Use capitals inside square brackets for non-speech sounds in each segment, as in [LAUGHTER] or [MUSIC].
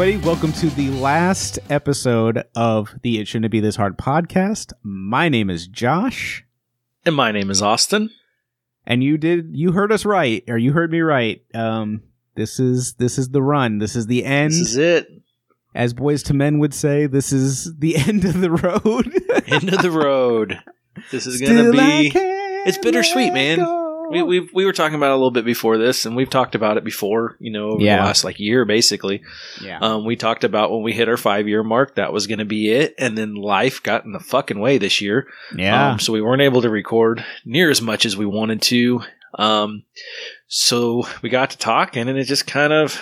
Everybody, welcome to the last episode of the It Shouldn't Be This Hard podcast. My name is Josh, And my name is Austin. and you did you heard us right, or you heard me right. Um, this is this is the run. This is the end. This is it. As Boyz II Men would say, this is the [LAUGHS] end of the road. End of the road. This is Still gonna be. it's bittersweet, man. go. We, we we were talking about it a little bit before this, and we've talked about it before. You know, over Yeah. the last like year, basically. yeah. Um, we talked about when we hit our five year mark, that was going to be it, and then life got in the fucking way this year. yeah. Um, so we weren't able to record near as much as we wanted to. Um, so we got to talking, and it just kind of,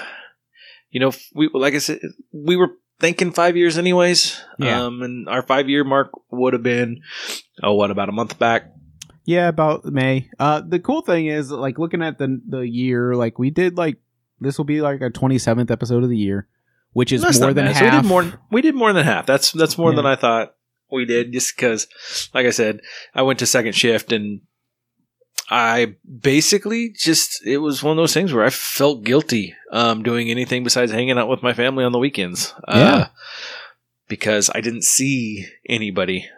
you know, we like I said, we were thinking five years anyways. Yeah. Um, and our five year mark would have been, oh, what about a month back? Yeah, about May. Uh, the cool thing is, like, looking at the the year, like we did, like this will be like our twenty seventh episode of the year, which is That's more than bad. half. So we did more. We did more than half. That's that's more Yeah. than I thought we did. Just because, like I said, I went to second shift and I basically just it was one of those things where I felt guilty um, doing anything besides hanging out with my family on the weekends. Uh, Yeah. because I didn't see anybody,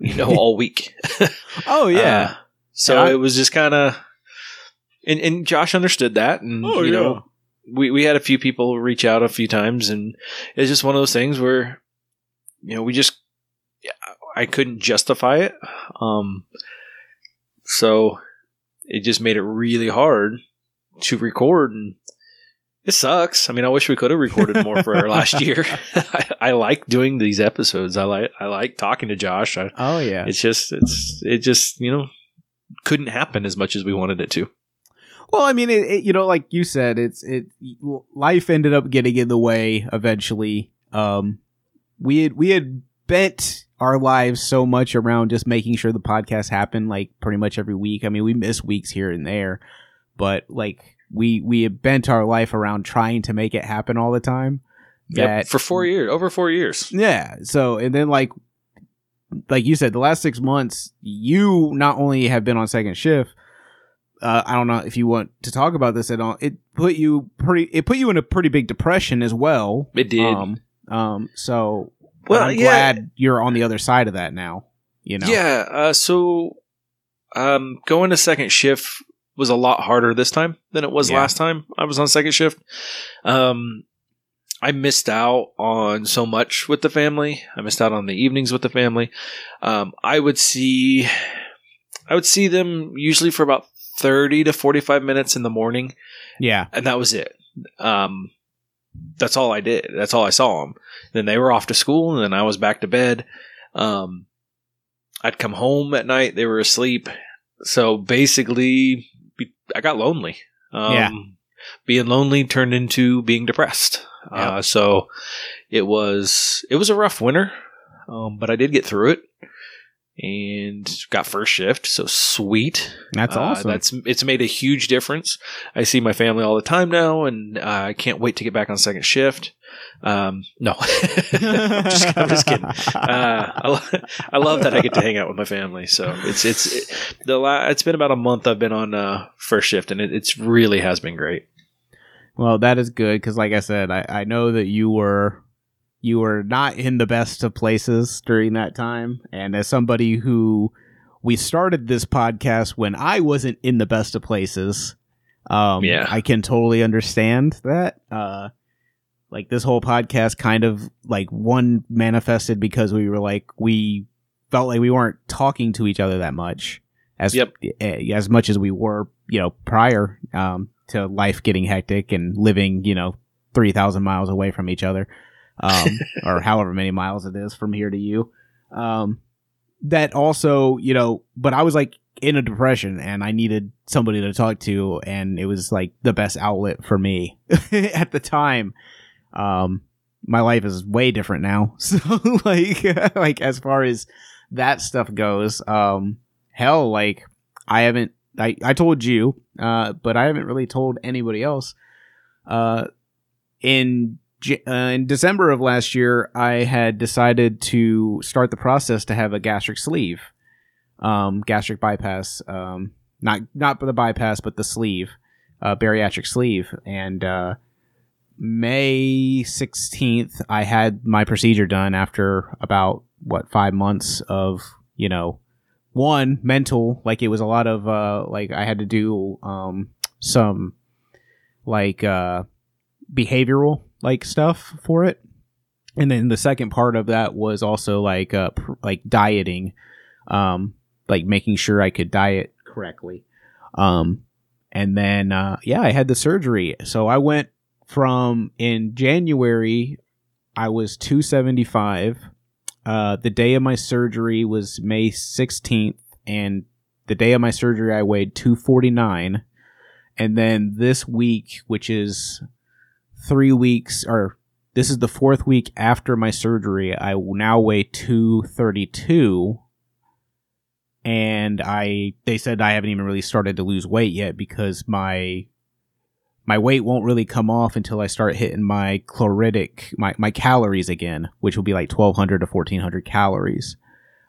you know, all week. [LAUGHS] Oh yeah, Uh, so Yeah, it was just kind of, and, and Josh understood that, and Oh, you yeah. know, we we had a few people reach out a few times, and it's just one of those things where, you know, we just, I couldn't justify it, um, so it just made it really hard to record, and it sucks. I mean, I wish we could have recorded more for our [LAUGHS] last year. [LAUGHS] I, I like doing these episodes. I like I like talking to Josh. I, oh yeah. it's just it's it just you know couldn't happen as much as we wanted it to. Well, I mean, it, it, you know, like you said, it's it. Life ended up getting in the way eventually. Um, we had we had bent our lives so much around just making sure the podcast happened, like pretty much every week. I mean, we miss weeks here and there, but like we we bent our life around trying to make it happen all the time. Yeah, for four years, over four years. yeah. So and then like like you said, the last six months, you not only have been on second shift. Uh, I don't know if you want to talk about this at all. It put you pretty. It put you in a pretty big depression as well. It did. Um. Um. So. Well, I'm yeah. glad you're on the other side of that now. You know. Yeah. Uh, so, um, going to second shift was a lot harder this time than it was Yeah. last time I was on second shift. Um, I missed out on so much with the family. I missed out on the evenings with the family. Um, I would see, I would see them usually for about thirty to forty-five minutes in the morning. Yeah. and that was it. Um, that's all I did. That's all I saw them. Then they were off to school, and then I was back to bed. Um, I'd come home at night; they were asleep. So basically, be- I got lonely. Um, Yeah. being lonely turned into being depressed. Uh, so it was it was a rough winter, um, but I did get through it and got first shift. So sweet. That's Uh, awesome. That's it's made a huge difference. I see my family all the time now, and uh, I can't wait to get back on second shift. Um, no, I'm, [LAUGHS] just, I'm just kidding. [LAUGHS] Uh, I, lo- I love that I get to hang out with my family. So it's it's it, the la- it's been about a month I've been on uh, first shift, and it it's really has been great. Well, that is good because, like I said, I, I know that you were you were not in the best of places during that time, and as somebody who we started this podcast when I wasn't in the best of places, um, Yeah. I can totally understand that. Uh, like this whole podcast kind of like one manifested because we were like we felt like we weren't talking to each other that much as Yep. eh, as much as we were you know prior um, to life getting hectic and living you know three thousand miles away from each other um, [LAUGHS] or however many miles it is from here to you. Um, that also you know but I was like in a depression and I needed somebody to talk to and it was like the best outlet for me [LAUGHS] at the time. Um my life is way different now. [LAUGHS] So like like as far as that stuff goes um hell like i haven't i i told you uh but i haven't really told anybody else uh in uh, in december of last year i had decided to start the process to have a gastric sleeve um gastric bypass um not not the bypass but the sleeve uh bariatric sleeve. And uh May 16th, I had my procedure done after about, what, five months of, you know, one, mental, like it was a lot of, uh, like I had to do, um, some, like, uh, behavioral, like stuff for it. And then the second part of that was also like, uh, pr- like dieting, um, like making sure I could diet correctly. Um, and then, uh, yeah, I had the surgery. So I went from in January, I was 275. Uh, the day of my surgery was May 16th, and the day of my surgery, I weighed 249. And then this week, which is three weeks, or this is the fourth week after my surgery, I now weigh 232 and I they said I haven't even really started to lose weight yet because my my weight won't really come off until I start hitting my caloric my, my calories again, which will be like twelve hundred to fourteen hundred calories.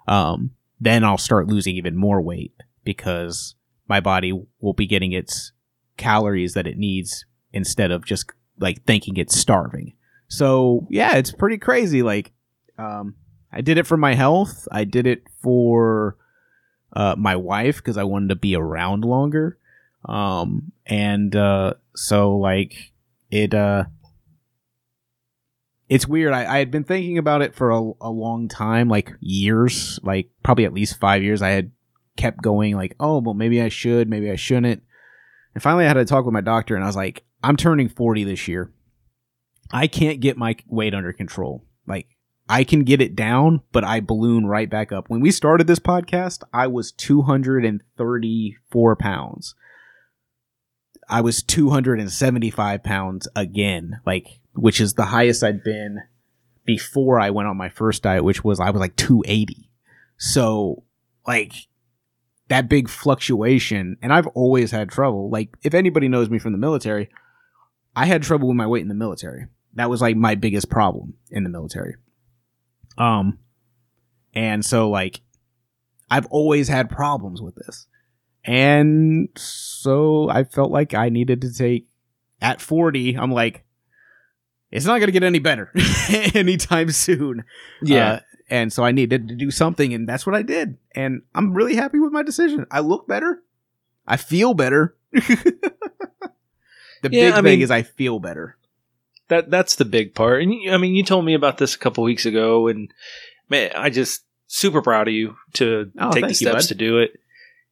Um, then I'll start losing even more weight because my body will be getting its calories that it needs instead of just like thinking it's starving. So yeah, it's pretty crazy. Like, um, I did it for my health. I did it for uh, my wife because I wanted to be around longer. Um, and uh, so like it uh, it's weird. I, I had been thinking about it for a, a long time, like years, like probably at least five years. I had kept going like, oh, well, maybe I should, maybe I shouldn't. And finally, I had to talk with my doctor, and I was like, I'm turning 40 this year. I can't get my weight under control. Like, I can get it down, but I balloon right back up. When we started this podcast, I was 234 pounds. I was 275 pounds again, like, which is the highest I'd been before I went on my first diet, which was, I was like 280. So, like, that big fluctuation, and I've always had trouble. Like, if anybody knows me from the military, I had trouble with my weight in the military. That was like my biggest problem in the military. Um, and so like, I've always had problems with this. And so I felt like I needed to take at 40, I'm like, it's not going to get any better [LAUGHS] anytime soon. Yeah. Uh, and so I needed to do something, and that's what I did. And I'm really happy with my decision. I look better. I feel better. [LAUGHS] the Yeah, big I thing mean- is I feel better. that that's the big part. And you- I mean, you told me about this a couple weeks ago, and man, I just super proud of you to Oh, take the thank you, steps to do it.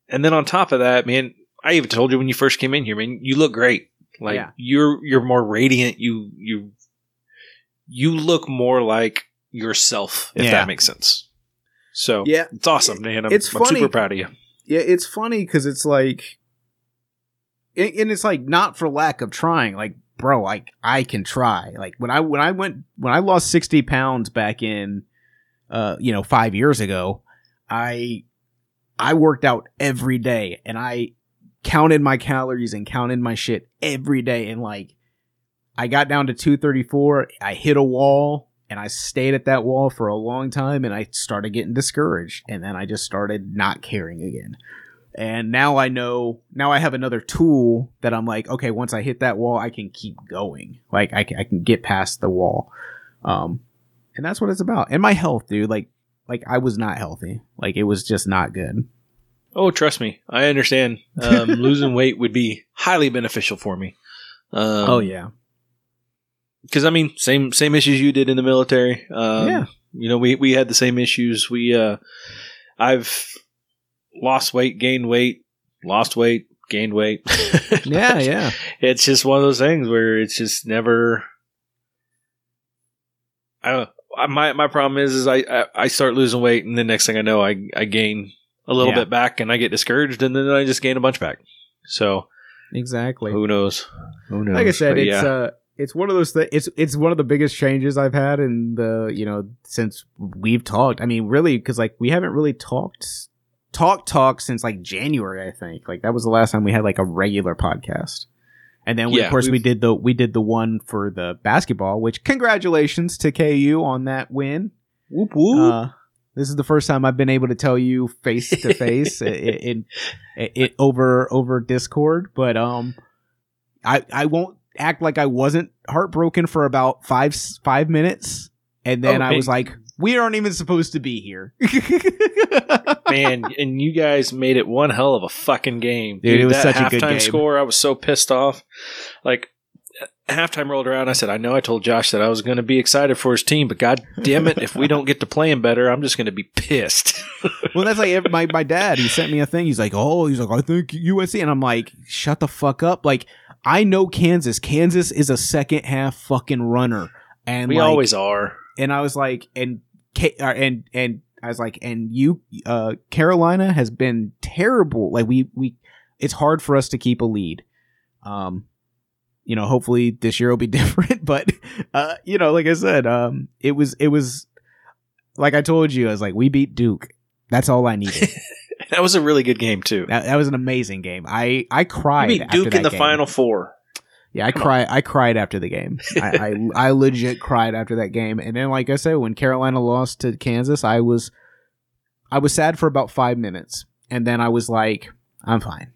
And then on top of that, man, I even told you when you first came in here, man, you look great. Like Yeah. you're you're more radiant. You you you look more like yourself, if Yeah. that makes sense. So Yeah, it's awesome, man. I'm, It's I'm funny. super proud of you. yeah. It's funny because it's like, and it's like not for lack of trying. Like, bro, like I can try. Like when I when I went when I lost sixty pounds back in, uh, you know, five years ago, I I worked out every day and I counted my calories and counted my shit every day and like I got down to 234, I hit a wall and I stayed at that wall for a long time and I started getting discouraged and then I just started not caring again. And now I know, now I have another tool that I'm like, okay, once I hit that wall, I can keep going. Like I can, I can get past the wall. Um, and that's what it's about. And my health, dude, like, like I was not healthy. Like it was just not good. Oh, trust me, I understand. Um, [LAUGHS] losing weight would be highly beneficial for me. Um, oh yeah. because I mean, same same issues you did in the military. Um, Yeah. you know, we we had the same issues. We uh, I've lost weight, gained weight, lost weight, gained weight. [LAUGHS] Yeah, yeah. It's just one of those things where it's just never. I don't. I- My my problem is is I, I I start losing weight and the next thing I know I I gain a little Yeah. bit back and I get discouraged and then I just gain a bunch back. So Exactly. who knows? Who knows? like I said, But it's yeah. uh, it's one of those things. It's it's one of the biggest changes I've had in the you know since we've talked. I mean, really, because like we haven't really talked talk talk since like January. I think like that was the last time we had like a regular podcast. And then we, Yeah, of course we we've- did the we did the one for the basketball, which congratulations to KU on that win. whoop whoop. Uh, this is the first time I've been able to tell you face to face in it over over Discord, but um, I I won't act like I wasn't heartbroken for about five five minutes, and then Oh, I was like, "We aren't even supposed to be here." [LAUGHS] Man, and you guys made it one hell of a fucking game. Dude, it was that such a good halftime game. score, I was so pissed off. Like halftime rolled around, I said, I know I told Josh that I was going to be excited for his team, but god damn it, if we don't get to play him better, I'm just going to be pissed. [LAUGHS] well, that's like every- my my dad. He sent me a thing. He's like, "Oh, he's like, I think USC," and I'm like, "Shut the fuck up!" Like, I know Kansas. Kansas is a second half fucking runner, and we like, always are. And I was like, and uh, and and I was like, and you, uh, Carolina has been terrible. Like we we, it's hard for us to keep a lead. Um, you know, hopefully this year will be [LAUGHS] different. But uh, you know, like I said, um, it was it was like I told you, I was like, we beat Duke. That's all I needed. [LAUGHS] That was a really good game too. that, that was an amazing game. I I You cried. beat after Duke in the game. final four. Yeah, I cried. I cried after the game. [LAUGHS] I, I I legit cried after that game. And then, like I said, when Carolina lost to Kansas, I was I was sad for about five minutes, and then I was like, I'm fine.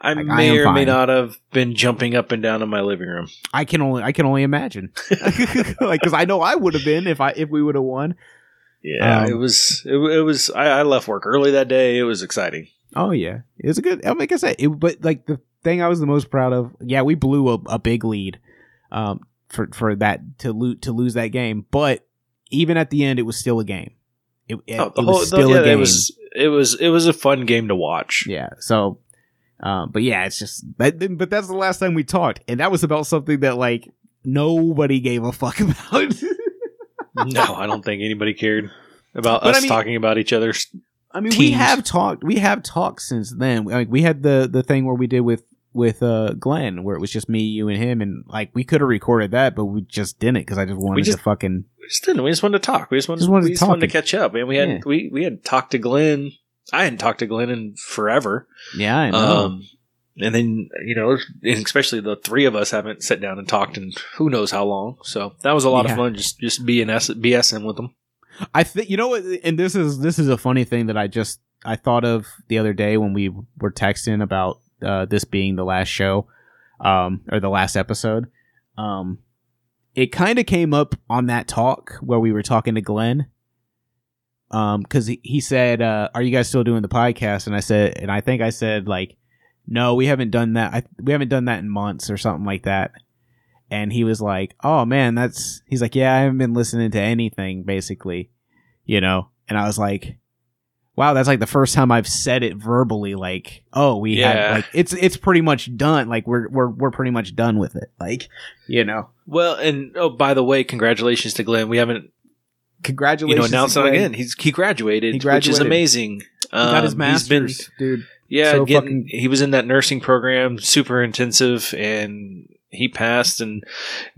I Like, may am or may not have been jumping up and down in my living room. [LAUGHS] I can only I can only imagine, [LAUGHS] like because I know I would have been if I if we would have won. Yeah, Um, it was. It, it was. I, I left work early that day. It was exciting. Oh yeah, it was a good. Like I said, it, but like the thing I was the most proud of, yeah, we blew a, a big lead, um, for for that to lose to lose that game. But even at the end, it was still a game. It, it, Oh, it was still yeah, a game. it was. It was. It was a fun game to watch. Yeah. So, um, but yeah, it's just that. But that's the last time we talked, and that was about something that like nobody gave a fuck [LAUGHS] about. no, I don't think anybody cared about But I us mean- talking about each other. I mean, we have talked. We have talked since then. Like we had the the thing where we did with with uh Glenn, where it was just me, you, and him, and like we could have recorded that, but we just didn't because I just wanted just- to fucking. We just didn't. We just wanted to talk. We just wanted, Just wanted to we just wanted to catch up. And we had Yeah. we we had talked to Glenn. I hadn't talked to Glenn in forever. Yeah, I know. Um, and then you know, especially the three of us haven't sat down and talked in who knows how long. So that was a lot Yeah. of fun. Just just being BSing with them. I think you know what, and this is this is a funny thing that I just I thought of the other day when we were texting about uh, this being the last show, um, or the last episode. Um, it kind of came up on that talk where we were talking to Glenn. Um, because he, he said, uh, "Are you guys still doing the podcast?" And I said, and I think I said like, "No, we haven't done that. I, we haven't done that in months or something like that." And he was like, "Oh man, that's." He's like, "Yeah, I haven't been listening to anything basically." you know and i was like wow that's like the first time i've said it verbally like oh we Yeah. have like it's it's pretty much done like we're we're we're pretty much done with it like you know Well, and oh, by the way, congratulations to Glenn. We haven't you congratulations know announced to it again. He's he graduated, He which is graduated. amazing. he got his Um, he's been- master's dude Yeah, So getting, fucking- he was in that nursing program, super intensive, and he passed and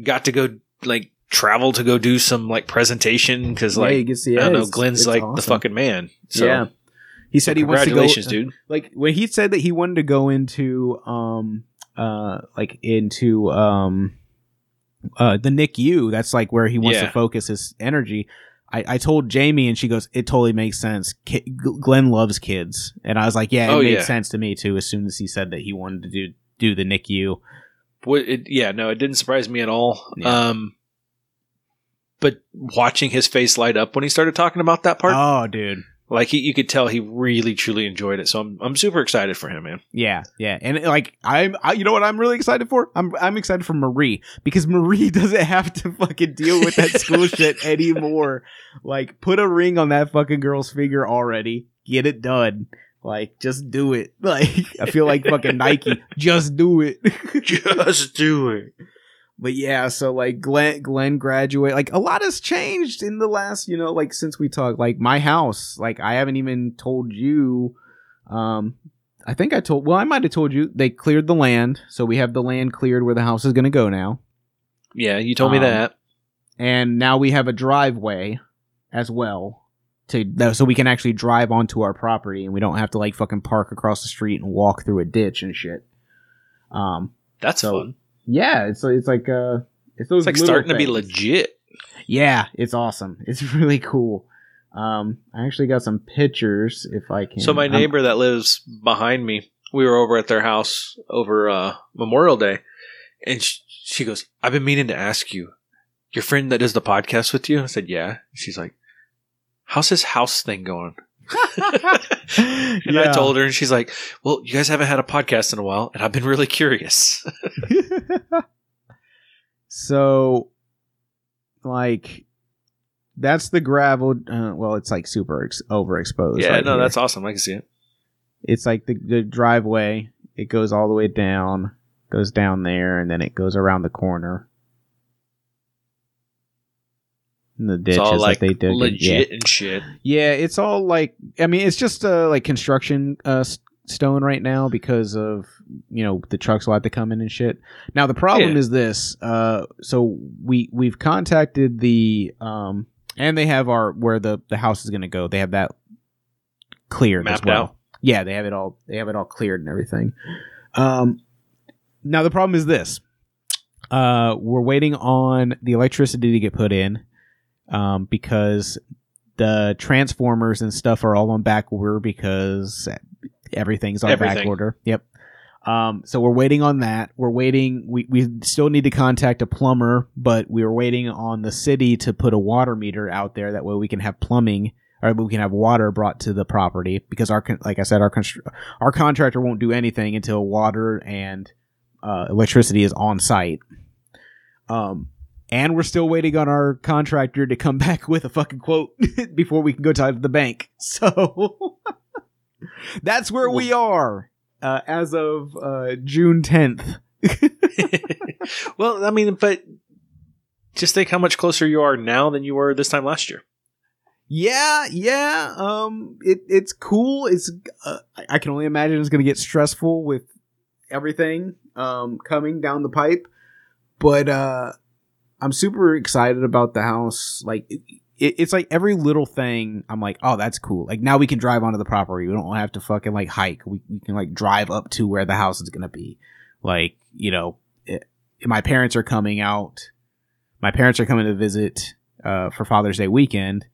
got to go like travel to go do some like presentation because Yeah, like can see I don't know, Glenn's like the fucking man. So yeah he said he wants to go congratulations, dude. like when he said that he wanted to go into um uh like into um uh the NICU that's like where he wants Yeah. to focus his energy I, I told Jamie and she goes it totally makes sense Ki- Glenn loves kids and I was like yeah it Oh, made yeah. sense to me too as soon as he said that he wanted to do do the NICU What it, yeah, no, it didn't surprise me at all. Yeah. Um, but watching his face light up when he started talking about that part, oh dude like he, you could tell he really truly enjoyed it. So I'm I'm super excited for him, man. Yeah, yeah, and like I'm, I, you know what I'm really excited for? I'm, I'm excited for Marie because Marie [LAUGHS] doesn't have to fucking deal with that school [LAUGHS] shit anymore. Like, put a ring on that fucking girl's finger already. Get it done. Like, just do it. [LAUGHS] Like, I feel like fucking Nike. Just do it. Just do it. But yeah, so like Glenn, Glenn graduate. Like, a lot has changed in the last, you know, like since we talked. Like my house. Like, I haven't even told you. Um, I think I told. Well, I might have told you they cleared the land, so we have the land cleared where the house is going to go now, Yeah, you told me Um, that. and now we have a driveway as well to so we can actually drive onto our property, and we don't have to like fucking park across the street and walk through a ditch and shit. Um, That's so- fun. Yeah, it's it's like uh, it's those It's like starting to be legit. Yeah, it's awesome. It's [LAUGHS] really cool. Um, I actually got some pictures if I can. So my I'm- neighbor that lives behind me, we were over at their house over uh, Memorial Day, And she, she goes, I've been meaning to ask you, your friend that does the podcast with you? I said, yeah. She's like, how's this house thing going? [LAUGHS] and I told her, and she's like, well, you guys haven't had a podcast in a while, and I've been really curious. [LAUGHS] so, like, that's the gravel. Uh, well, it's like super ex- overexposed. yeah, right no, here. that's awesome. I can see it. it's like the, the driveway. It goes all the way down, goes down there, and then it goes around the corner. And the It's ditches all like that they did. legit and shit. Yeah, it's all like I mean, it's just uh, like construction uh, stone right now because of you know the trucks will have to come in and shit. Now the problem Yeah. is this. Uh, so we we've contacted the um, and they have our where the the house is going to go. They have that cleared as well. out? Yeah, they have it all. They have it all cleared and everything. Um, now the problem is this. Uh, we're waiting on the electricity to get put in, um, because the transformers and stuff are all on back order because everything's on back order. Yep. Um, so we're waiting on that. We're waiting. We, we still need to contact a plumber, but we were waiting on the city to put a water meter out there. That way we can have plumbing or we can have water brought to the property because our, like I said, our, constr- our contractor won't do anything until water and, uh, electricity is on site. Um, and we're still waiting on our contractor to come [LAUGHS] back with a fucking quote [LAUGHS] before we can go to the bank. [LAUGHS] So that's where we are uh, as of uh, June 10th. well, I mean, but just think how much closer you are now than you were this time last year. Yeah, yeah. Um, it it's cool. It's uh, I- I can only imagine it's going to get stressful with everything um coming down the pipe, but uh, I'm super excited about the house. Like it, it, it's like every little thing. I'm like, oh, that's cool. Like now we can drive onto the property. We don't have to fucking like hike. We we can like drive up to where the house is going to be. Like you know, it, my parents are coming out. My parents are coming to visit uh, for Father's Day weekend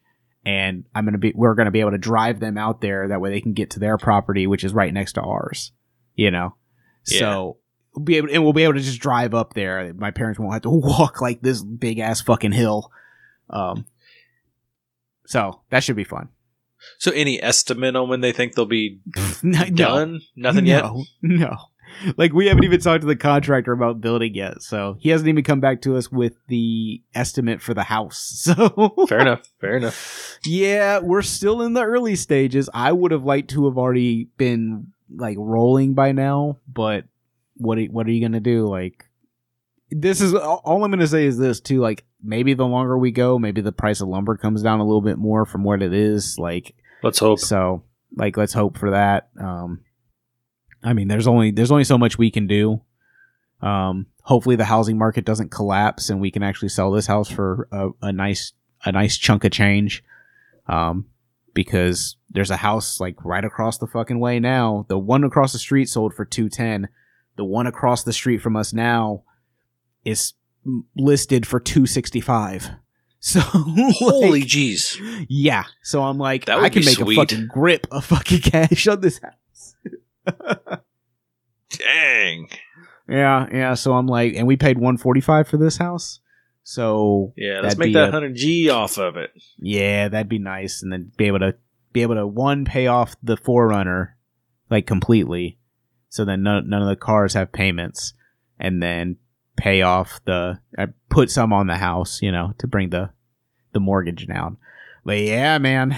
and I'm gonna be we're gonna be able to drive them out there that way they can get to their property, which is right next to ours. You know, Yeah. so we'll be able and we'll be able to just drive up there. My parents won't have to [LAUGHS] walk like this big ass fucking hill. Um, so that should be fun. So, any estimate on when they think they'll be [LAUGHS] no, done? Nothing yet. no, [LAUGHS] No. Like we haven't even talked to the contractor about building yet, so he hasn't even come back to us with the estimate for the house. So Fair enough. Fair enough. Yeah, we're still in the early stages. I would have liked to have already been like rolling by now, but what are, what are you gonna do? Like, this is all all I'm gonna say is this too. Like, maybe the longer we go, maybe the price of lumber comes down a little bit more from what it is. Like, Let's hope. so like let's hope for that. Um, I mean, there's only there's only so much we can do. Um, hopefully the housing market doesn't collapse and we can actually sell this house for a, a nice a nice chunk of change. Um, because there's a house like right across the fucking way now. The one across the street sold for two ten. The one across the street from us now is listed for two sixty five. [LAUGHS] So Holy jeez. yeah. So I'm like, I can make sweet. a fucking grip of fucking [LAUGHS] cash on this house. Dang. Yeah, yeah. So I'm like, and we paid 145 for this house. So Yeah, let's make that 100G off of it. yeah, that'd be nice, and then be able to be able to one pay off the 4Runner like completely, so then none, none of the cars have payments, and then pay off the I put some on the house, you know, to bring the the mortgage down. But yeah, man.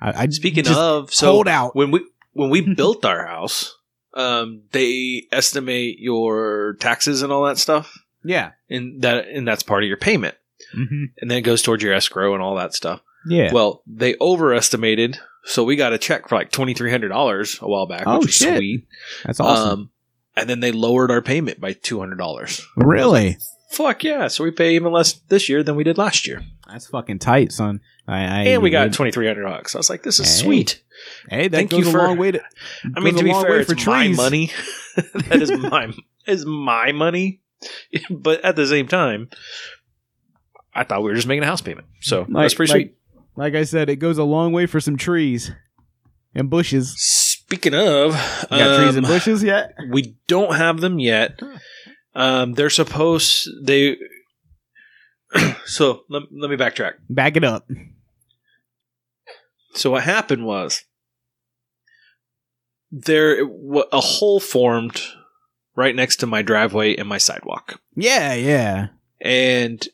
I, I Speaking of, so hold out. when we when we [LAUGHS] built our house, um, they estimate your taxes and all that stuff, Yeah. and that and that's part of your payment, hmm and then it goes towards your escrow and all that stuff. Yeah. Well, they overestimated, so we got a check for like twenty three hundred dollars a while back, Oh, which was shit. sweet. That's awesome. Um, and then they lowered our payment by two hundred dollars. really? Fuck yeah! So we pay even less this year than we did last year, That's fucking tight, son. I, I and we got twenty three hundred bucks. I was like, "This is Hey. sweet." Hey, that Thank goes you a long way to. I mean, to be fair, it's for my money. [LAUGHS] that is my is my money. [LAUGHS] but at the same time, I thought we were just making a house payment, so Like- that's pretty like- sweet. Like I said, it goes a long way for some trees and bushes. Speaking of, got trees um, and bushes yet? we don't have them yet. Um, they're supposed they. [CLEARS THROAT] so let, let me backtrack. Back it up. So what happened was there a hole formed right next to my driveway and my sidewalk, Yeah, yeah. and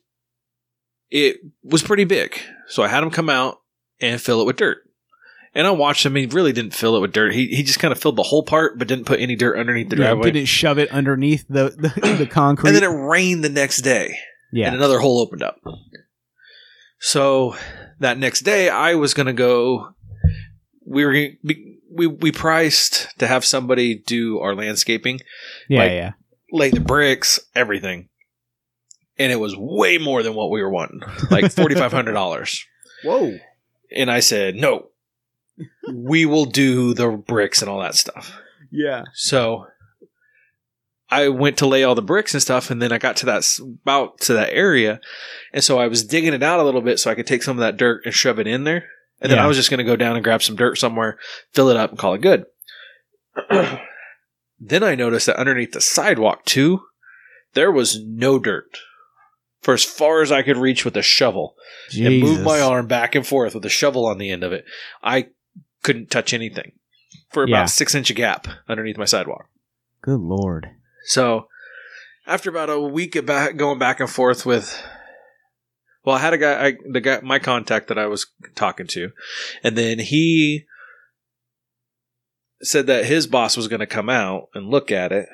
it was pretty big. So I had him come out and fill it with dirt. And I watched him. He really didn't fill it with dirt. He he just kind of filled the whole part, but didn't put any dirt underneath the yeah driveway. didn't shove it underneath the the, the [CLEARS THROAT] concrete. and then it rained the next day. yeah. and another hole opened up. So that next day, I was going to go. We were we we priced to have somebody do our landscaping, yeah, like- yeah. lay the bricks, everything, and it was way more than what we were wanting, like [LAUGHS] forty five hundred dollars. Whoa. And I said, no, we will do the bricks and all that stuff. Yeah. So I went to lay all the bricks and stuff, and then I got to that about to that area, and so I was digging it out a little bit so I could take some of that dirt and shove it in there, and then Yeah. I was just going to go down and grab some dirt somewhere, fill it up, and call it good. [CLEARS THROAT] then I noticed that underneath the sidewalk too, there was no dirt. For as far as I could reach with a shovel, and move my arm back and forth with a shovel on the end of it, I couldn't touch anything for about Yeah. six inch gap underneath my sidewalk. Good lord. So after about a week of back, going back and forth with, well, I had a guy, I, the guy, my contact that I was talking to, and then he said that his boss was going to come out and look at it.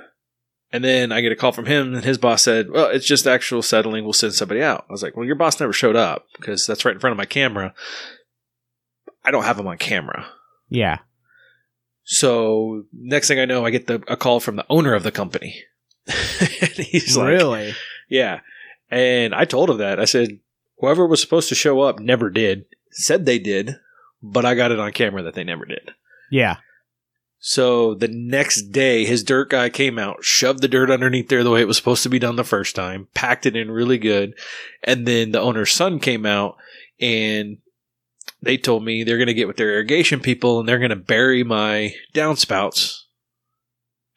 And then I get a call from him, and his boss said, "Well, it's just actual settling. We'll send somebody out." I was like, "Well, your boss never showed up because that's right in front of my camera. I don't have him on camera." Yeah. So next thing I know, I get the a call from the owner of the company. [LAUGHS] and he's like, really? "Yeah," and I told him that. I said, "Whoever was supposed to show up never did. Said they did, but I got it on camera that they never did." Yeah. So the next day, his dirt guy came out, shoved the dirt underneath there the way it was supposed to be done the first time, packed it in really good. And then the owner's son came out and they told me they're going to get with their irrigation people and they're going to bury my downspouts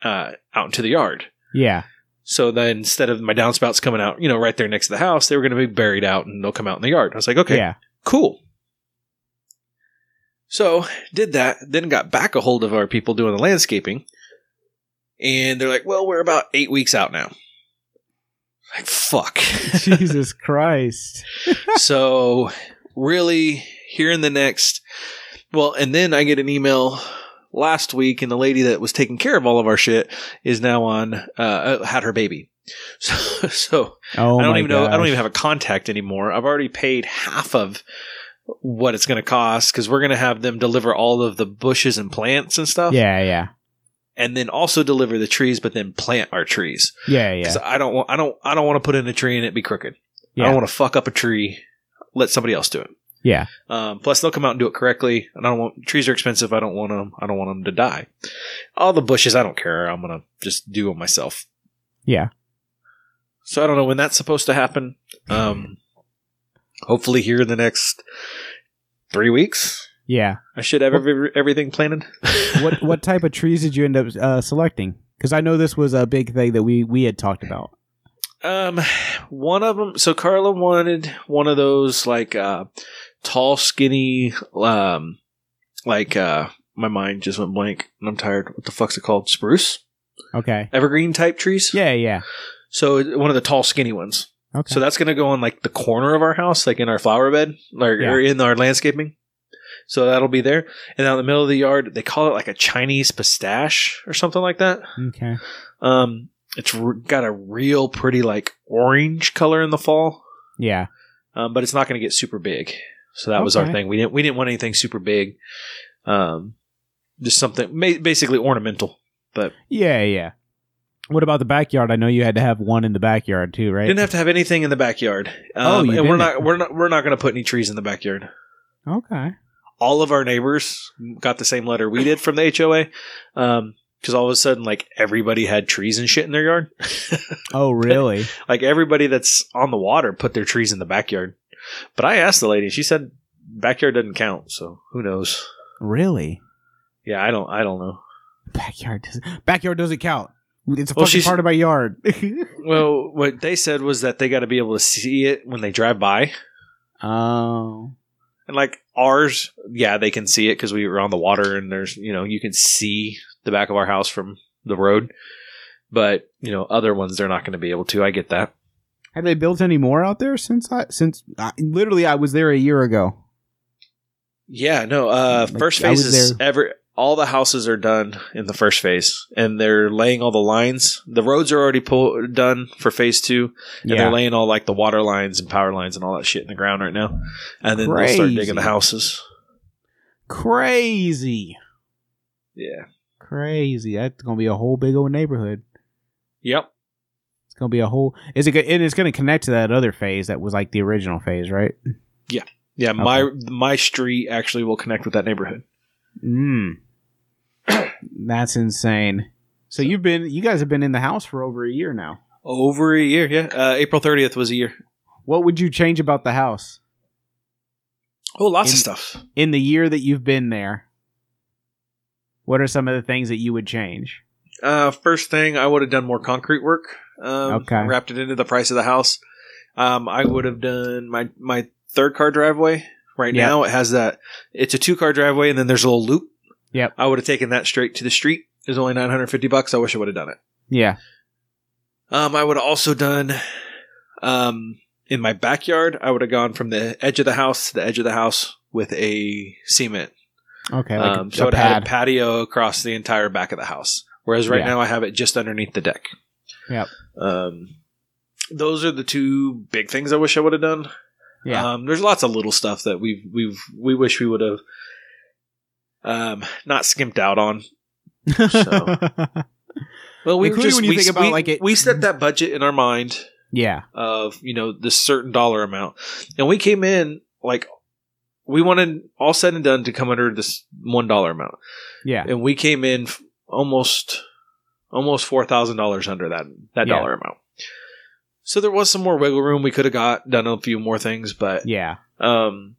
uh, out into the yard. Yeah. So then instead of my downspouts coming out, you know, right there next to the house, they were going to be buried out and they'll come out in the yard. I was like, okay, Yeah. cool. So did that, then got back a hold of our people doing the landscaping, and they're like, "Well, we're about eight weeks out now." Like fuck. [LAUGHS] Jesus Christ. [LAUGHS] so really, here in the next, well, and then I get an email last week, and the lady that was taking care of all of our shit is now on uh, had her baby. [LAUGHS] So, so Oh I don't even know. I don't even have a contact anymore. I've already paid half of what it's going to cost because we're going to have them deliver all of the bushes and plants and stuff, Yeah, yeah. and then also deliver the trees, but then plant our trees. Yeah, yeah. I don't want. I don't. I don't want to put in a tree and it be crooked. I don't want to fuck up a tree. Let somebody else do it. Yeah. Um, plus, they'll come out and do it correctly. And I don't want trees are expensive. I don't want them. I don't want them to die. All the bushes, I don't care. I'm gonna just do them myself. Yeah. So I don't know when that's supposed to happen. Um, hopefully here in the next three weeks, Yeah. I should have every, everything planted. [LAUGHS] What what type of trees did you end up uh, selecting? Because I know this was a big thing that we we had talked about. Um, one of them. So Carla wanted one of those like uh, tall, skinny. Um, like uh, my mind just went blank, and I'm tired. What the fuck's it called? Spruce, Okay. evergreen type trees. Yeah, yeah. So one of the tall, skinny ones. Okay. So that's going to go on like the corner of our house, like in our flower bed, or, Yeah. or in our landscaping. So that'll be there. And out in the middle of the yard, they call it like a Chinese pistache or something like that. okay. Um, it's r- got a real pretty like orange color in the fall, Yeah. um, but it's not going to get super big. So that was our thing. We didn't we didn't want anything super big. Um, just something ma- basically ornamental. But yeah, yeah. What about the backyard? I know you had to have one in the backyard too, right? Didn't have to have anything in the backyard. Oh, Um, you and we're not we're not we're not going to put any trees in the backyard. okay. all of our neighbors got the same letter we did from the HOA. Um, because all of a sudden, like everybody had trees and shit in their yard. [LAUGHS] Oh, really? [LAUGHS] like everybody that's on the water put their trees in the backyard. But I asked the lady, she said backyard doesn't count. So who knows? really? Yeah, I don't. I don't know. Backyard doesn't backyard doesn't count. It's a Well, fucking part of my yard. [LAUGHS] Well, what they said was that they got to be able to see it when they drive by. oh. And like ours, yeah, they can see it because we were on the water and there's, you know, you can see the back of our house from the road. But, you know, other ones, they're not going to be able to. I get that. Have they built any more out there since I since I, literally I was there a year ago? Yeah, no, uh, Like, first phase is there- ever, all the houses are done in the first phase and they're laying all the lines. The roads are already pull, done for phase two and Yeah. they're laying all like the water lines and power lines and all that shit in the ground right now. And then they'll start digging the houses. Crazy. Yeah. Crazy. That's gonna be a whole big old neighborhood. Yep. It's gonna be a whole. Is it? And it's gonna connect to that other phase that was like the original phase, right? Yeah. Yeah, my my street actually will connect with that neighborhood. Mm. [CLEARS THROAT] That's insane. So you've been, you guys have been in the house for over a year now. Over a year, yeah. Uh, April thirtieth was a year. What would you change about the house Oh, lots In- of stuff. in the year that you've been there? What are some of the things that you would change? Uh, first thing, I would have done more concrete work. Um, Okay. Wrapped it into the price of the house. Um, I would have done my my third car driveway. Right now, it has that. It's a two car driveway, and then there's a little loop. Yep. I would have taken that straight to the street. It was only nine hundred fifty bucks. I wish I would have done it. Yeah. Um, I would have also done, um, in my backyard. I would have gone from the edge of the house to the edge of the house with a cement. Okay. Like um, a, so it had a patio across the entire back of the house. Whereas right Yeah. now I have it just underneath the deck. Yep. Um, those are the two big things I wish I would have done. yeah. Um, there's lots of little stuff that we've we've we wish we would have um not skimped out on. so- [LAUGHS] Well, we Including just when you we, think about, we- like, it- we set that budget in our mind yeah. of you know this certain dollar amount, and we came in like we wanted all said and done to come under this one dollar amount, Yeah. and we came in f- almost almost four thousand dollars under that that Yeah. dollar amount. So there was some more wiggle room. We could have got done a few more things, but Yeah. um,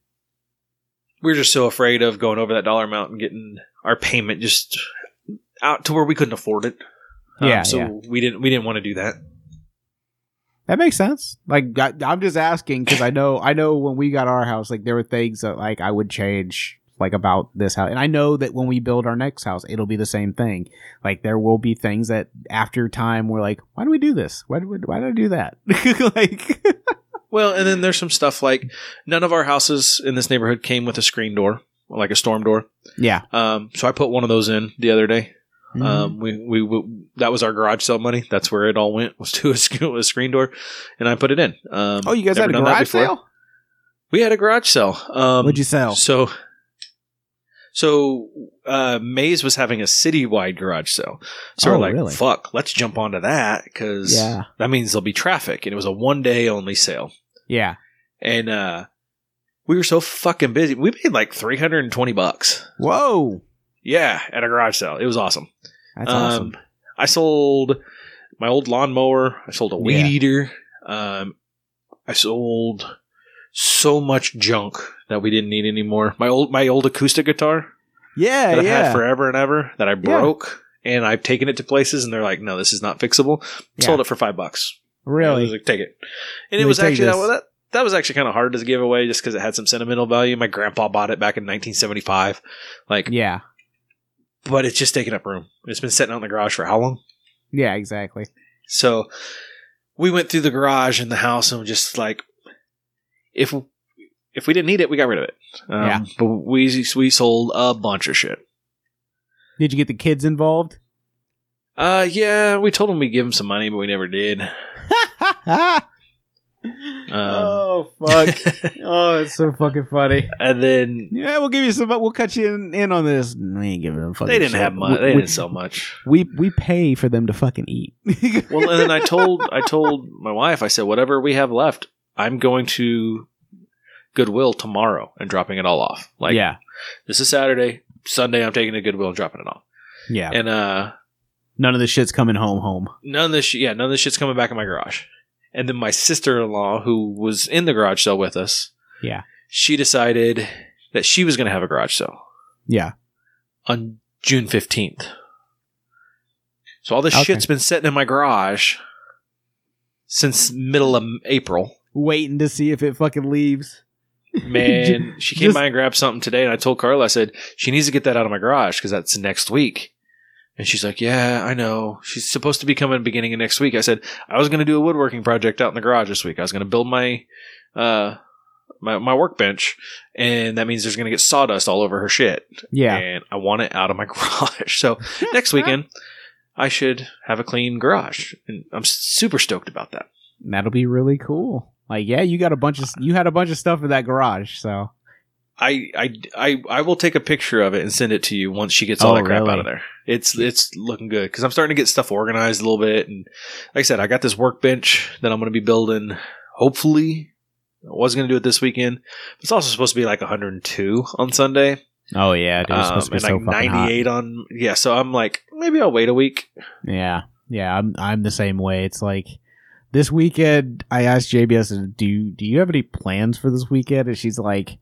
we were just so afraid of going over that dollar amount and getting our payment just out to where we couldn't afford it. Um, Yeah, so yeah. we didn't we didn't want to do that. That makes sense. Like I, I'm just asking because I know I know when we got our house, like there were things that like I would change like about this house, and I know that when we build our next house, it'll be the same thing. Like there will be things that after time we're like, why do we do this? Why do we, why did I do that? [LAUGHS] like Well, and then there's some stuff like none of our houses in this neighborhood came with a screen door, like a storm door. yeah, Um, so I put one of those in the other day. Mm-hmm. Um, we, we we that was our garage sale money. That's where it all went [LAUGHS] was to a, a screen door, and I put it in. Um, oh, you guys had a garage sale? We had a garage sale. Um, What'd you sell? So, so uh, Maize was having a citywide garage sale. So Oh, we're like, really? fuck, let's jump onto that because Yeah, that means there'll be traffic. And it was a one day only sale. yeah. And uh, we were so fucking busy. We made like 320 bucks. Whoa, Yeah, at a garage sale. It was awesome. that's um, awesome. I sold my old lawnmower. I sold a weed Yeah. eater. Um, I sold so much junk that we didn't need anymore. My old my old acoustic guitar Yeah, that I've yeah, had forever and ever that I broke, and I've taken it to places, and they're like, "No, this is not fixable." Yeah. Sold it for five bucks. I was really. like, "Take it," and it was actually that, that that was actually kind of hard to give away just because it had some sentimental value. My grandpa bought it back in 1975, like, Yeah, but it's just taking up room. It's been sitting out in the garage for how long? yeah, exactly. So we went through the garage and the house and just like if if we didn't need it, we got rid of it. Um, Yeah. But we we sold a bunch of shit. Did you get the kids involved? Uh, yeah, we told them we'd give them some money, but we never did. [LAUGHS] oh fuck! [LAUGHS] Oh, it's so fucking funny. and then Yeah, we'll give you some. We'll cut you in, in on this. We ain't giving them fucking. they didn't shit. have much. We, They we, didn't sell much. we we pay for them to fucking eat. Well, and then I told I told my wife, I said, whatever we have left, I'm going to Goodwill tomorrow and dropping it all off. Like, yeah, this is Saturday. Sunday, I'm taking to Goodwill and dropping it off. yeah. And uh, None of this shit's coming home. Home. none of this, sh- yeah, none of this shit's coming back in my garage. And then my sister-in-law, who was in the garage sale with us, Yeah. she decided that she was going to have a garage sale Yeah. on June fifteenth. So all this Okay. shit's been sitting in my garage since middle of April. Waiting to see if it fucking leaves. [LAUGHS] Man, she came Just- by and grabbed something today, and I told Carla, I said she needs to get that out of my garage because that's next week. And she's like, "Yeah, I know. She's supposed to be coming beginning of next week." I said I was going to do a woodworking project out in the garage this week. I was going to build my uh my my workbench, and that means there's going to get sawdust all over her shit. Yeah. and I want it out of my [LAUGHS] garage. So next [LAUGHS] weekend, I should have a clean garage, and I'm super stoked about that. That'll be really cool. Like, yeah, you got a bunch of you had a bunch of stuff in that garage, so I, I, I, I will take a picture of it and send it to you once she gets all Oh, that crap really? out of there. It's it's looking good because I'm starting to get stuff organized a little bit, and like I said, I got this workbench that I'm going to be building. Hopefully, I was going to do it this weekend. It's also supposed to be like 102 on Sunday, Oh yeah, dude, it's um, supposed to be and so like fucking hot. 98 on. Yeah, so I'm like, maybe I'll wait a week. Yeah, yeah, I'm I'm the same way. It's like this weekend. I asked JBS, "Do you, do you have any plans for this weekend?" And she's like,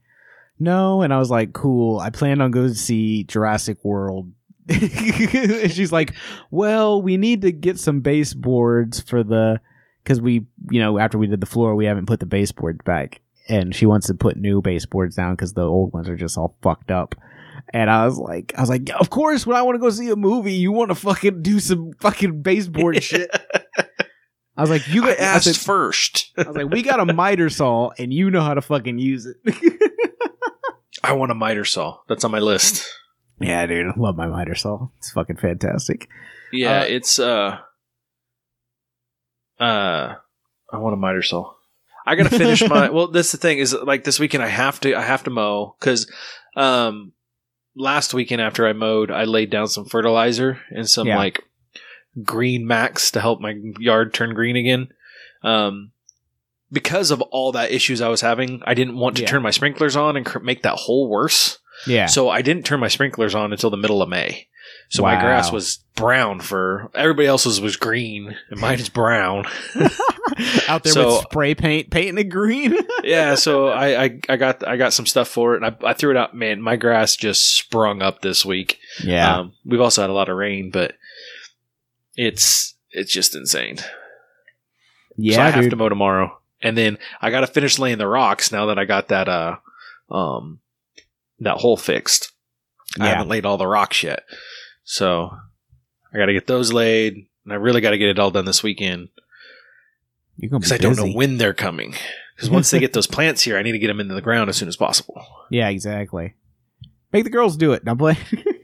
"No." And I was like, "Cool. I plan on going to see Jurassic World." [LAUGHS] and she's like, "Well, we need to get some baseboards for the because we, you know, after we did the floor, we haven't put the baseboards back." And she wants to put new baseboards down because the old ones are just all fucked up. And I was like, I was like, of course, when I want to go see a movie, you want to fucking do some fucking baseboard [LAUGHS] shit. [LAUGHS] I was like, you I got, I, asked said, first. [LAUGHS] I was like, we got a miter saw, and you know how to fucking use it. [LAUGHS] I want a miter saw. That's on my list. yeah, dude, I love my miter saw. It's fucking fantastic. Yeah, Uh, it's uh uh I want a miter saw. I gotta finish my [LAUGHS] well that's the thing is like this weekend I have to I have to mow because um last weekend after I mowed I laid down some fertilizer and some Yeah. like green max to help my yard turn green again. Um because of all that issues I was having, I didn't want to Yeah. turn my sprinklers on and cr- make that hole worse. Yeah, So I didn't turn my sprinklers on until the middle of May. So my grass was brown for everybody else's was green and mine is brown. [LAUGHS] out there so- with spray paint, painting it green. [LAUGHS] yeah, so I, I I got I got some stuff for it and I, I threw it out. Man, my grass just sprung up this week. yeah, Um, we've also had a lot of rain, but it's it's just insane. yeah, so I have to mow tomorrow, and then I got to finish laying the rocks now that I got that uh um that hole fixed. I haven't laid all the rocks yet, so I got to get those laid, and I really got to get it all done this weekend You're gonna be because I don't know when they're coming. Because once they get [LAUGHS] those plants here, I need to get them into the ground as soon as possible. Yeah, exactly. Make the girls do it. Now play. [LAUGHS]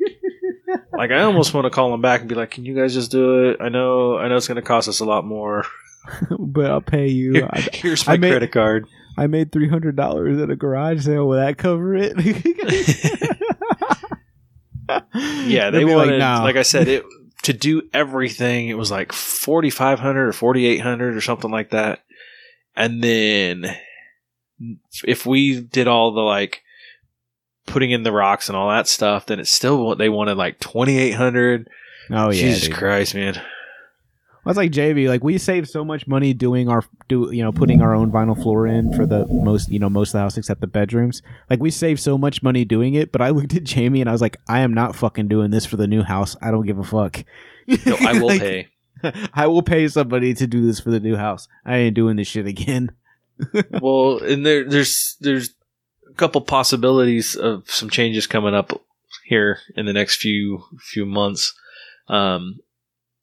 Like I almost want to call them back and be like, "Can you guys just do it? I know, I know it's going to cost us a lot more. [LAUGHS] but I'll pay you. Here- here's my made- credit card." I made three hundred dollars at a garage sale. Will that cover it? [LAUGHS] Yeah, they wanted, "No." like I said, it to do everything. It was like forty five hundred or forty eight hundred or something like that. And then if we did all the like putting in the rocks and all that stuff, then it's still what they wanted like twenty eight hundred. oh yeah, Jesus dude. Christ, man! That's like JV. Like we save so much money doing our do you know putting our own vinyl floor in for the most you know most of the house except the bedrooms. Like we save so much money doing it. But I [LAUGHS] looked at Jamie and I was like, I am not fucking doing this for the new house. I don't give a fuck. No, I [LAUGHS] will Like, pay. [LAUGHS] I will pay somebody to do this for the new house. I ain't doing this shit again. well, and there, there's there's a couple possibilities of some changes coming up here in the next few few months. Um,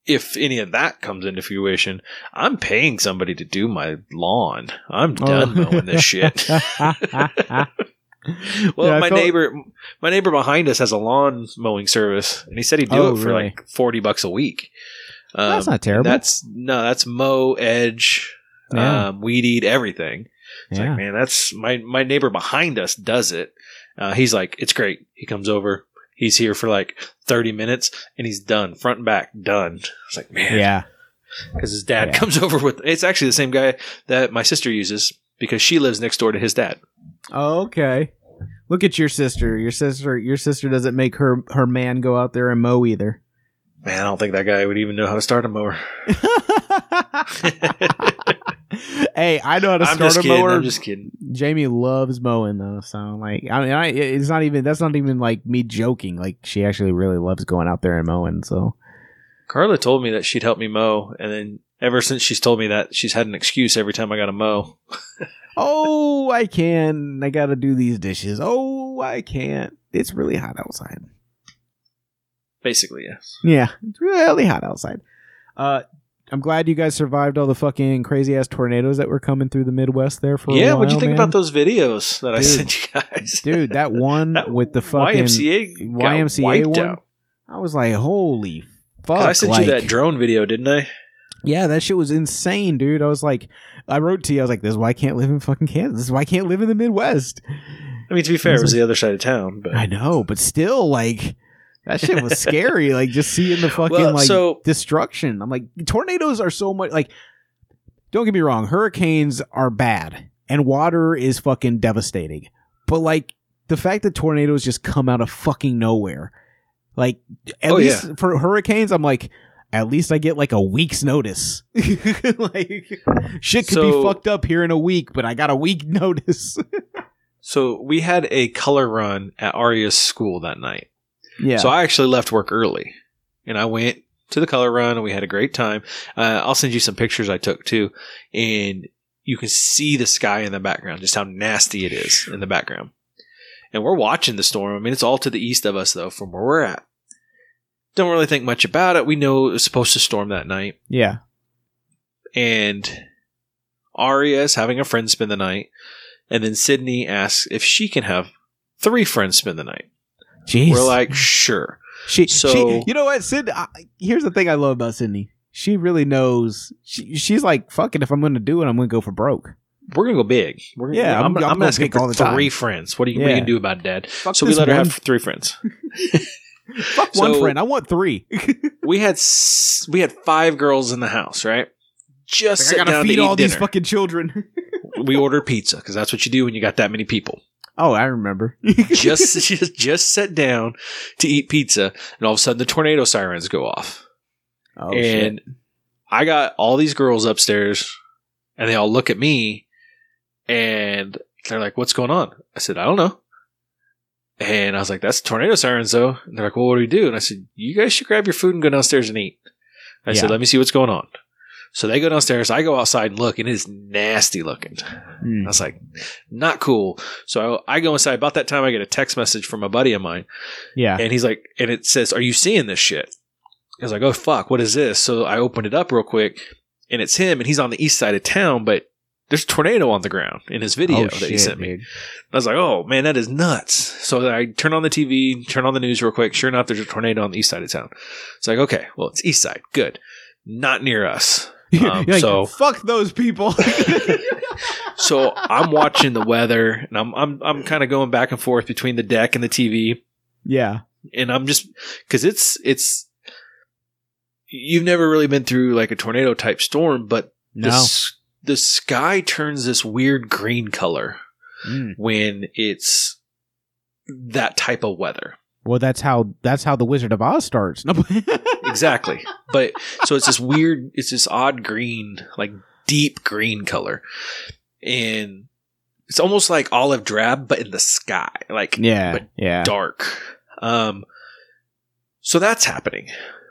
if any of that comes into fruition, I'm paying somebody to do my lawn. I'm done mowing this shit. [LAUGHS] [LAUGHS] Well, Yeah, my felt- neighbor, my neighbor behind us has a lawn mowing service, and he said he'd do Oh, it for really? like forty bucks a week. Um, That's not terrible. That's no, that's mow, edge, Yeah. um, weed eat, everything. It's yeah. like, man, that's my my neighbor behind us does it. Uh, he's like, it's great. He comes over. He's here for like thirty minutes, and he's done, front and back, done. It's like, man, yeah. because his dad Yeah. comes [LAUGHS] over with. It's actually the same guy that my sister uses because she lives next door to his dad. Oh, okay. Look at your sister. Your sister. Your sister doesn't make her her man go out there and mow either. Man, I don't think that guy would even know how to start a mower. [LAUGHS] [LAUGHS] hey, I know how to I'm start a kidding. mower. I'm just kidding. Jamie loves mowing though, so like, I mean, I, it's not even that's not even like me joking. Like, she actually really loves going out there and mowing. So, Carla told me that she'd help me mow, and then ever since she's told me that, she's had an excuse every time I got to mow. [LAUGHS] oh, I can. I gotta do these dishes. Oh, I can't. It's really hot outside. Basically, yes. Yeah, it's really hot outside. Uh, I'm glad you guys survived all the fucking crazy ass tornadoes that were coming through the Midwest there for. Yeah, a while, what'd you think man. about those videos that I sent you guys? [LAUGHS] dude? That one That with the fucking YMCA YMCA one. out. I was like, holy fuck! I sent like, you that drone video, didn't I? Yeah, that shit was insane, dude. I was like, I wrote to you, I was like, this is why I can't live in fucking Kansas. This is why I can't live in the Midwest. I mean, to be fair, it was the other side of town, but I know, but still, like, that shit was scary. like, just seeing the fucking, Well, like, so- destruction. I'm like, tornadoes are so much, like, don't get me wrong, hurricanes are bad, and water is fucking devastating. But, like, the fact that tornadoes just come out of fucking nowhere, like, at Oh, least for hurricanes, I'm like, at least I get like a week's notice. [LAUGHS] like shit could be fucked up here in a week, but I got a week [LAUGHS] notice. so we had a color run at Aria's school that night. Yeah. So I actually left work early, and I went to the color run, and we had a great time. Uh, I'll send you some pictures I took too, and you can see the sky in the background, just how nasty it is in the background. And we're watching the storm. I mean, it's all to the east of us though, from where we're at. Don't really think much about it. We know it was supposed to storm that night, yeah. and Aria is having a friend spend the night, and then Sydney asks if she can have three friends spend the night. Jeez. We're like, sure. she, so- she, you know what, Sid? I, here's the thing I love about Sydney. She really knows. She, she's like, fuck it. If I'm going to do it, I'm going to go for broke. We're gonna go big. We're gonna, Yeah, I'm, I'm- I'm, asking for all the time. three friends. What are you, what are you gonna do about Dad? Fuck so we let her have three friends. [LAUGHS] Fuck one friend. I want three. [LAUGHS] We had we had five girls in the house, right? Just I gotta feed all these fucking children. we ordered pizza because that's what you do when you got that many people. Oh, I remember. [LAUGHS] Just just just sat down to eat pizza, and all of a sudden the tornado sirens go off, oh, and I got all these girls upstairs, and they all look at me, and they're like, "What's going on?" I said, "I don't know." And I was like, "That's tornado sirens, though." And they're like, "Well, what do we do?" And I said, "You guys should grab your food and go downstairs and eat." I Yeah. said, "Let me see what's going on." So they go downstairs. I go outside and look, and it is nasty looking. Mm. I was like, "Not cool." So I, I go inside. About that time, I get a text message from a buddy of mine, Yeah. and he's like, and it says, "Are you seeing this shit?" I was like, "Oh fuck, what is this?" So I opened it up real quick, and it's him, and he's on the east side of town, but there's a tornado on the ground in his video oh, that he sent me. dude. I was like, "Oh man, that is nuts!" So I turn on the TV, turn on the news real quick. Sure enough, there's a tornado on the east side of town. It's like, okay, well, it's east side, good, not near us. Um, like, so- fuck those people. [LAUGHS] [LAUGHS] So I'm watching the weather, and I'm I'm I'm kind of going back and forth between the deck and the TV. yeah. and I'm just because it's it's you've never really been through like a tornado type storm, but the, No. s- the sky turns this weird green color Mm. when it's that type of weather. Well, that's how that's how the Wizard of Oz starts. No. [LAUGHS] Exactly, but so it's this weird, it's this odd green, like deep green color, and it's almost like olive drab, but in the sky, like yeah. but yeah. dark. Um, so that's happening.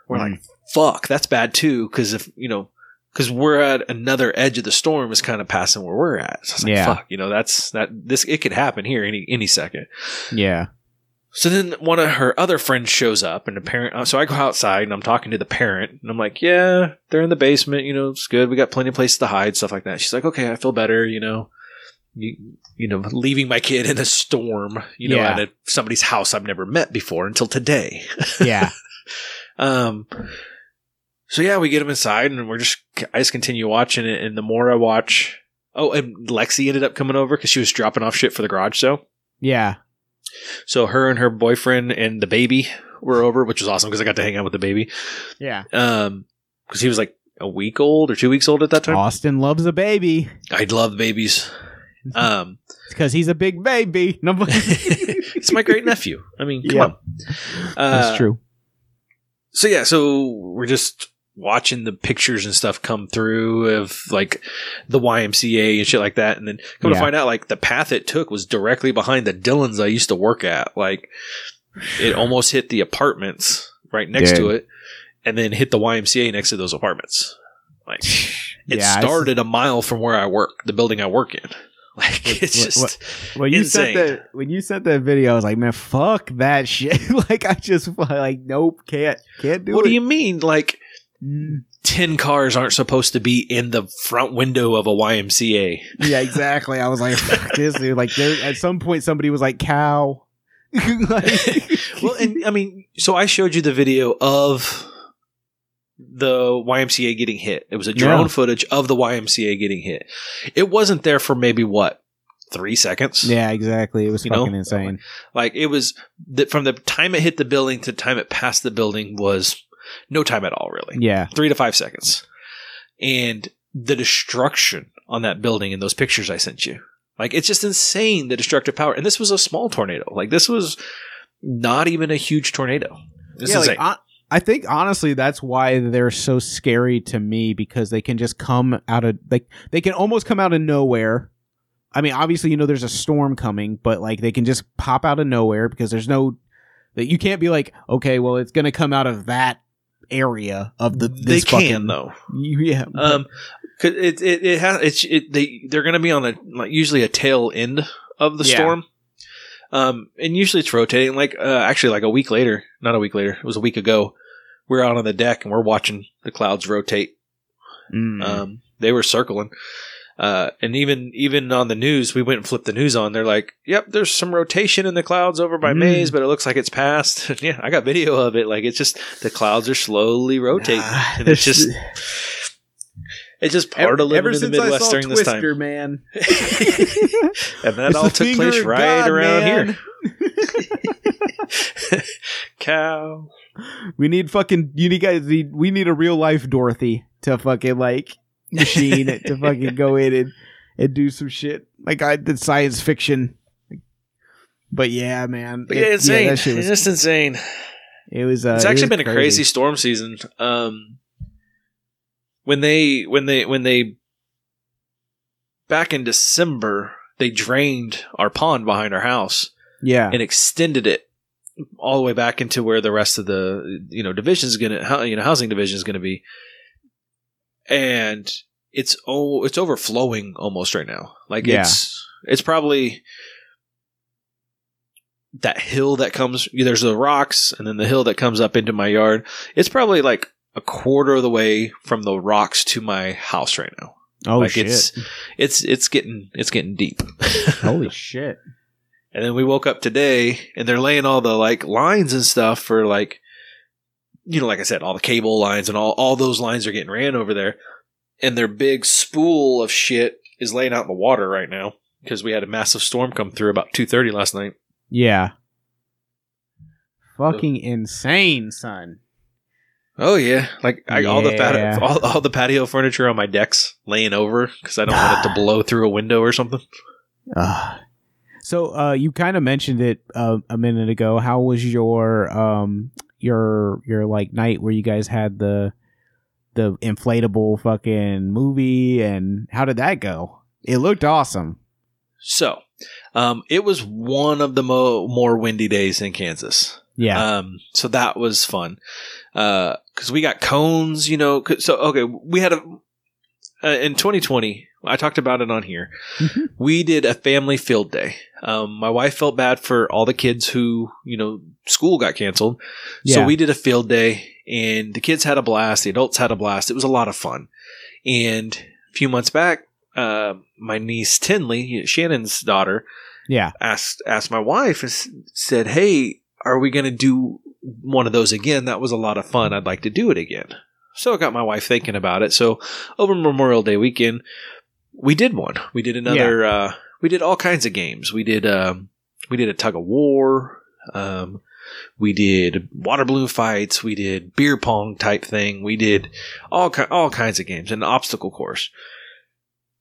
We're Mm. like, fuck, that's bad too. Cause if, you know, cause we're at another edge of the storm is kind of passing where we're at. So like, Yeah. fuck, you know, that's that this, it could happen here any, any second. Yeah. So then one of her other friends shows up and the parent, uh, so I go outside and I'm talking to the parent and I'm like, yeah, they're in the basement. You know, it's good. We got plenty of places to hide, stuff like that. She's like, okay, I feel better. You know, you, you know, leaving my kid in a storm, you know, Yeah. at a, somebody's house I've never met before until today. [LAUGHS] Yeah. Um, so yeah, we get him inside and we're just, I just continue watching it. And the more I watch, oh, and Lexi ended up coming over because she was dropping off shit for the garage sale. Yeah. So her and her boyfriend and the baby were over, which was awesome because I got to hang out with the baby. Yeah. Um, because he was like a week old or two weeks old at that time. Austin loves a baby I love babies. Um, [LAUGHS] because he's a big baby. No, [LAUGHS] it's my great nephew. I mean, come Yeah. on. Uh, that's true. So yeah, so we're just watching the pictures and stuff come through of like the YMCA and shit like that, and then come to find out like the path it took was directly behind the Dillons I used to work at. Like it [SIGHS] almost hit the apartments right next to it, and then hit the YMCA next to those apartments. Like [SIGHS] it Yeah, started a mile from where I work, the building I work in. [LAUGHS] Like it's what- just what- when you insane. sent that when you sent that video, I was like, man, fuck that [LAUGHS] shit. [LAUGHS] like I just like, nope, can't can't do what it. What do you mean? Like Mm, ten cars aren't supposed to be in the front window of a YMCA. yeah, exactly. I was like, fuck this dude. Like there at some point somebody was like, cow. [LAUGHS] Like- [LAUGHS] Well, and I mean, so I showed you the video of the YMCA getting hit. It was a drone Yeah. footage of the YMCA getting hit. It wasn't there for maybe what three seconds. yeah, exactly. It was You know? fucking insane. Like it was that from the time it hit the building to the time it passed the building was no time at all, really. Yeah. Three to five seconds. And the destruction on that building in those pictures I sent you. Like it's just insane the destructive power. And this was a small tornado. Like this was not even a huge tornado. This yeah, is like, hon- I think honestly that's why they're so scary to me because they can just come out of like they can almost come out of nowhere. I mean, obviously you know there's a storm coming, but like they can just pop out of nowhere because there's no that you can't be like, okay, well it's gonna come out of that area of the they this can fucking though. [LAUGHS] Yeah, Um, 'cause it it it has it's it they they're to be on a like usually a tail end of the Yeah. storm. Um, and usually it's rotating. Like uh, actually, like a week later, not a week later, it was a week ago. We're out on the deck and we're watching the clouds rotate. Mm. Um, they were circling. Uh, and even even on the news, we went and flipped the news on. They're like, "Yep, there's some rotation in the clouds over by Mm. Maize, but it looks like it's passed." [LAUGHS] yeah, I got video of it. Like it's just the clouds are slowly rotating, Nah, and it's just it's just part of living ever in the Midwest saw during this time. man. [LAUGHS] [LAUGHS] and that It's all took place right God, around man. here. Cow. We need fucking. You need guys. We need a real life Dorothy to fucking like machine to [LAUGHS] fucking go in and and do some shit like I did science fiction. But yeah, man, It- yeah, insane. that shit it's just insane. it was. Uh, it's it actually was been a crazy storm season. Um, when they when they when they back in December they drained our pond behind our house Yeah, and extended it all the way back into where the rest of the you know division is gonna you know housing division is gonna be, and it's oh it's overflowing almost right now. Like Yeah. it's it's probably that hill that comes there's the rocks and then the hill that comes up into my yard. It's probably like a quarter of the way from the rocks to my house right now. oh like shit, it's it's it's getting it's getting deep. [LAUGHS] holy shit. And then we woke up today and they're laying all the like lines and stuff for like you know, like I said, all the cable lines and all all those lines are getting ran over there. And their big spool of shit is laying out in the water right now because we had a massive storm come through about two thirty last night. Yeah, fucking insane, son. Oh yeah, like I, all the pat- all, all the patio furniture on my decks laying over because I don't want it to [SIGHS] blow through a window or something. Uh, so uh, you kind of mentioned it uh, a minute ago. How was your um your your like night where you guys had the the inflatable fucking movie and how did that go? It looked awesome. So, um, it was one of the mo- more windy days in Kansas. Yeah. Um, so that was fun. Uh, cause we got cones, you know, so, okay, we had a, uh, in 2020, I talked about it on here. Mhm. We did a family field day. Um, my wife felt bad for all the kids who, you know, school got canceled. So Yeah. we did a field day and the kids had a blast. The adults had a blast. It was a lot of fun. And a few months back, uh, my niece Tinley, Shannon's daughter, yeah. asked asked my wife and said, "Hey, are we going to do one of those again? That was a lot of fun. I'd like to do it again." So it got my wife thinking about it. So over Memorial Day weekend, we did one. We did another. Uh, we did all kinds of games. We did. Um, we did a tug of war. Um, we did water balloon fights. We did beer pong type thing. We did all ki- all kinds of games and obstacle course.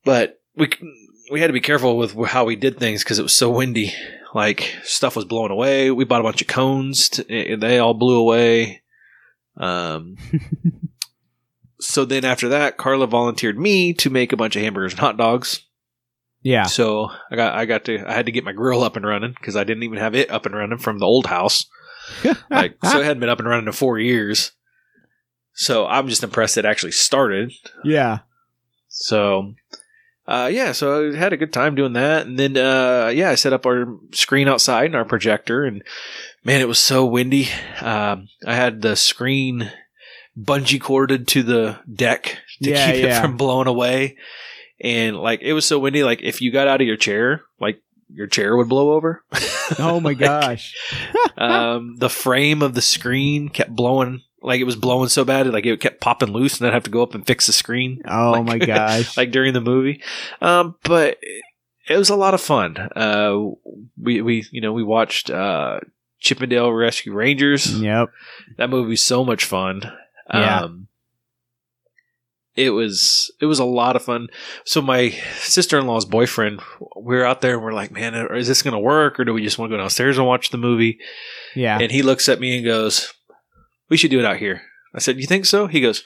But we we had to be careful with how we did things because it was so windy. Like stuff was blowing away. We bought a bunch of cones. To, eh, they all blew away. Um. [LAUGHS] so then after that, Carla volunteered me to make a bunch of hamburgers and hot dogs. Yeah. So I got I got to I had to get my grill up and running because I didn't even have it up and running from the old house. [LAUGHS] Like so, it hadn't been up and running in four years. So I'm just impressed it actually started. Yeah. So, uh, yeah, so I had a good time doing that. And then, uh, yeah, I set up our screen outside and our projector. And man, it was so windy. Um, I had the screen bungee corded to the deck to Yeah, keep yeah. it from blowing away. And like, it was so windy. Like, if you got out of your chair, like, your chair would blow over. Oh my [LAUGHS] Like, gosh. [LAUGHS] um, the frame of the screen kept blowing. Like it was blowing so bad, like it kept popping loose, and I'd have to go up and fix the screen Oh like- my [LAUGHS] gosh. like during the movie. Um, but it was a lot of fun. Uh, we we you know we watched uh, Chip 'n Dale Rescue Rangers. yep. That movie was so much fun. Yeah. Um, it was it was a lot of fun. So my sister in law's boyfriend, we are out there and we're like, man, is this going to work, or do we just want to go downstairs and watch the movie? Yeah. And he looks at me and goes, "We should do it out here." I said, "You think so?" He goes,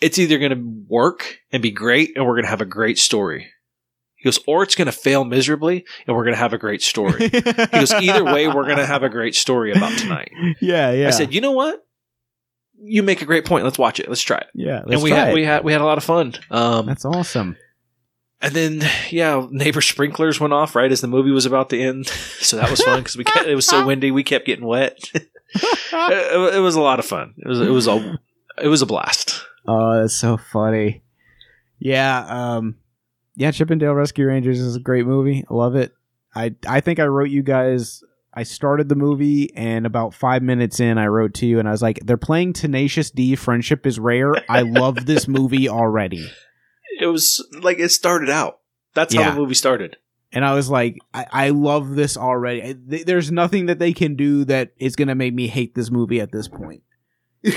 "It's either going to work and be great, and we're going to have a great story." He goes, "Or it's going to fail miserably, and we're going to have a great story." [LAUGHS] he goes, "Either way, we're going to have a great story about tonight." [LAUGHS] Yeah, yeah. I said, "You know what? You make a great point. Let's watch it. Let's try it." yeah. Let's and we try had it. we had we had a lot of fun. Um, That's awesome. and then yeah, neighbor sprinklers went off right as the movie was about to end, [LAUGHS] so that was fun because we kept, it was so [LAUGHS] windy, we kept getting wet. [LAUGHS] it, it was a lot of fun. It was it was a it was a blast. Oh, that's so funny. Yeah, um yeah, Chip 'n Dale Rescue Rangers is a great movie. I love it. I I think I wrote you guys I started the movie and about 5 minutes in I wrote to you and I was like they're playing Tenacious D Friendship is Rare. I love this [LAUGHS] movie already. It was like it started out. That's how the movie started. And I was like I, I love this already. I- th- There's nothing that they can do that is going to make me hate this movie at this point.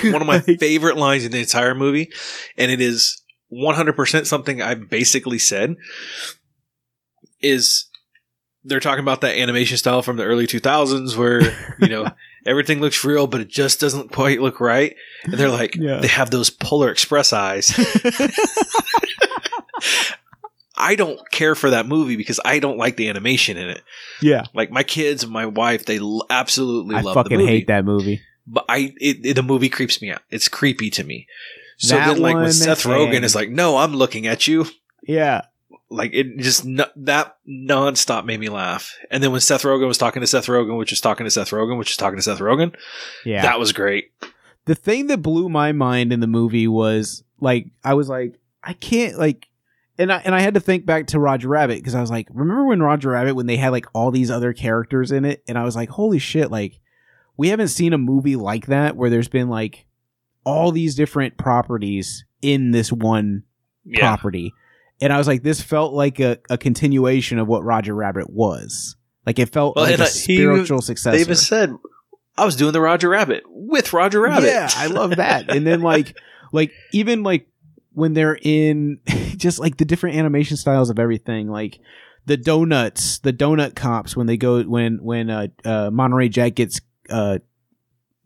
One of my [LAUGHS] favorite lines in the entire movie, and it is 100% something I've basically said, is they're talking about that animation style from the early 2000s where, you know, [LAUGHS] everything looks real, but it just doesn't quite look right. And they're like, Yeah. they have those Polar Express eyes. [LAUGHS] I don't care for that movie because I don't like the animation in it. yeah. Like my kids and my wife, they l- absolutely I love the fucking movie hate that movie. but I it, it- the movie creeps me out. It's creepy to me. So That then, like when Seth Rogen is like, "No, I'm looking at you," Yeah. Like it just no, that nonstop made me laugh. And then when Seth Rogen was talking to Seth Rogen, which is talking to Seth Rogen, which is talking to Seth Rogen, Yeah. that was great. the thing that blew my mind in the movie was like I was like I can't like and I and I had to think back to Roger Rabbit because I was like remember when Roger Rabbit when they had like all these other characters in it and I was like holy shit like we haven't seen a movie like that where there's been like all these different properties in this one Yeah, property and I was like this felt like a, a continuation of what Roger Rabbit was like it felt Well, like a he- spiritual successor they even said I was doing the Roger Rabbit with Roger Rabbit. Yeah, I love that. and then like [LAUGHS] like even like when they're in [LAUGHS] just like the different animation styles of everything, like the donuts, the donut cops when they go when when uh uh Monterey Jack gets uh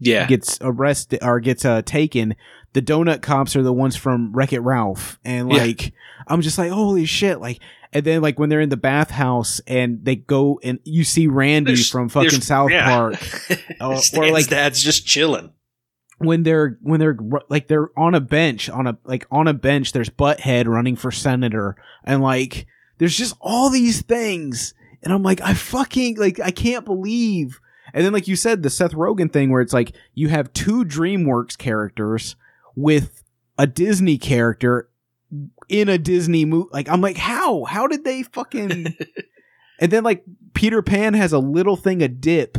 yeah, gets arrested or gets uh taken, the donut cops are the ones from Wreck It Ralph. And Yeah. like I'm just like, holy shit, like and then like when they're in the bathhouse and they go and you see Randy There's- from fucking South yeah. Park [LAUGHS] uh, or, or like dad's just chilling. when they're when they're like they're on a bench on a like on a bench there's butthead running for senator and like there's just all these things and i'm like i fucking like i can't believe and then like you said the seth rogen thing where it's like you have two dreamworks characters with a disney character in a disney movie like i'm like how how did they fucking [LAUGHS] and then like peter pan has a little thing of dip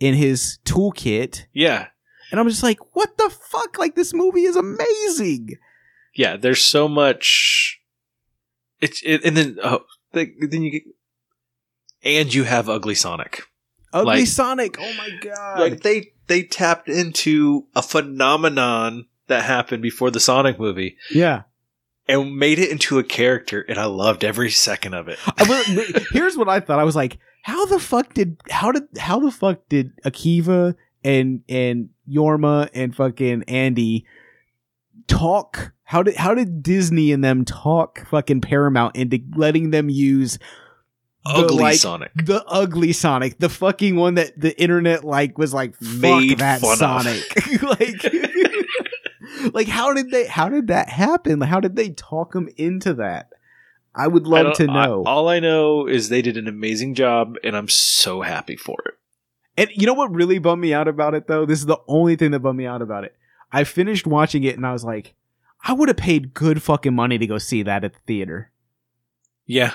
in his toolkit Yeah, and I'm just like, what the fuck? Like this movie is amazing. yeah. There's so much. It's it, and then oh, the, then you get, and you have Ugly Sonic. Ugly Like- Sonic. Oh my god. like they they tapped into a phenomenon that happened before the Sonic movie yeah. and made it into a character, and I loved every second of it. Here's what I thought. I was like, how the fuck did how did how the fuck did Akiva and and Jorma and fucking Andy talk? How did how did Disney and them talk fucking Paramount into letting them use the, Ugly like, Sonic. the ugly Sonic, the fucking one that the internet like was like fuck Made that. Sonic, [LAUGHS] like [LAUGHS] like how did they how did that happen? How did they talk him into that? I would love don't- to know. I- all I know is they did an amazing job, and I'm so happy for it. And you know what really bummed me out about it though? This is the only thing that bummed me out about it. I finished watching it and I was like, I would have paid good fucking money to go see that at the theater. Yeah,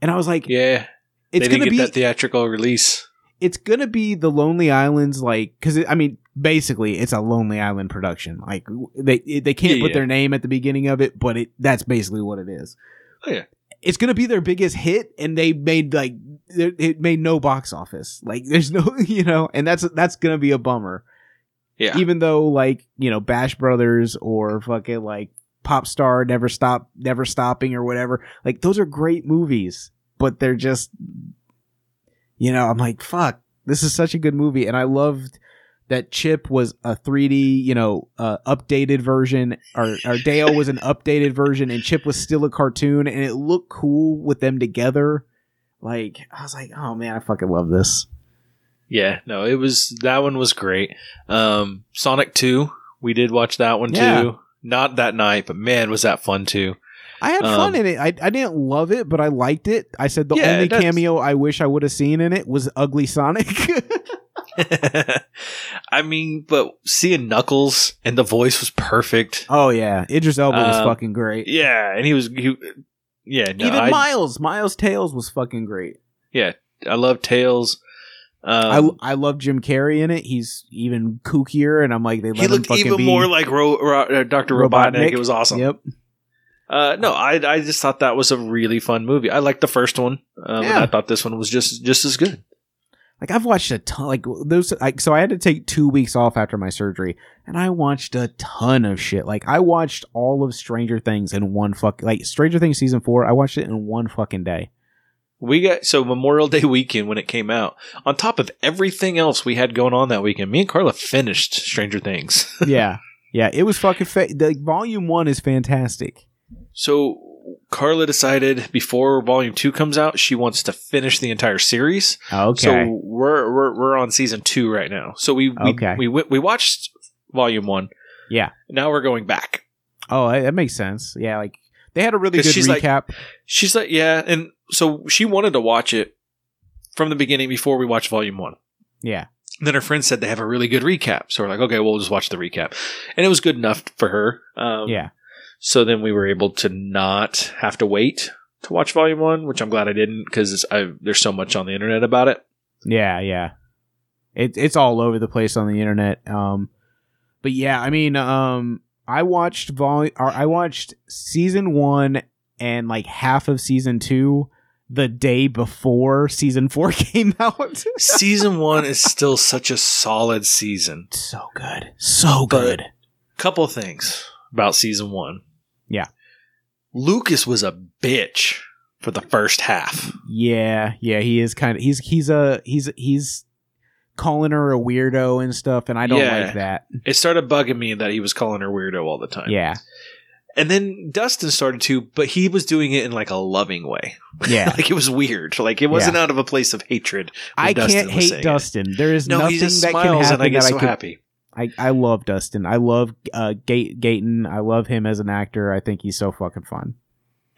And I was like, yeah. it's they didn't gonna get be that theatrical release. It's gonna be the Lonely Islands, like because I mean, basically, it's a Lonely Island production. Like they they can't Yeah, put yeah. their name at the beginning of it, but it that's basically what it is. Oh, yeah. It's gonna be their biggest hit, and they made like it it made no box office. Like there's no, [LAUGHS] you know, and that's that's gonna be a bummer. Yeah, even though like you know Bash Brothers or fucking like Pop Star Never Stop Never Stopping or whatever, like those are great movies, but they're just you know I'm like fuck, this is such a good movie, and I loved that Chip was a 3D you know uh, updated version, or or Dale was an updated version, and Chip was still a cartoon, and it looked cool with them together. Like I was like, oh man, I fucking love this. yeah. No, it was that one was great. Um, Sonic Two, we did watch that one Yeah. too. Not that night, but man, was that fun too. I had Um, fun in it. I, I didn't love it, but I liked it. I said the Yeah, only cameo I wish I would have seen in it was Ugly Sonic. [LAUGHS] I mean, but seeing Knuckles and the voice was perfect. oh yeah, Idris Elba was Um, fucking great. Yeah, and he was, he, yeah, no, Even I, Miles, Miles Tails was fucking great. yeah, I love Tails. I Um, I love Jim Carrey in it. He's even kookier, and I'm like they let he looked even be more like Ro- Ro- uh, Dr. Robotnik. It was awesome. Yep. Uh, no, I I just thought that was a really fun movie. I liked the first one, um, Yeah. I thought this one was just just as good. Like I've watched a ton. Like those. Like so, I had to take two weeks off after my surgery, and I watched a ton of shit. Like I watched all of Stranger Things in one fuck. Like Stranger Things season four, I watched it in one fucking day. We got so Memorial Day weekend when it came out. On top of everything else we had going on that weekend, me and Carla finished Stranger Things. [LAUGHS] yeah, yeah, it was fucking. Fa- the volume one is fantastic. So Carla decided before Volume Two comes out, she wants to finish the entire series. Okay, So we're we're we're on season two right now. So we we Okay. we, we, we watched Volume One. Yeah. Now we're going back. oh, that makes sense. Yeah, like they had a really good she's like- recap. She's like, yeah, and so she wanted to watch it from the beginning before we watched Volume One. yeah, And then her friend said they have a really good recap, so we're like, okay, we'll just watch the recap, and it was good enough for her. Um, yeah, So then we were able to not have to wait to watch Volume One, which I'm glad I didn't because there's so much on the internet about it. yeah, yeah. It, it's all over the place on the internet. Um, but yeah, I mean, um, I watched vol. Or I watched season one and like half of season two the day before season four [LAUGHS] came out. season [LAUGHS] one is still such a solid season. so good, so But- good. Couple things about season one. Yeah. Lucas was a bitch for the first half. Yeah, yeah, he is kind of he's he's a he's he's calling her a weirdo and stuff, and I don't Yeah. like that. It started bugging me that he was calling her weirdo all the time. Yeah, And then Dustin started to, but he was doing it in like a loving way. [LAUGHS] yeah. like it was weird. Like it wasn't out of a place of hatred. I Dustin can't hate saying it. Dustin. There is No, nothing that can happen I get so I could. happy. I, I love Dustin. I love uh, Gate Gaten. I love him as an actor. I think he's so fucking fun.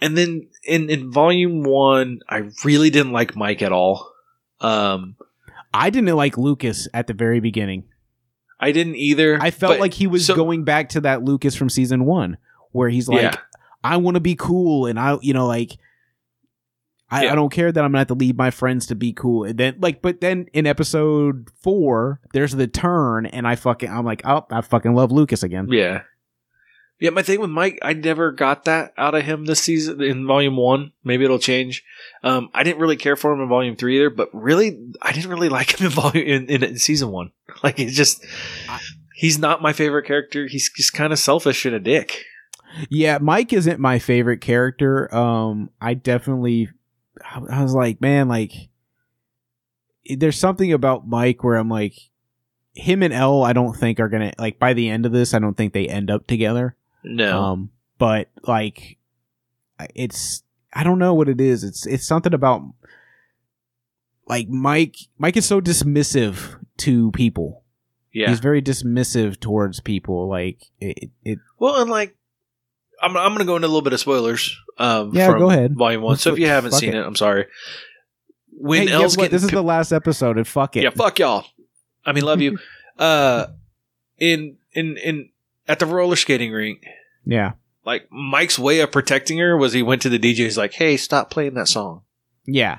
And then in in volume one, I really didn't like Mike at all. Um, I didn't like Lucas at the very beginning. I didn't either. I felt but- like he was so- going back to that Lucas from season one, where he's like, Yeah. I want to be cool, and I, you know, like, I, Yeah. I don't care that I'm gonna have to leave my friends to be cool. And then, like, but then in episode four, there's the turn, and I fucking, I'm like, oh, I fucking love Lucas again. Yeah. Yeah, my thing with Mike, I never got that out of him this season in volume one. Maybe it'll change. Um, I didn't really care for him in volume three either, but really, I didn't really [LAUGHS] like him in volume in, in, in season one. [LAUGHS] Like it's just, he's not my favorite character. He's just kind of selfish and a dick. Yeah, Mike isn't my favorite character. Um, I definitely, I, was like, man, like, there's something about Mike where I'm like, him and Elle, I don't think are gonna like by the end of this. I don't think they end up together. No, Um, but like, it's I don't know what it is. It's it's something about like Mike. Mike is so dismissive to people. Yeah. He's very dismissive towards people. Like it, it well, and like, I'm, I'm going to go into a little bit of spoilers. Um, Yeah, from go ahead. Volume one. So if you haven't fuck seen it. it. I'm sorry. When hey, getting This is the last episode, and fuck it. yeah, fuck y'all. I mean, love you. [LAUGHS] uh, in in in at the roller skating rink, yeah, like Mike's way of protecting her was he went to the DJ's like, "Hey, stop playing that song." yeah.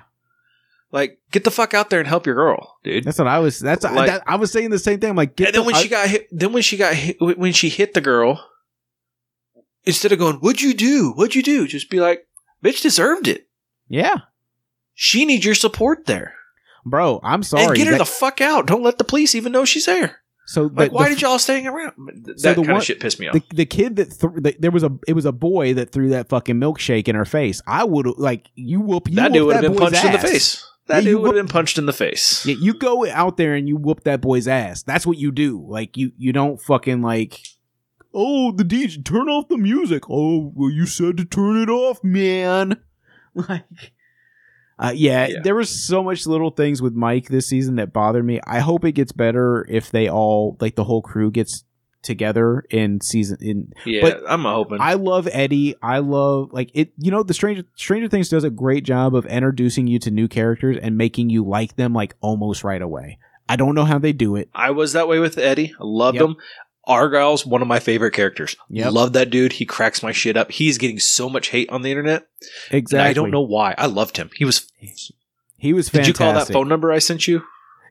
Like, get the fuck out there and help your girl, dude. That's what I was. That's Like- that, I was saying the same thing. I'm like, get and then the- when I- she got hit, then when she got hit, when she hit the girl, instead of going, "What'd you do? What'd you do?" Just be like, "Bitch deserved it. yeah, She needs your support there, bro. I'm sorry. and get her That- the fuck out. Don't let the police even know she's there. so Like, the, why the, did y'all staying around? That So the kind one- of shit pissed me off. the, the kid that th- the, there was a it was a boy that threw that fucking milkshake in her face. I would like you whoop you that dude would have been punched in the face. That Yeah, dude would have been punched in the face. Yeah, you go out there and you whoop that boy's ass. That's what you do. Like you you don't fucking like Oh, the DJ turn off the music. Oh, well you said to turn it off, man. [LAUGHS] Like uh, yeah, Yeah. there was so much little things with Mike this season that bothered me. I hope it gets better if they all like the whole crew gets together in season in Yeah, But I'm hoping. I love Eddie. I love like it. You know, the Stranger Stranger Things does a great job of introducing you to new characters and making you like them like almost right away. I don't know how they do it. I was that way with Eddie. I loved Yep. him. Argyle's one of my favorite characters. Yep. Love that dude. He cracks my shit up. He's getting so much hate on the internet. Exactly. I don't know why. I loved him. He was. He was Did you call that phone number I sent you?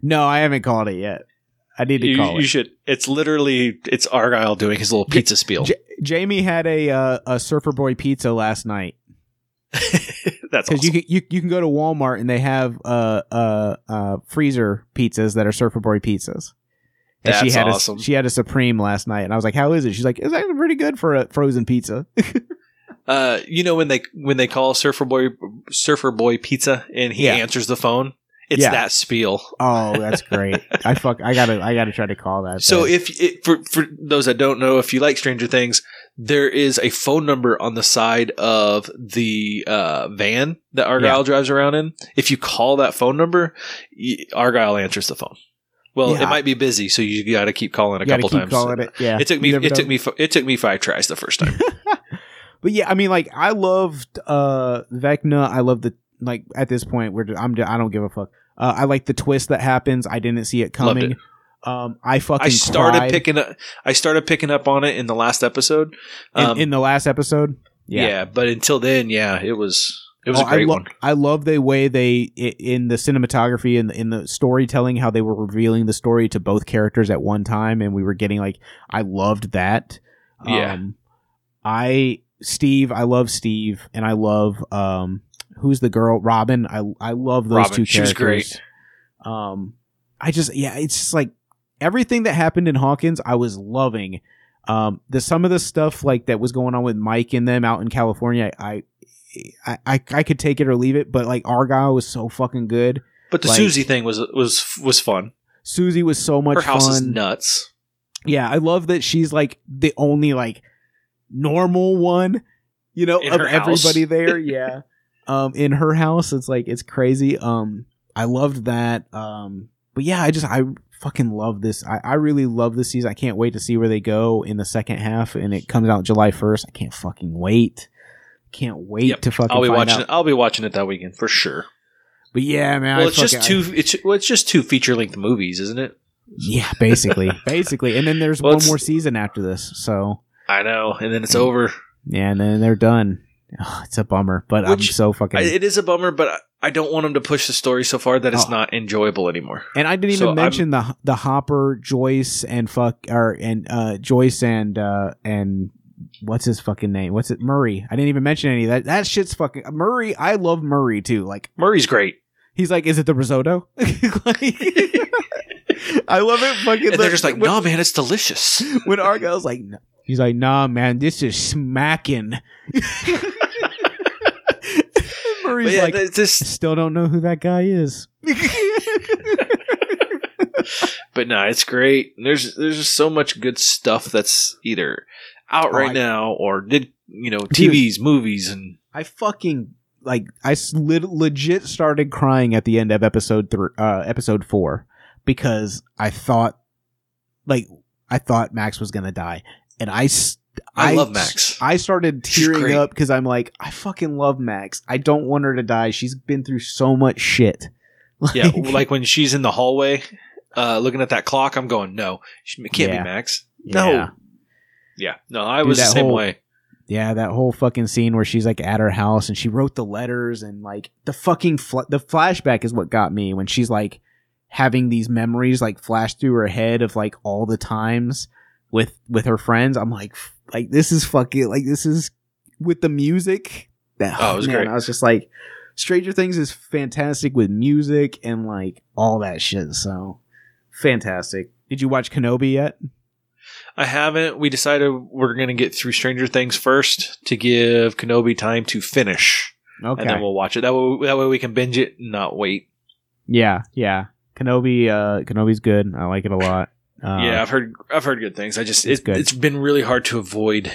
No, I haven't called it yet. I need to You, call you it. should. It's literally it's Argyle doing his little pizza spiel. J- Jamie had a uh, a Surfer Boy pizza last night [LAUGHS] That's because awesome. you can you, you can go to Walmart and they have uh uh uh freezer pizzas that are Surfer Boy pizzas. And she That's had awesome. a she had a supreme last night, and I was like, "How is it?" She's like, "It's actually pretty good for a frozen pizza." [LAUGHS] uh, you know when they when they call Surfer Boy Surfer Boy Pizza and he Yeah. answers the phone, it's Yeah. that spiel. Oh, that's great. [LAUGHS] I fuck. I gotta. I gotta try to call that. So then. if it, for for those that don't know, if you like Stranger Things, there is a phone number on the side of the uh, van that Argyle Yeah. drives around in. If you call that phone number, Argyle answers the phone. Well, Yeah. it might be busy, so you got to keep calling a couple keep times. calling it. Yeah, It took me. It know. took me. It took me five tries the first time. [LAUGHS] But yeah, I mean, like I loved uh Vecna. I love the like at this point where I'm. I don't give a fuck. Uh, I like the twist that happens. I didn't see it coming. Um, I fucking I started cried picking up. I started picking up on it in the last episode. Um, in the last episode. yeah. but until then, yeah, it was. It was Oh, a great I lo- one. I love the way they in the cinematography and in the storytelling how they were revealing the story to both characters at one time, and we were getting like I loved that. Yeah. Um, I Steve, I love Steve, and I love um, who's the girl Robin. I I love those Robin, two she was great. Um, I just yeah, it's just like everything that happened in Hawkins, I was loving. Um, the some of the stuff like that was going on with Mike and them out in California, I, I, I, I could take it or leave it, but like Argyle was so fucking good. But the like- Susie thing was was was fun. Susie was so much Her house fun. is nuts. yeah, I love that she's like the only like normal one, you know, In of everybody there. [LAUGHS] Yeah. um, in her house, it's like it's crazy. Um, I loved that. Um, but yeah, I just I fucking love this. I, I really love this season. I can't wait to see where they go in the second half, and it comes out July first. I can't fucking wait. Can't wait Yep. to fucking. I'll be watching out. it. I'll be watching it that weekend for sure. But yeah, man. well, I it's just fucking- two. It's well, it's just two feature length movies, isn't it? Yeah, basically, [LAUGHS] basically, and then there's Well, one more season after this. So I know, and then it's Mm. over. yeah, and then they're done. Ugh, it's a bummer, but I'm so fucking. It is a bummer, but I, I don't want them to push the story so far that it's Oh. not enjoyable anymore. and I didn't even so I'm- mention the the Hopper, Joyce, and fuck or and uh Joyce and uh and what's his fucking name? What's it? Murray. I didn't even mention any of that. That shit's fucking Murray. I love Murray too. Like Murray's great, he's like, is it the risotto? [LAUGHS] Like- [LAUGHS] I love it. Fucking. and they're just like, "No, man, it's delicious." [LAUGHS] when Argyle's like, no. he's like, nah, man, this is smacking. Murray's yeah, like, just still don't know who that guy is. but no, it's great. There's there's just so much good stuff that's either out Oh, right I- now or did you know Dude. TVs, movies, and I fucking like I legit started crying at the end of episode three, uh, episode four, because I thought like I thought Max was gonna die, and I, I love Max. I started tearing up because I'm like, I fucking love Max. I don't want her to die. She's been through so much shit. [LAUGHS] Like, Yeah, like when she's in the hallway, uh, looking at that clock, I'm going, no, she it can't Yeah. be Max. No. Yeah, no, I Dude, was the that same whole- way. Yeah, that whole fucking scene where she's like at her house and she wrote the letters and like the fucking fl- the flashback is what got me when she's like having these memories like flash through her head of like all the times with with her friends. I'm like like this is fucking like this is with the music. That, Oh, it oh, was man, great. I was just like Stranger Things is fantastic with music and like all that shit. So fantastic. Did you watch Kenobi yet? I haven't. We decided we're going to get through Stranger Things first to give Kenobi time to finish, Okay. and then we'll watch it. That way, that way we can binge it and not wait. Yeah, yeah. Kenobi, uh, Kenobi's good. I like it a lot. Uh, yeah, I've heard I've heard good things. I just it's it, good. it's been really hard to avoid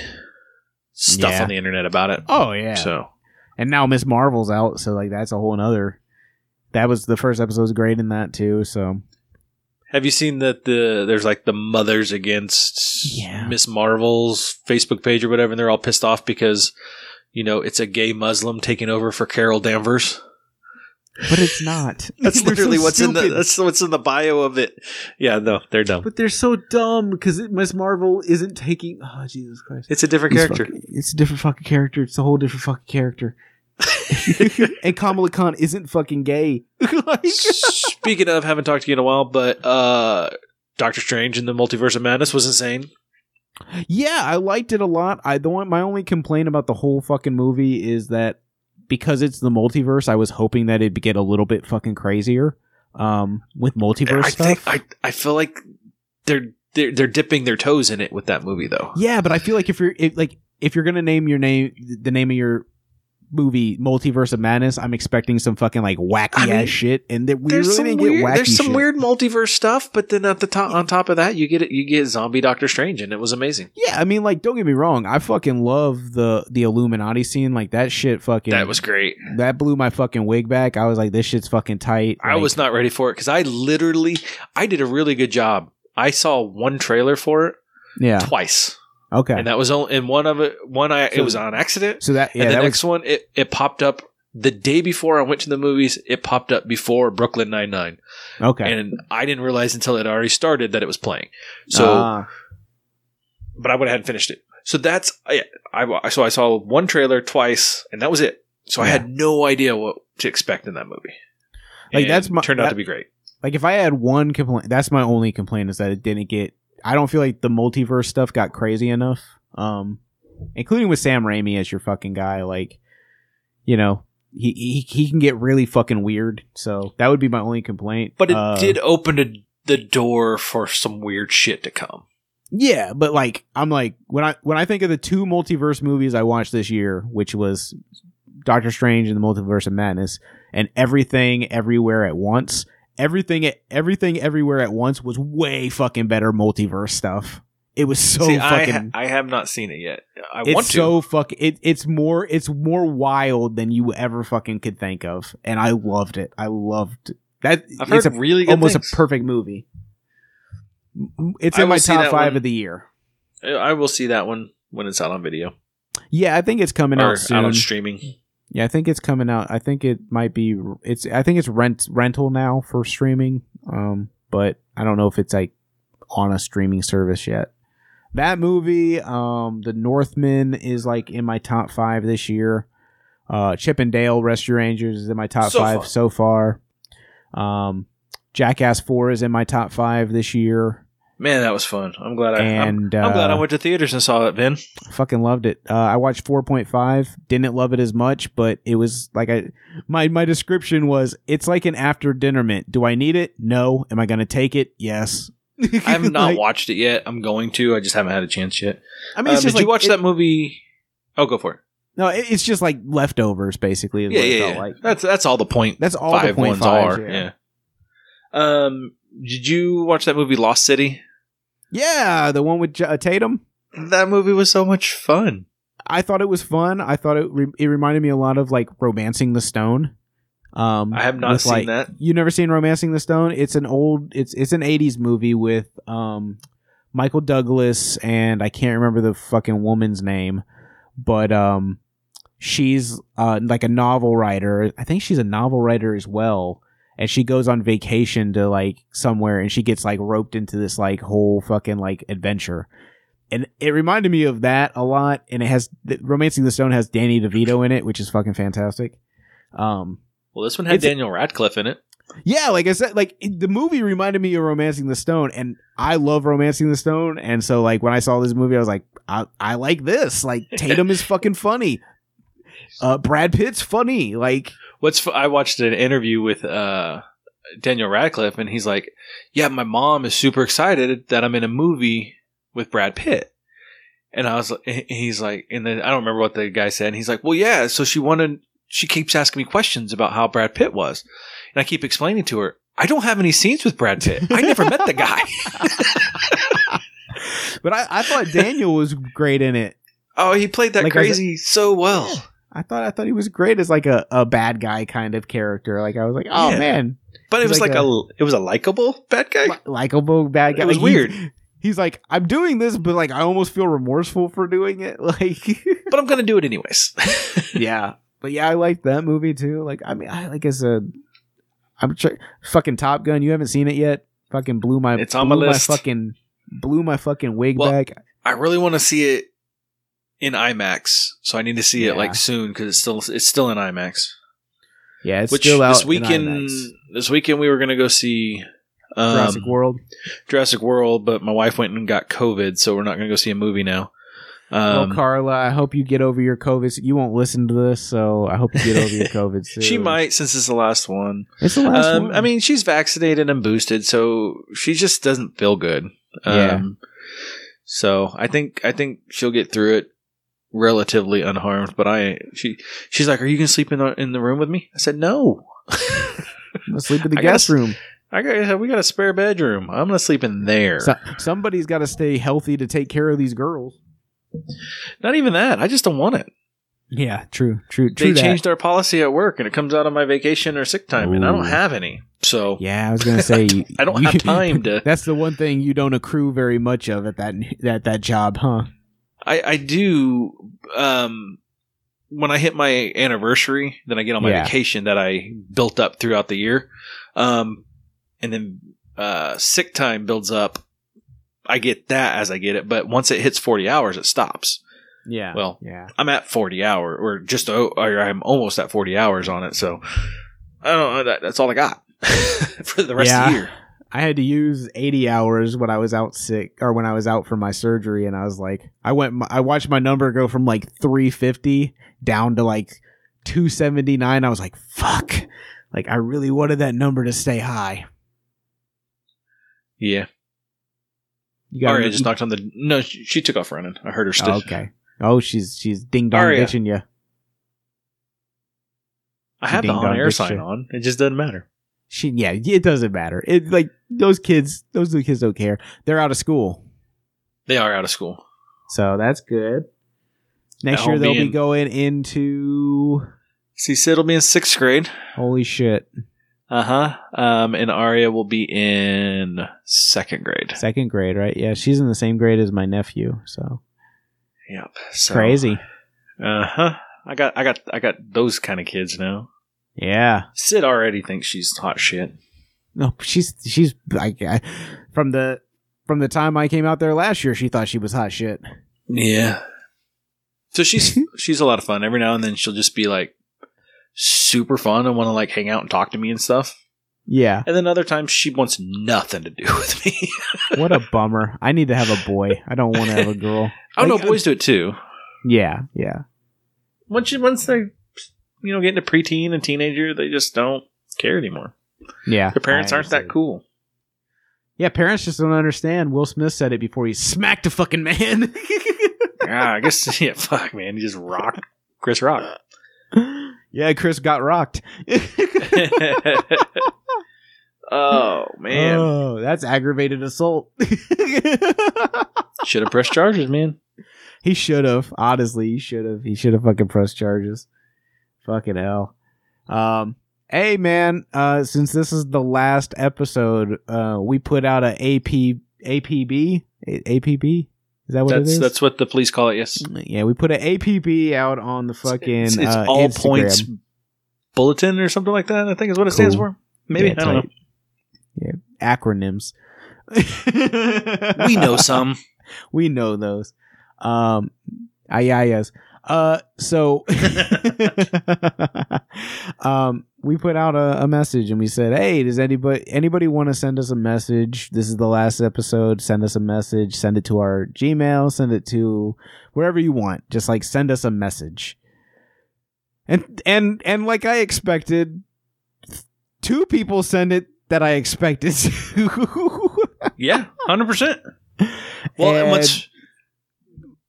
stuff Yeah. on the internet about it. Oh yeah. So and now Miss Marvel's out, so like that's a whole nother. That was the first episode was great in that too. So Have you seen that the there's like the mothers against Yeah. Miss Marvel's Facebook page or whatever, and they're all pissed off because you know it's a gay Muslim taking over for Carol Danvers. but it's not. [LAUGHS] That's [LAUGHS] literally so what's in the that's what's in the bio of it. Yeah, no, they're dumb. But they're so dumb because Miss Marvel isn't taking. Oh Jesus Christ! It's a different It's character. fucking- it's a different fucking character. It's a whole different fucking character. [LAUGHS] and Kamala Khan isn't fucking gay. [LAUGHS] Like- Speaking of, haven't talked to you in a while, but uh Doctor Strange in the Multiverse of Madness was insane. Yeah, I liked it a lot. I the one my only complaint about the whole fucking movie is that because it's the multiverse, I was hoping that it'd get a little bit fucking crazier. Um, with multiverse I stuff. think I I feel like they're they're they're dipping their toes in it with that movie though. yeah, but I feel like if you're if, like if you're gonna name your name the name of your movie Multiverse of Madness, I'm expecting some fucking like wacky I mean, ass shit, and that we really didn't weird, get wacky there's some shit. weird multiverse stuff, but then at the top on top of that, you get it you get zombie Doctor Strange, and it was amazing. Yeah, I mean, like, don't get me wrong, I fucking love the the Illuminati scene. Like that shit, fucking That was great. that blew my fucking wig back. I was like, this shit's fucking tight. I was not ready for it because I literally I did a really good job. I saw one trailer for it yeah twice, okay. and that was only in one of it. One I So- it was on accident, so that yeah, and the that next was one it, it popped up the day before I went to the movies. It popped up before Brooklyn Nine Nine, okay. and I didn't realize until it already started that it was playing. So, Ah, but I went ahead and finished it. So that's I, I so I saw one trailer twice, and that was it. So I had no idea what to expect in that movie. Like, And that's my- turned out that- to be great. like if I had one complaint, that's my only complaint is that it didn't get. I don't feel like the multiverse stuff got crazy enough. Um, including with Sam Raimi as your fucking guy, like, you know, he he he can get really fucking weird. So that would be my only complaint. But it Uh, did open a, the door for some weird shit to come. Yeah, but like I'm like when I when I think of the two multiverse movies I watched this year, which was Doctor Strange and the Multiverse of Madness, and Everything Everywhere at Once. Everything everything everywhere at once was way fucking better multiverse stuff. It was so See, I, fucking ha- I have not seen it yet. I it's want to. so fucking it, it's more it's more wild than you ever fucking could think of. And I loved it. I loved that I've it's heard a, really good almost things. a perfect movie. It's in my top five one. of the year. I will see that one when it's out on video Yeah, I think it's coming or out soon. out on streaming. Yeah, I think it's coming out. I think it might be. It's. I think it's rent rental now for streaming. Um, but I don't know if it's like on a streaming service yet. That movie, um, The Northman, is like in my top five this year. Uh, Chip 'n Dale Rescue Rangers is in my top So five far. so far. Um, Jackass Four is in my top five this year, Man, that was fun. I'm glad I. I'm, and I'm glad I uh, went to theaters and saw it, Ben. fucking loved it. Uh, I watched 4.5. Didn't love it as much, but it was like I my my description was it's like an after dinner mint. Do I need it? No. Am I going to take it? Yes. I have [LAUGHS] not Like, watched it yet. I'm going to. I just haven't had a chance yet. I mean, Uh, it's did just like, you watch it- that movie? Oh, go for it. No, it, it's just like leftovers, basically. Is Yeah, what it yeah, felt yeah. like. That's that's all the point. That's all the point ones fives, are. yeah. Yeah. Um, did you watch that movie Lost City? Yeah, the one with J- uh, Tatum. That movie was so much fun. I thought it was fun. I thought it re- it reminded me a lot of like Romancing the Stone. Um, I have not with, seen like, that. You never seen Romancing the Stone? It's an old it's it's an 80s movie with um Michael Douglas and I can't remember the fucking woman's name, but um, she's uh like a novel writer. I think she's a novel writer as well. And she goes on vacation to like somewhere and she gets like roped into this like whole fucking like adventure. And it reminded me of that a lot. And it has Romancing the Stone has Danny DeVito in it, which is fucking fantastic. Um, Well, this one had Daniel Radcliffe in it. yeah, like I said, like it- the movie reminded me of Romancing the Stone, and I love Romancing the Stone, and so like when I saw this movie, I was like, I, I like this. Like Tatum is [LAUGHS] fucking funny. Uh, Brad Pitt's funny. Like, What's f- I watched an interview with uh, Daniel Radcliffe, and he's like, "Yeah, my mom is super excited that I'm in a movie with Brad Pitt." And I was, like- he's like, and then I don't remember what the guy said. And he's like, "Well, yeah." So she wanted, she keeps asking me questions about how Brad Pitt was, and I keep explaining to her, I don't have any scenes with Brad Pitt. I never met the guy. [LAUGHS] but I, I thought Daniel was great in it. oh, he played that Like, was- crazy so well. I thought I thought he was great as like a, a bad guy kind of character. Like I was like, oh Yeah. man, But it was like like, a, it was a likable bad guy. li- likable bad guy. It was Like, weird. [LAUGHS] He's like, I'm doing this, but like I almost feel remorseful for doing it. [LAUGHS] Like. [LAUGHS] but I'm gonna do it anyways. yeah, but yeah, I liked that movie too. Like, I mean, I like as a, I'm tr- fucking Top Gun. You haven't seen it yet? Fucking blew my. It's on my list. fucking blew my fucking wig Well, back. I really want to see it in IMAX, so I need to see Yeah. it like soon because it's still it's still in IMAX. Yeah, it's Which still out this in weekend, this weekend we were gonna go see um, Jurassic World. Jurassic World, but my wife went and got COVID, so we're not gonna go see a movie now. Um, well, Carla, I hope you get over your COVID. You won't listen to this, so I hope you get over your COVID. [LAUGHS] Soon. she might since it's the last one. It's the last Um, one. I mean, she's vaccinated and boosted, so she just doesn't feel good. Yeah. Um, so I think I think she'll get through it relatively unharmed. But I she she's like, "Are you gonna sleep in the in the room with me?" I said, "No." I'm gonna sleep in the I gotta guest room. I got we got a spare bedroom. I'm gonna sleep in there. So, somebody's got to stay healthy to take care of these girls. Not even that. I just don't want it. Yeah, true, true, true. They that. changed our policy at work, and it comes out on my vacation or sick time, and I don't have any. So Yeah, I was gonna say [LAUGHS] you- I don't you- have time to. [LAUGHS] That's the one thing you don't accrue very much of at that that that job, huh? I, I do um when I hit my anniversary, then I get on my Yeah. vacation that I built up throughout the year. Um and then uh sick time builds up. I get that as I get it, but once it hits 40 hours it stops. Yeah. Well, yeah. I'm at 40 hour or just or I'm almost at 40 hours on it, so I don't know that, that's all I got [LAUGHS] for the rest of the year. I had to use 80 hours when I was out sick or when I was out for my surgery and I was like I went I watched my number go from like 350 down to like 279. I was like, "Fuck." Like I really wanted that number to stay high. Yeah. You Aria just knocked on the No, she, she took off running. I heard her still. Oh, okay. Oh, she's she's ding dong Aria. bitching you. I have the on air sign shit. on. It just doesn't matter. She yeah, it doesn't matter. It like those kids, those little kids don't care. They're out of school. They are out of school. So that's good. Next At year they'll being- be going into See, Sid will be in sixth grade. holy shit. Uh huh. Um, and Aria will be in second grade. Second grade, right? Yeah, she's in the same grade as my nephew. So Yep. So, crazy. Uh huh. I got, I got, I got those kind of kids now. Yeah. Sid already thinks she's hot shit. No, she's she's like I, from the from the time I came out there last year, she thought she was hot shit. Yeah. So she's [LAUGHS] she's a lot of fun. Every now and then she'll just be like super fun and want to like hang out and talk to me and stuff. Yeah. And then other times she wants nothing to do [LAUGHS] with me. What a bummer. I need to have a boy. I don't want to have a girl. [LAUGHS] oh no, Like, boys do it too. Yeah, yeah. Once you once they you know getting into preteen and teenager, they just don't care anymore. Yeah. Their parents I aren't that cool. Yeah, parents just don't understand. Will Smith said it before he smacked a fucking man. [LAUGHS] yeah, I guess yeah. Fuck man, he just rocked Chris Rock. [LAUGHS] yeah, Chris got rocked. [LAUGHS] oh man, Oh, that's aggravated assault. should have pressed charges, man. he should have. Honestly, he should have. He should have fucking pressed charges. Fucking hell. Um. Hey man, uh, since this is the last episode, uh, we put out a AP APB A- APB. Is that what that's it is? that's what the police call it. Yes, yeah, we put an APB out on the fucking it's, it's uh, all Instagram. points bulletin or something like that. I think is what it stands for. Maybe Yeah, I don't know. Yeah, acronyms. We know some. [LAUGHS] we know those. Um, ayayas. Uh, so, [LAUGHS] um, we put out a, a message and we said, "Hey, does anybody anybody want to send us a message? This is the last episode. Send us a message. Send it to our Gmail. Send it to wherever you want. Just like send us a message." And and and like I expected, two people send it that I expected to. Yeah, hundred percent. Well, and And- what's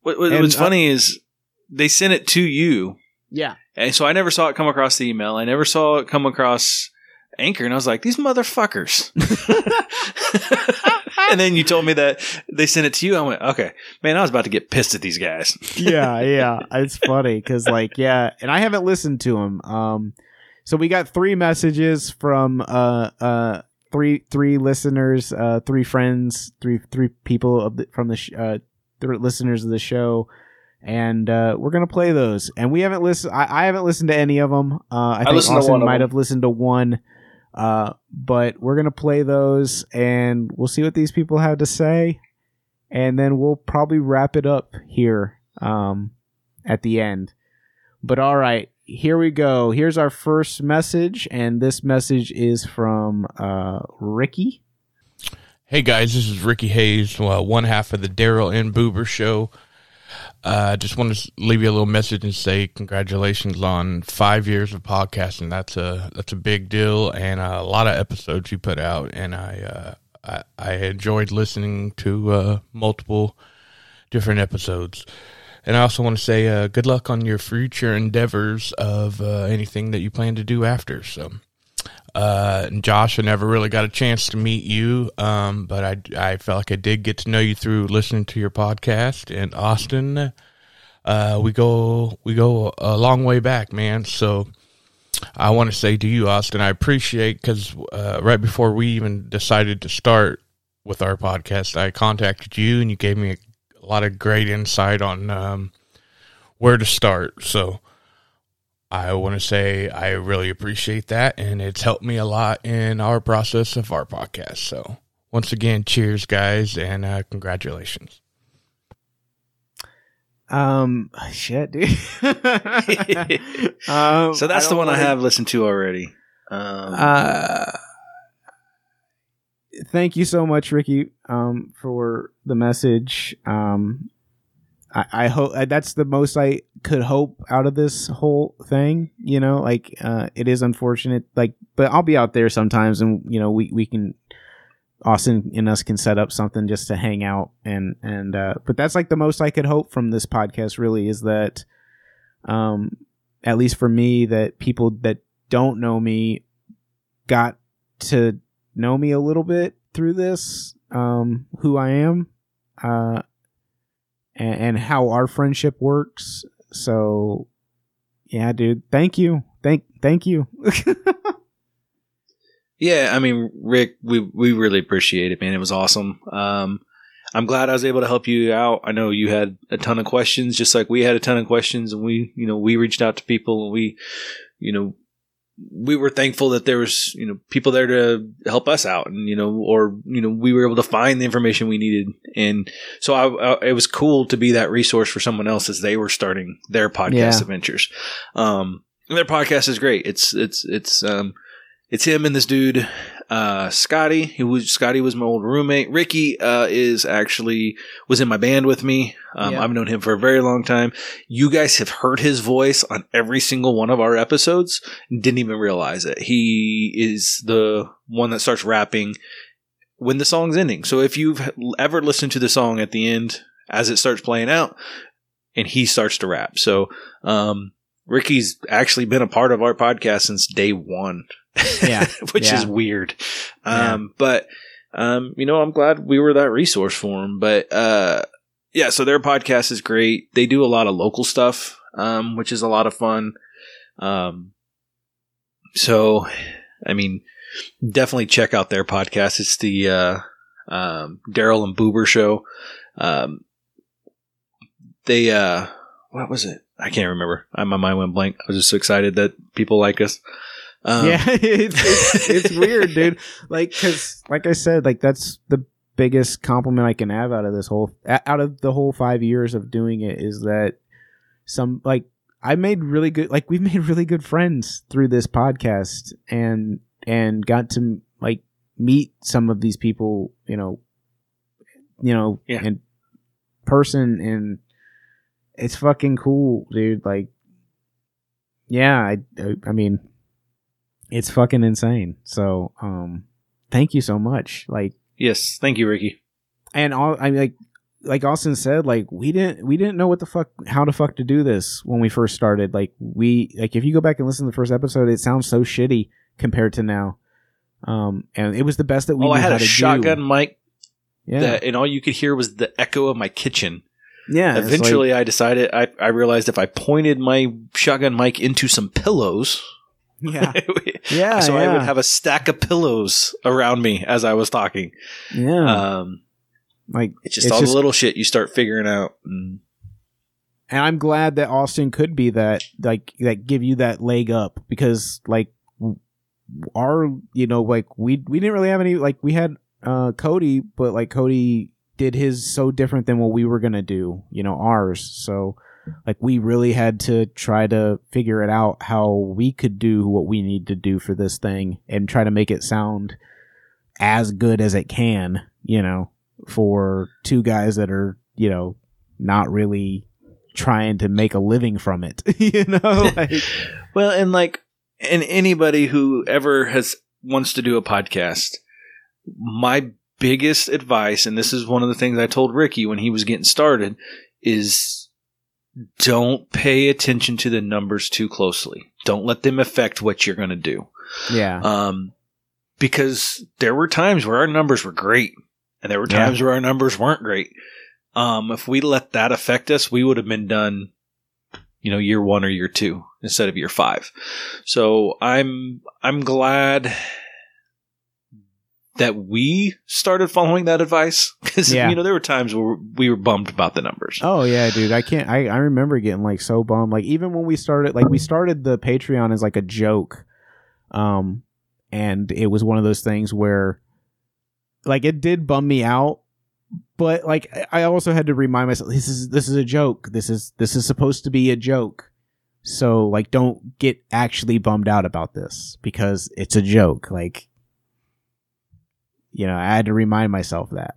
what, and, what's uh, funny is they sent it to you, yeah. and so I never saw it come across the email. I never saw it come across Anchor, and I was like, "These motherfuckers." [LAUGHS] [LAUGHS] and then you told me that they sent it to you. I went, "Okay, man, I was about to get pissed at these guys." yeah, yeah. [LAUGHS] It's funny because, like, yeah, and I haven't listened to them. Um, so we got three messages from uh uh three three listeners, uh three friends, three three people of the, from the sh- uh three listeners of the show. And uh, we're gonna play those, and we haven't listened. I, I haven't listened to any of them. Uh, I think listened Austin might have listened to one, uh, but we're gonna play those, and we'll see what these people have to say, and then we'll probably wrap it up here um, at the end. But all right, here we go. Here's our first message, and this message is from uh, Ricky. Hey guys, this is Ricky Hayes, uh, one half of the Daryl and Boober show. Uh, just want to leave you a little message and say congratulations on five years of podcasting. That's a that's a big deal, and a lot of episodes you put out. And I uh, I, I enjoyed listening to uh, multiple different episodes. And I also want to say uh, good luck on your future endeavors of uh, anything that you plan to do after. So. Uh, and Josh, I never really got a chance to meet you, um, but I, I felt like I did get to know you through listening to your podcast. And Austin, uh, we go we go a long way back, man. So I want to say to you, Austin, I appreciate because uh, right before we even decided to start with our podcast, I contacted you and you gave me a, a lot of great insight on um, where to start. So. I want to say I really appreciate that, and it's helped me a lot in our process of our podcast. So, once again, cheers, guys, and uh, congratulations. Um, shit, dude. [LAUGHS] um, so that's the don't one I have listened to already. Um, Uh, thank you so much, Ricky, um, for the message. Um, I, I hope uh, that's the most I could hope out of this whole thing. You know, like uh, it is unfortunate, like, but I'll be out there sometimes, and you know, we we can. Austin and us can set up something just to hang out and and uh but that's like the most I could hope from this podcast really is that um at least for me that people that don't know me got to know me a little bit through this um who I am uh and, and how our friendship works so yeah dude thank you thank thank you [LAUGHS] Yeah, I mean, Rick, we we really appreciate it, man. It was awesome. Um, I'm glad I was able to help you out. I know you had a ton of questions, just like we had a ton of questions, and we, you know, we reached out to people, and we, you know, we were thankful that there was, you know, people there to help us out, and you know, or you know, we were able to find the information we needed, and so I, I, it was cool to be that resource for someone else as they were starting their podcast Yeah. adventures. Um, and their podcast is great. It's it's it's um it's him and this dude, uh, Scotty. He was Scotty was my old roommate. Ricky uh, is actually was in my band with me. Um, Yeah. I've known him for a very long time. You guys have heard his voice on every single one of our episodes. Didn't even realize it. He is the one that starts rapping when the song's ending. So if you've ever listened to the song at the end as it starts playing out, and he starts to rap. So um, Ricky's actually been a part of our podcast since day one. Yeah. [LAUGHS] which Yeah. is weird. Um, but, um, you know, I'm glad we were that resource for him. But, uh, yeah, so their podcast is great. They do a lot of local stuff, um, which is a lot of fun. Um, so, I mean, definitely check out their podcast. It's the, uh, um, Daryl and Boober show. Um, they uh, what was it? I can't remember. I, my mind went blank. I was just so excited that people like us. Um, yeah, [LAUGHS] it's, it's, it's weird, dude. [LAUGHS] Like, cause like I said, like that's the biggest compliment I can have out of this whole, out of the whole five years of doing it is that some, like, I made really good, like, we've [LAUGHS] made really good friends through this podcast and, and got to, like, meet some of these people, you know, you know, Yeah. in person and it's fucking cool, dude. Like, yeah, I, I, I mean, it's fucking insane. So, um, thank you so much. Like, Yes, thank you, Ricky. and all I mean, like, like Austin said, like we didn't we didn't know what the fuck how the fuck to do this when we first started. Like we like if you go back and listen to the first episode, it sounds so shitty compared to now. Um, and it was the best that we. Oh, I had a shotgun Do. mic Yeah, that, and all you could hear was the echo of my kitchen. yeah. it's like- Eventually, I decided I, I realized if I pointed my shotgun mic into some pillows, yeah, [LAUGHS] yeah. so I would have a stack of pillows around me as I was talking. yeah. Um, like it's just It's all just- the little shit you start figuring out. Mm. and I'm glad that Austin could be that like that give you that leg up because like our you know like we we didn't really have any like we had uh Cody but like Cody did his so different than what we were gonna do you know ours so like we really had to try to figure it out how we could do what we need to do for this thing and try to make it sound as good as it can you know for two guys that are you know not really trying to make a living from it [LAUGHS] you know [LAUGHS] like, Well, and like, and anybody who ever has wants to do a podcast, my biggest advice, and this is one of the things I told Ricky when he was getting started, is don't pay attention to the numbers too closely. Don't let them affect what you're going to do. yeah Um, because there were times where our numbers were great, and there were Yeah. times where our numbers weren't great. Um, if we let that affect us, we would have been done, you know, year one or year two instead of year five. So I'm I'm glad that we started following that advice? [LAUGHS] Because Yeah. you know there were times where we were bummed about the numbers. oh yeah dude. I can't I, I remember getting like so bummed. Like even when we started like we started the patreon as like a joke um and it was one of those things where like it did bum me out but like I- i also had to remind myself this is this is a joke. This is this is supposed to be a joke. So like don't get actually bummed out about this because it's a joke. Like you know i had to remind myself that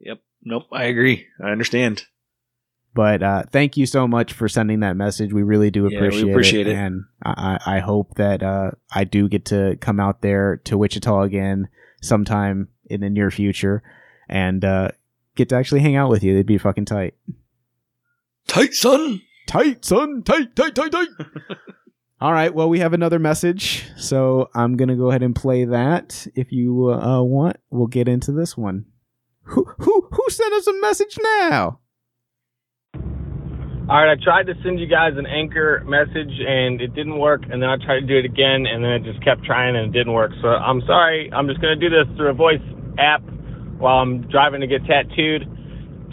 Yep. Nope. I agree. I understand. but uh, thank you so much for sending that message. We really do appreciate, Yeah, we appreciate, appreciate it. and I, I I hope that uh, I do get to come out there to Wichita again sometime in the near future, and uh, get to actually hang out with you. It'd be fucking tight. Tight son. Tight, son. Tight, tight, tight, tight. [LAUGHS] All right. Well, we have another message, so I'm gonna go ahead and play that. If you uh, want, we'll get into this one. Who who who sent us a message now? All right, I tried to send you guys an anchor message and it didn't work, and then I tried to do it again, and then it just kept trying and it didn't work. So I'm sorry. I'm just gonna do this through a voice app while I'm driving to get tattooed.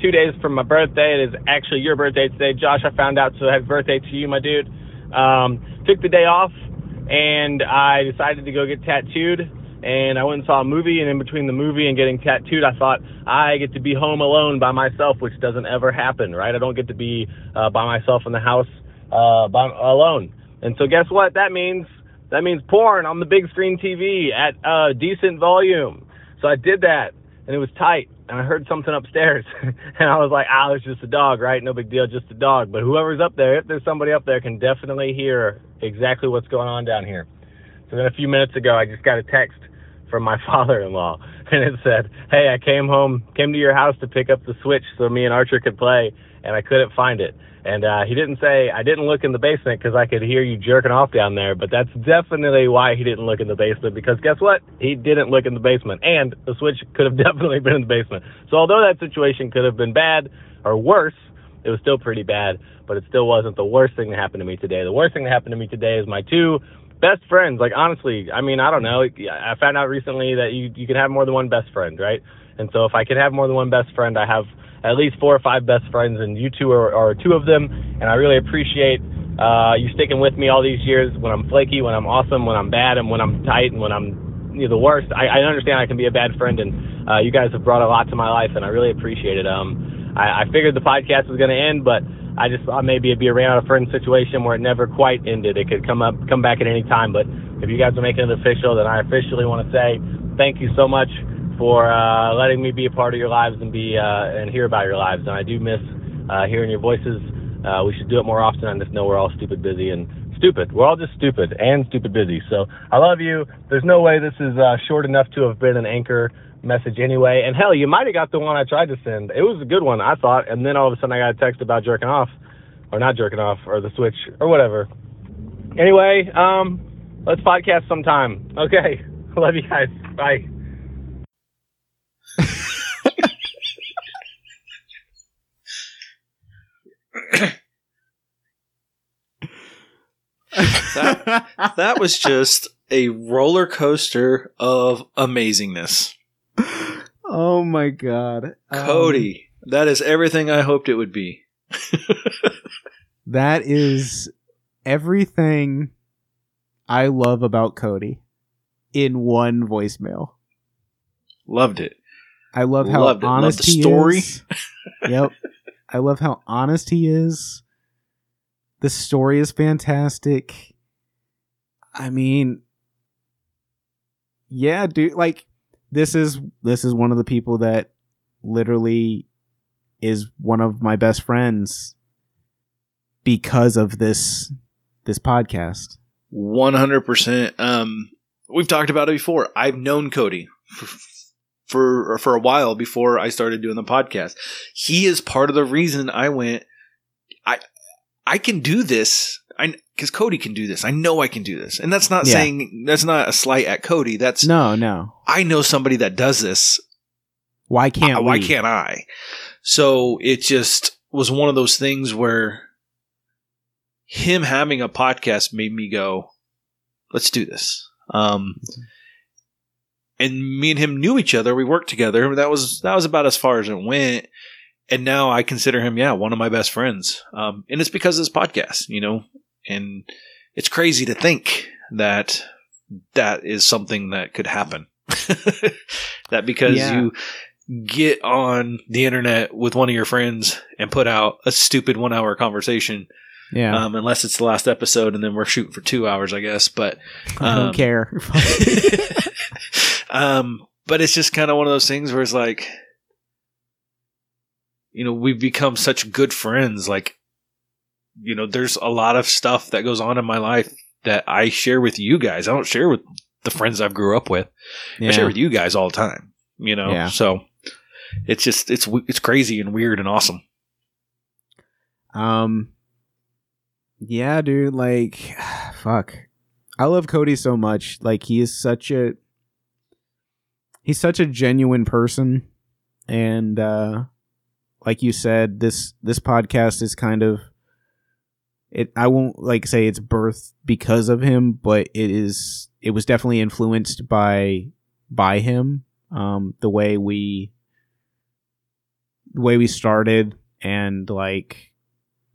Two days from my birthday. It is actually your birthday today, Josh. I found out, so happy birthday to you, my dude. Um, took the day off, and I decided to go get tattooed. And I went and saw a movie, and in between the movie and getting tattooed, I thought I get to be home alone by myself, which doesn't ever happen, right? I don't get to be uh, by myself in the house uh, by, alone. And so, guess what? That means that means porn on the big screen TV at uh, decent volume. So I did that, and it was tight. And I heard something upstairs, [LAUGHS] and I was like, "Ah, it's just a dog, right? No big deal, just a dog." But whoever's up there, if there's somebody up there, can definitely hear exactly what's going on down here. So then a few minutes ago, I just got a text from my [LAUGHS] father-in-law, and it said, "Hey, I came home, came to your house to pick up the Switch so me and Archer could play, and I couldn't find it." And uh, he didn't say I didn't look in the basement because I could hear you jerking off down there, but that's definitely why he didn't look in the basement. Because guess what? He didn't look in the basement, and the Switch could have [LAUGHS] definitely been in the basement. So although that situation could have been bad or worse, it was still pretty bad, but it still wasn't the worst thing that happened to me today. The worst thing that happened to me today is my two best friends. Like honestly, I mean, I don't know. I found out recently that you you can have more than one best friend, right? And so if I could have more than one best friend, I have at least four or five best friends, and you two are, are two of them. And I really appreciate uh, you sticking with me all these years when I'm flaky, when I'm awesome, when I'm bad, and when I'm tight, and when I'm you know, the worst. I, I understand I can be a bad friend, and uh, you guys have brought a lot to my life, and I really appreciate it. Um, I, I figured the podcast was going to end, but I just thought maybe it'd be a ran out of friends situation where it never quite ended. It could come up, come back at any time. But if you guys are making it official, then I officially want to say thank you so much for uh, letting me be a part of your lives and be uh, and hear about your lives. And I do miss uh, hearing your voices. Uh, we should do it more often. I just know we're all stupid busy and stupid. We're all just stupid and stupid busy. So I love you. There's no way this is uh, short enough to have been an anchor message anyway. And hell, you might have got the one I tried to send. It was a good one, I thought. And then all of a sudden I got a text about jerking off, or not jerking off, or the switch, or whatever. Anyway, um, let's podcast sometime. Okay. [LAUGHS] Love you guys. Bye. That, that was just a roller coaster of amazingness. oh my god, Um, Cody, that is everything I hoped it would be. [LAUGHS] that is everything I love about Cody in one voicemail. Loved it. I love how Loved it. Loved honest the he story. [LAUGHS] yep. I love how honest he is. The story is fantastic. I mean, yeah, dude, like this is this is one of the people that literally is one of my best friends because of this this podcast. One hundred percent. Um, we've talked about it before. I've known Cody for for a while before I started doing the podcast. He is part of the reason I went. I I can do this. I because Cody can do this. I know I can do this, and that's not Yeah. saying that's not a slight at Cody. That's No, no. I know somebody that does this. Why can't Uh, why can't I? So it just was one of those things where him having a podcast made me go, let's do this. Um, and me and him knew each other. We worked together. That was, that was about as far as it went. And now I consider him, yeah, one of my best friends. Um, and it's because of this podcast, you know, and it's crazy to think that that is something that could happen. [LAUGHS] that because Yeah. you get on the internet with one of your friends and put out a stupid one hour conversation, Yeah. um, unless it's the last episode and then we're shooting for two hours, I guess. But I don't um, care. [LAUGHS] [LAUGHS] um, but it's just kind of one of those things where it's like, you know, we've become such good friends. Like, you know, there's a lot of stuff that goes on in my life that I share with you guys. I don't share with the friends I've grew up with. I share with you guys all the time. You know, Yeah. so it's just it's it's crazy and weird and awesome. Um, yeah, dude. Like, [SIGHS] fuck. I love Cody so much. Like, he is such a he's such a genuine person, and uh, like you said, this this podcast is kind of it. I won't like say it's birth because of him, but it is. It was definitely influenced by by him. Um, the way we the way we started and like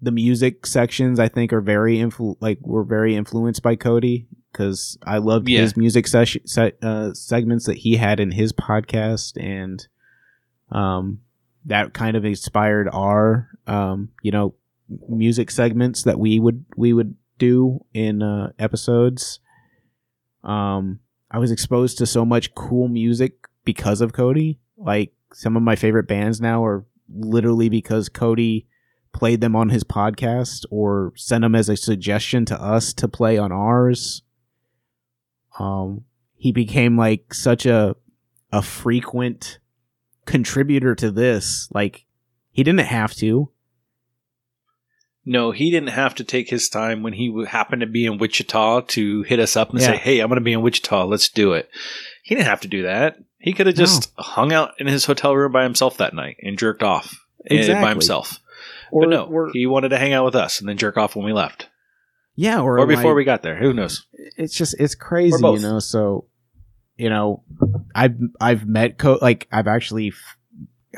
the music sections I think are very influ- like were very influenced by Cody because I loved Yeah. his music session se- uh, segments that he had in his podcast and um that kind of inspired our um you know music segments that we would we would do in uh, episodes um I was exposed to so much cool music because of Cody like some of my favorite bands now are literally because Cody played them on his podcast or sent them as a suggestion to us to play on ours. Um, he became like such a a frequent contributor to this. Like he didn't have to. No, he didn't have to take his time when he happened to be in Wichita to hit us up and say, "Hey, I'm going to be in Wichita. Let's do it." He didn't have to do that. He could have just hung out in his hotel room by himself that night and jerked off eh, Exactly. by himself. Or but no, or- he wanted to hang out with us and then jerk off when we left, yeah, or, or before like, we got there. Who knows? It's just it's crazy, you know. So you know, I've I've met Co- like I've actually f-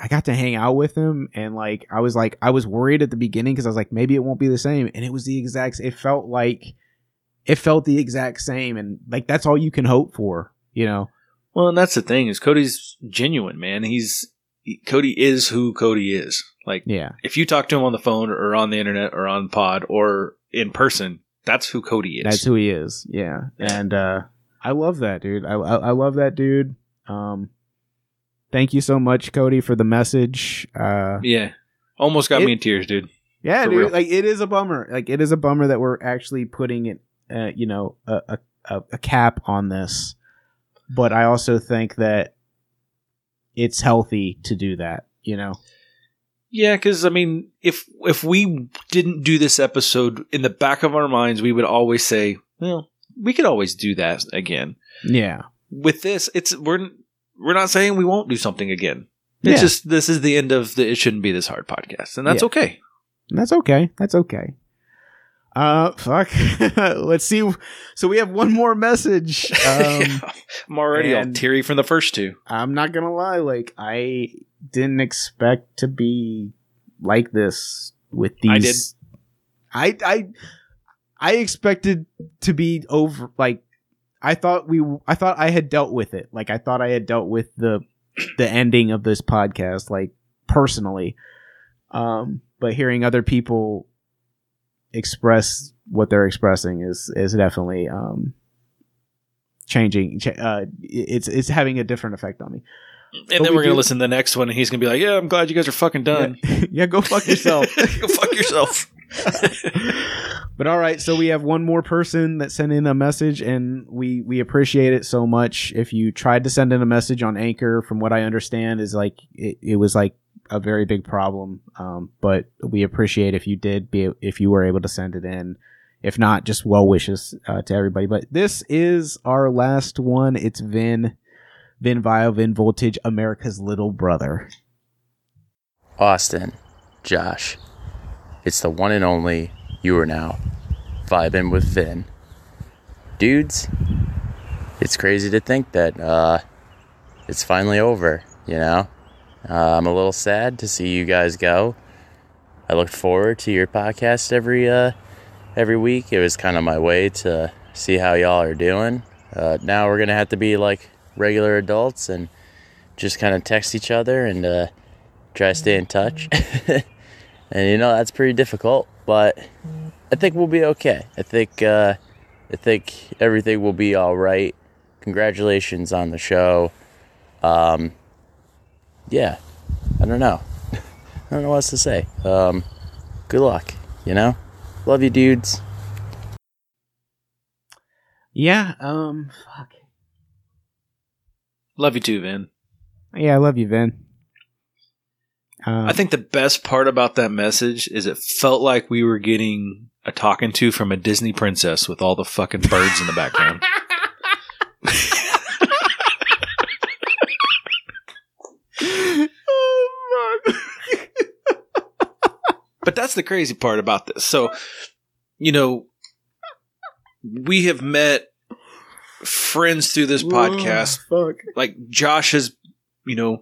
I got to hang out with him and like I was like I was worried at the beginning because I was like maybe it won't be the same and it was the exact it felt like it felt the exact same and like that's all you can hope for you know Well, and that's the thing is Cody's genuine, man. He's he- Cody is who Cody is. Like yeah if you talk to him on the phone or on the internet or on pod or in person, that's who Cody is. that's who he is yeah and uh I love that dude I I, I love that dude um thank you so much Cody for the message uh yeah. Almost got It- me in tears, dude. Yeah, For dude. real. Like it is a bummer. Like it is a bummer that we're actually putting it, uh, you know, a, a a a cap on this. But I also think that it's healthy to do that. You know. Yeah, because I mean, if if we didn't do this episode in the back of our minds, we would always say, "Well, we could always do that again." Yeah. With this, it's we're we're not saying we won't do something again. It's Yeah. just this is the end of the "It Shouldn't Be This Hard" podcast, and that's Yeah. okay. That's okay. That's okay. Uh, fuck. [LAUGHS] Let's see. So we have one more message. [LAUGHS] Um, I'm already all teary from the first two. I'm not gonna lie. Like I didn't expect to be like this with these. I did. I I I expected to be over. Like I thought we. I thought I had dealt with it. Like I thought I had dealt with the the ending of this podcast. Like personally, um. But hearing other people express what they're expressing is is definitely um changing. cha- Uh, it's it's having a different effect on me. And then we we're gonna listen to the next one, and he's gonna be like, "Yeah, I'm glad you guys are fucking done. Yeah, [LAUGHS] yeah, go fuck yourself. [LAUGHS] Go fuck yourself." [LAUGHS] but all right, so we have one more person that sent in a message, and we we appreciate it so much. If you tried to send in a message on Anchor, from what I understand, is like it, it was like a very big problem. Um, but we appreciate if you did be if you were able to send it in. If not, just well wishes uh, to everybody. But this is our last one. It's Vin, Vin Vile, Vin Voltage, America's little brother. Austin, Josh, it's the one and only you are now vibing with Vin. Dudes, it's crazy to think that uh, it's finally over, you know? Uh, I'm a little sad to see you guys go. I looked forward to your podcast every uh, every week. It was kind of my way to see how y'all are doing. Uh, now we're gonna have to be like regular adults and just kind of text each other and uh, try to stay in touch. [LAUGHS] and you know that's pretty difficult, but I think we'll be okay. I think uh, I think everything will be all right. Congratulations on the show. Um, yeah, I don't know. [LAUGHS] I don't know what else to say. Um, good luck. You know, love you, dudes. Yeah. Um. Fuck. Love you too, Vin. Yeah, I love you, Vin. Um, I think the best part about that message is it felt like we were getting a talking to from a Disney princess with all the fucking birds in the background. oh, [LAUGHS] fuck. [LAUGHS] But that's the crazy part about this. So, you know, we have met friends through this podcast. fuck. Like Josh has, you know,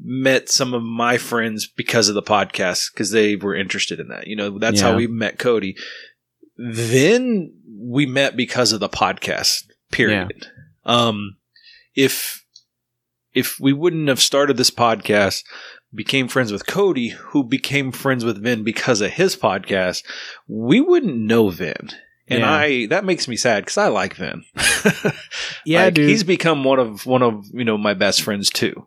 met some of my friends because of the podcast because they were interested in that. You know, that's Yeah. how we met Cody. Then we met because of the podcast. Period. Um, if if we wouldn't have started this podcast, became friends with Cody, who became friends with Vin because of his podcast, we wouldn't know Vin. And Yeah. I that makes me sad because I like Vin. [LAUGHS] Yeah, Like, dude. he's become one of one of you know my best friends too.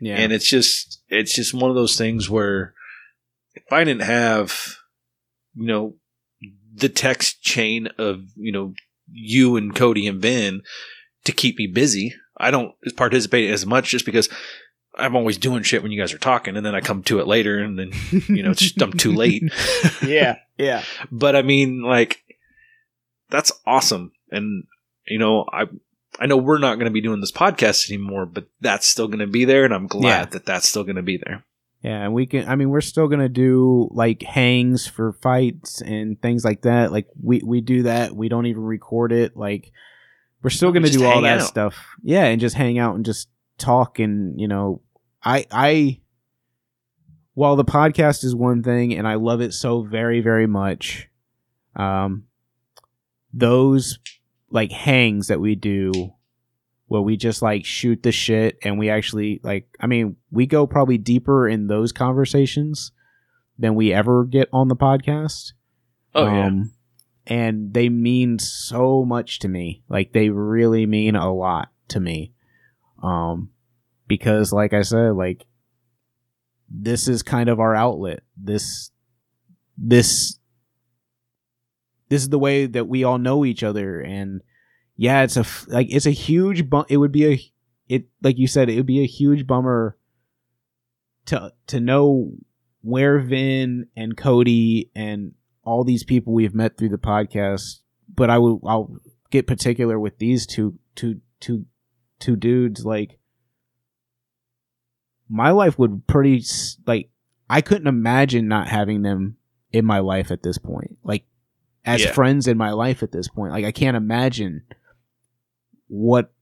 yeah. And it's just it's just one of those things where if I didn't have you know the text chain of you know you and Cody and Ben to keep me busy, I don't participate as much just because I'm always doing shit when you guys are talking, and then I come to it later, and then you know it's just, I'm too late. [LAUGHS] yeah. [LAUGHS] Yeah. but I mean, like that's awesome, and you know I. I know we're not going to be doing this podcast anymore, but that's still going to be there, and I'm glad Yeah. that that's still going to be there. Yeah, and we can. I mean, we're still gonna do like hangs for fights and things like that. Like we we do that. We don't even record it. Like we're still going to just do all that out. stuff. Yeah, and just hang out and just talk and, you know, I I while the podcast is one thing and I love it so very very much, um those like hangs that we do where we just like shoot the shit and we actually like I mean, we go probably deeper in those conversations than we ever get on the podcast. Oh yeah. Um, and they mean so much to me. Like they really mean a lot to me. Um, because like I said, like this is kind of our outlet. This, this, this is the way that we all know each other. And yeah, it's a like it's a huge bum. It would be a it like you said, it would be a huge bummer to to know where Vin and Cody and all these people we've met through the podcast. But I will I'll get particular with these two two two two dudes. Like my life would pretty like I couldn't imagine not having them in my life at this point. Like as Yeah. friends in my life at this point. Like I can't imagine what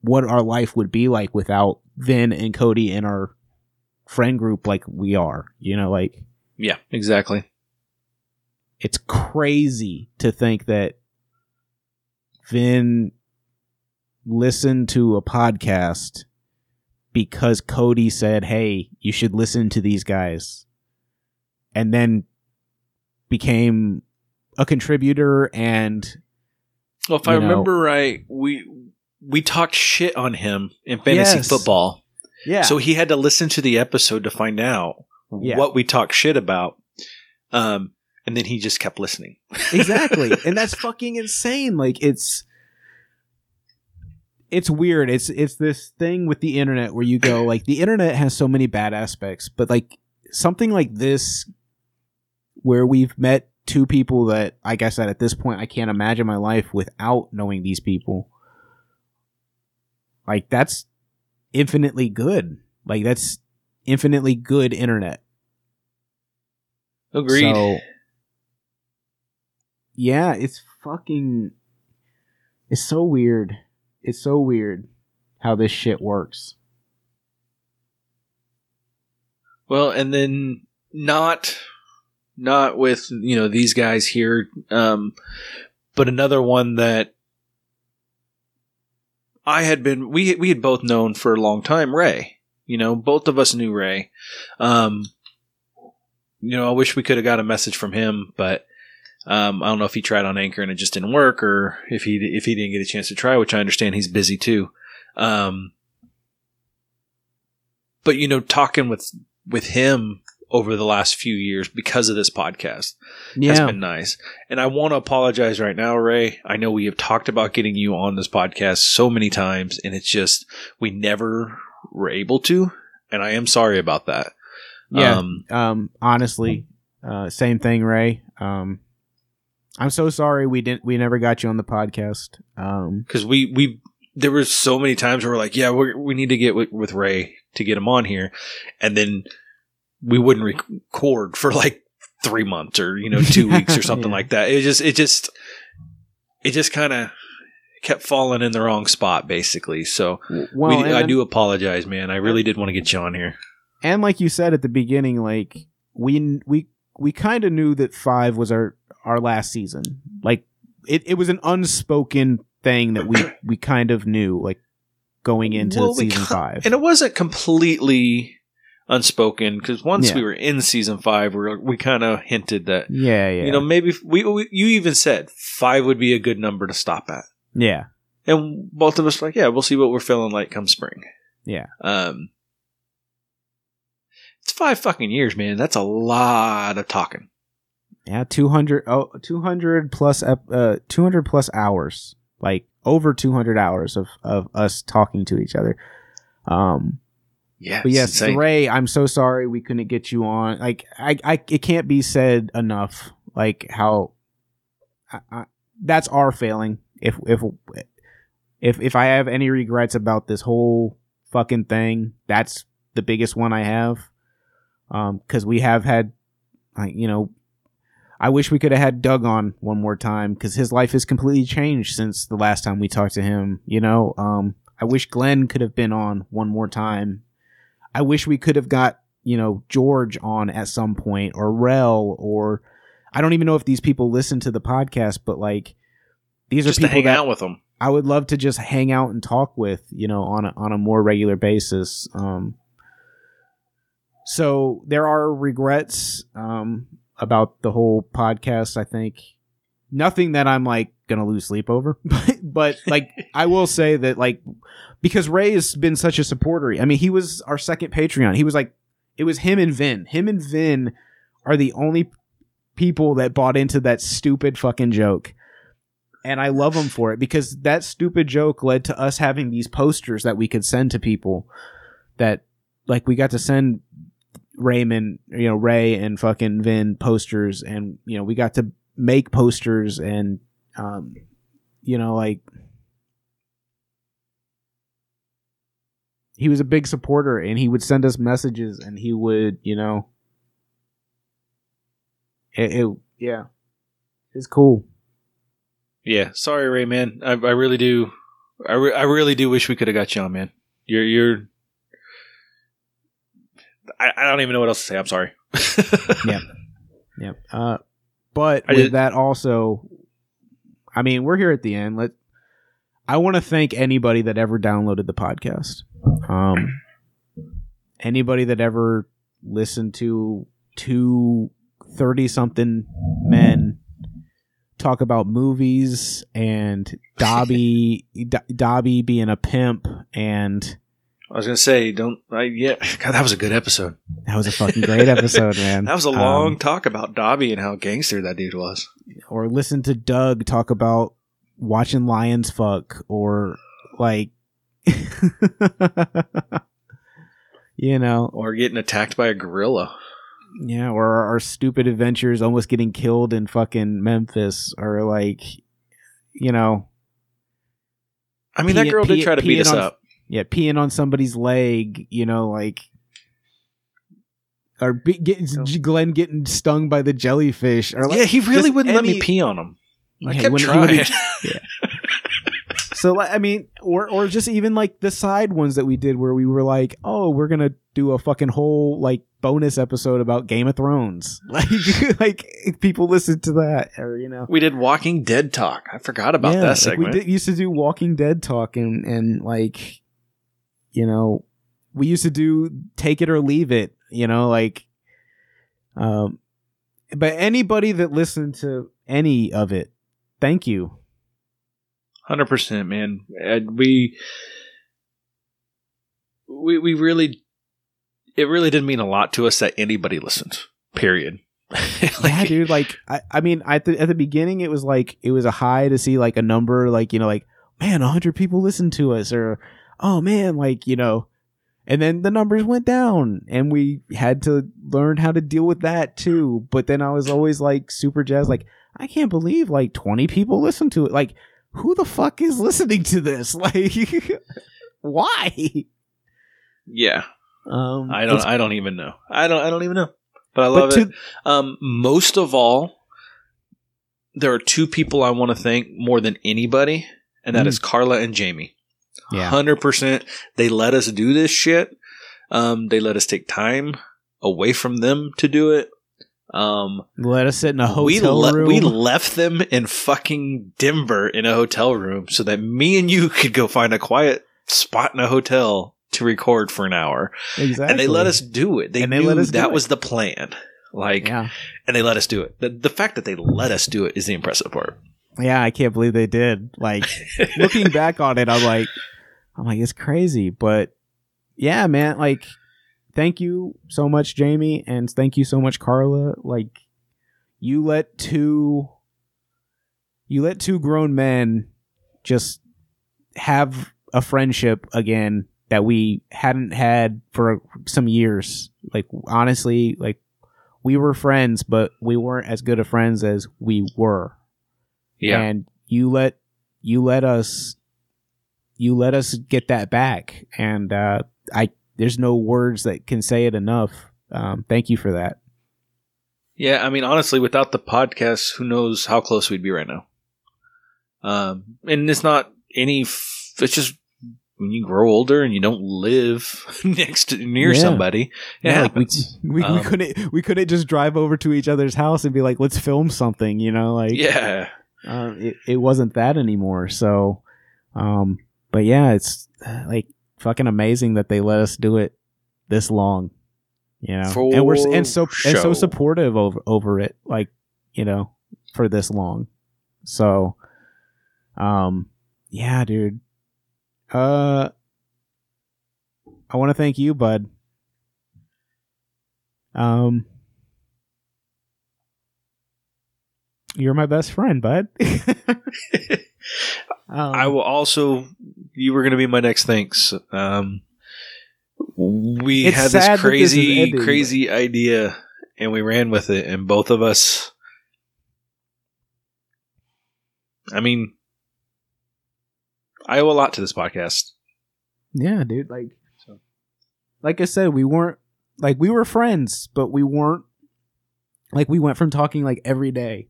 what our life would be like without Vin and Cody in our friend group like we are. You know, like Yeah, exactly. it's crazy to think that Vin listened to a podcast because Cody said, "Hey, you should listen to these guys," and then became a contributor and Well, if I know. remember right, we we talked shit on him in fantasy Yes. football. yeah, So he had to listen to the episode to find out Yeah. what we talked shit about. Um, and then he just kept listening. exactly [LAUGHS] and that's fucking insane like it's it's weird it's it's this thing with the internet where you go [CLEARS THROAT] like the internet has so many bad aspects but like something like this where we've met two people that like i said at this point i can't imagine my life without knowing these people like that's infinitely good like that's infinitely good internet Agreed. so, yeah, it's fucking. It's so weird. It's so weird how this shit works. Well, and then not not with you know these guys here, um, but another one that I had been we we had both known for a long time. Ray, you know, both of us knew Ray. Um, you know, I wish we could have got a message from him, but um, I don't know if he tried on Anchor and it just didn't work, or if he if he didn't get a chance to try, which I understand he's busy too. Um, but you know, talking with with him over the last few years because of this podcast yeah. has been nice. And I want to apologize right now, Ray. I know we have talked about getting you on this podcast so many times, and it's just we never were able to, and I am sorry about that. yeah. Um, Um, honestly, uh, same thing, Ray. Um, I'm so sorry we didn't. We never got you on the podcast. Um, because we we there were so many times where we're like, yeah, we we need to get with, with Ray to get him on here, and then we wouldn't record for like three months or you know two weeks or [LAUGHS] something Yeah. like that. It just it just it just kind of kept falling in the wrong spot basically. So well, we, I do apologize, man. I really did want to get you on here. and like you said at the beginning, like we we we kind of knew that five was our our last season. Like it, it was an unspoken thing that we [CLEARS THROAT] we kind of knew, like going into Well, season five. and it wasn't completely unspoken because once Yeah. we were in season five, we were, we kind of hinted that yeah, yeah, you know maybe we, we you even said five would be a good number to stop at. yeah, And both of us were like, yeah, we'll see what we're feeling like come spring. Yeah. Um, it's five fucking years, man. That's a lot of talking. yeah. 200, oh, 200 plus uh two hundred plus hours, like over two hundred hours of of us talking to each other. Um, Yeah. But yes. Ray, I'm so sorry we couldn't get you on. Like, I, I, it can't be said enough. Like how, I, I, that's our failing. If, if, if, if I have any regrets about this whole fucking thing, that's the biggest one I have. Um, cause we have had, like, you know, I wish we could have had Doug on one more time because his life has completely changed since the last time we talked to him. You know, um, I wish Glenn could have been on one more time. I wish we could have got you know George on at some point or Rel or I don't even know if these people listen to the podcast, but like these Just are to people hang that out with them. I would love to just hang out and talk with, you know, on a, on a more regular basis. Um, so there are regrets um, about the whole podcast. I think nothing that I'm like gonna lose sleep over, [LAUGHS] but, but like I will say that like because Ray has been such a supporter. I mean, he was our second Patreon. He was like it was him and Vin. Him and Vin are the only people that bought into that stupid fucking joke and I love them for it because that stupid joke led to us having these posters that we could send to people. That like we got to send Raymond, you know, Ray and fucking Vin posters, and you know we got to make posters and um, you know like he was a big supporter and he would send us messages and he would you know it, it yeah it's cool. Yeah, sorry, Ray, man. I, I really do. I, re- I really do wish we could have got you on, man. You're you're. I, I don't even know what else to say. I'm sorry. [LAUGHS] Yeah. yeah Uh, but I with did- that also, I mean, we're here at the end. Let I want to thank anybody that ever downloaded the podcast. Um, anybody that ever listened to two 30 something men talk about movies and Dobby [LAUGHS] D- Dobby being a pimp and I was gonna say, don't. I, yeah, [LAUGHS] God, that was a good episode. that was a fucking great episode, man. [LAUGHS] That was a long Um, talk about Dobby and how gangster that dude was. or listen to Doug talk about watching lions fuck or like [LAUGHS] you know Or getting attacked by a gorilla. yeah or our, our stupid adventures almost getting killed in fucking Memphis or like you know I mean, that girl did try to beat us on- up. Yeah peeing on somebody's leg you know like or be, get, Glenn getting stung by the jellyfish or like yeah, he really wouldn't let me pee on him. I Yeah, kept trying. [LAUGHS] wouldn't- So like, I mean, or or just even like the side ones that we did where we were like, oh, we're gonna do a fucking whole like bonus episode about Game of Thrones. [LAUGHS] Like [LAUGHS] like people listen to that or you know. we did Walking Dead talk. I forgot about Yeah, that like, segment. we did, used to do Walking Dead talk and and like, you know, we used to do Take It or Leave It. You know, like, um, but anybody that listened to any of it, thank you. Hundred percent, man. And we, we, we really, it really didn't mean a lot to us that anybody listened. Period. [LAUGHS] Like, yeah, dude. Like, I, I mean, at the at the beginning, it was like it was a high to see like a number, like you know, like man, hundred people listened to us, or oh man, like you know, and then the numbers went down, and we had to learn how to deal with that too. But then I was always like super jazzed, like I can't believe like twenty people listened to it. Like, who the fuck is listening to this? [LAUGHS] Like, why? Yeah, Um, I don't. I don't even know. I don't. I don't even know. But I but love to- it. Um, most of all, there are two people I want to thank more than anybody, and that Mm. is Carla and Jamie. Yeah. Hundred percent. They let us do this shit. Um, they let us take time away from them to do it. Um, Let us sit in a hotel we le- room. we left them in fucking Denver in a hotel room so that me and you could go find a quiet spot in a hotel to record for an hour. exactly. And they let us do it. They, And they let us do that was the plan. Like, Yeah. and they let us do it. The, the fact that they let us do it is the impressive part. Yeah, I can't believe they did. Like [LAUGHS] looking back on it, I'm like, I'm like, it's crazy. But yeah, man, like, thank you so much, Jamie, and thank you so much, Carla. Like, you let two, you let two grown men just have a friendship again that we hadn't had for some years. Like, honestly, like, we were friends, but we weren't as good of friends as we were Yeah. and you let you let us you let us get that back and uh i there's no words that can say it enough um thank you for that Yeah, I mean, honestly, without the podcast, who knows how close we'd be right now. Um, and it's not any. F- it's just when you grow older and you don't live [LAUGHS] next to near Yeah. somebody, it Yeah, like we, happens. [LAUGHS] we, we Um, couldn't we couldn't just drive over to each other's house and be like, let's film something, you know, like yeah, uh, it, it wasn't that anymore. So, um, but yeah, it's uh, like fucking amazing that they let us do it this long, you know, For and we're and so and so supportive over over it, like you know, for this long. So, um, yeah, dude. Uh, I want to thank you, bud. Um, you're my best friend, bud. [LAUGHS] Um, I will also. You were going to be my next thanks. Um, we had this that this is crazy, crazy idea, and we ran with it. And both of us. I mean, I owe a lot to this podcast. Yeah, dude. Like, like I said, we weren't like we were friends, but we weren't like we went from talking like every day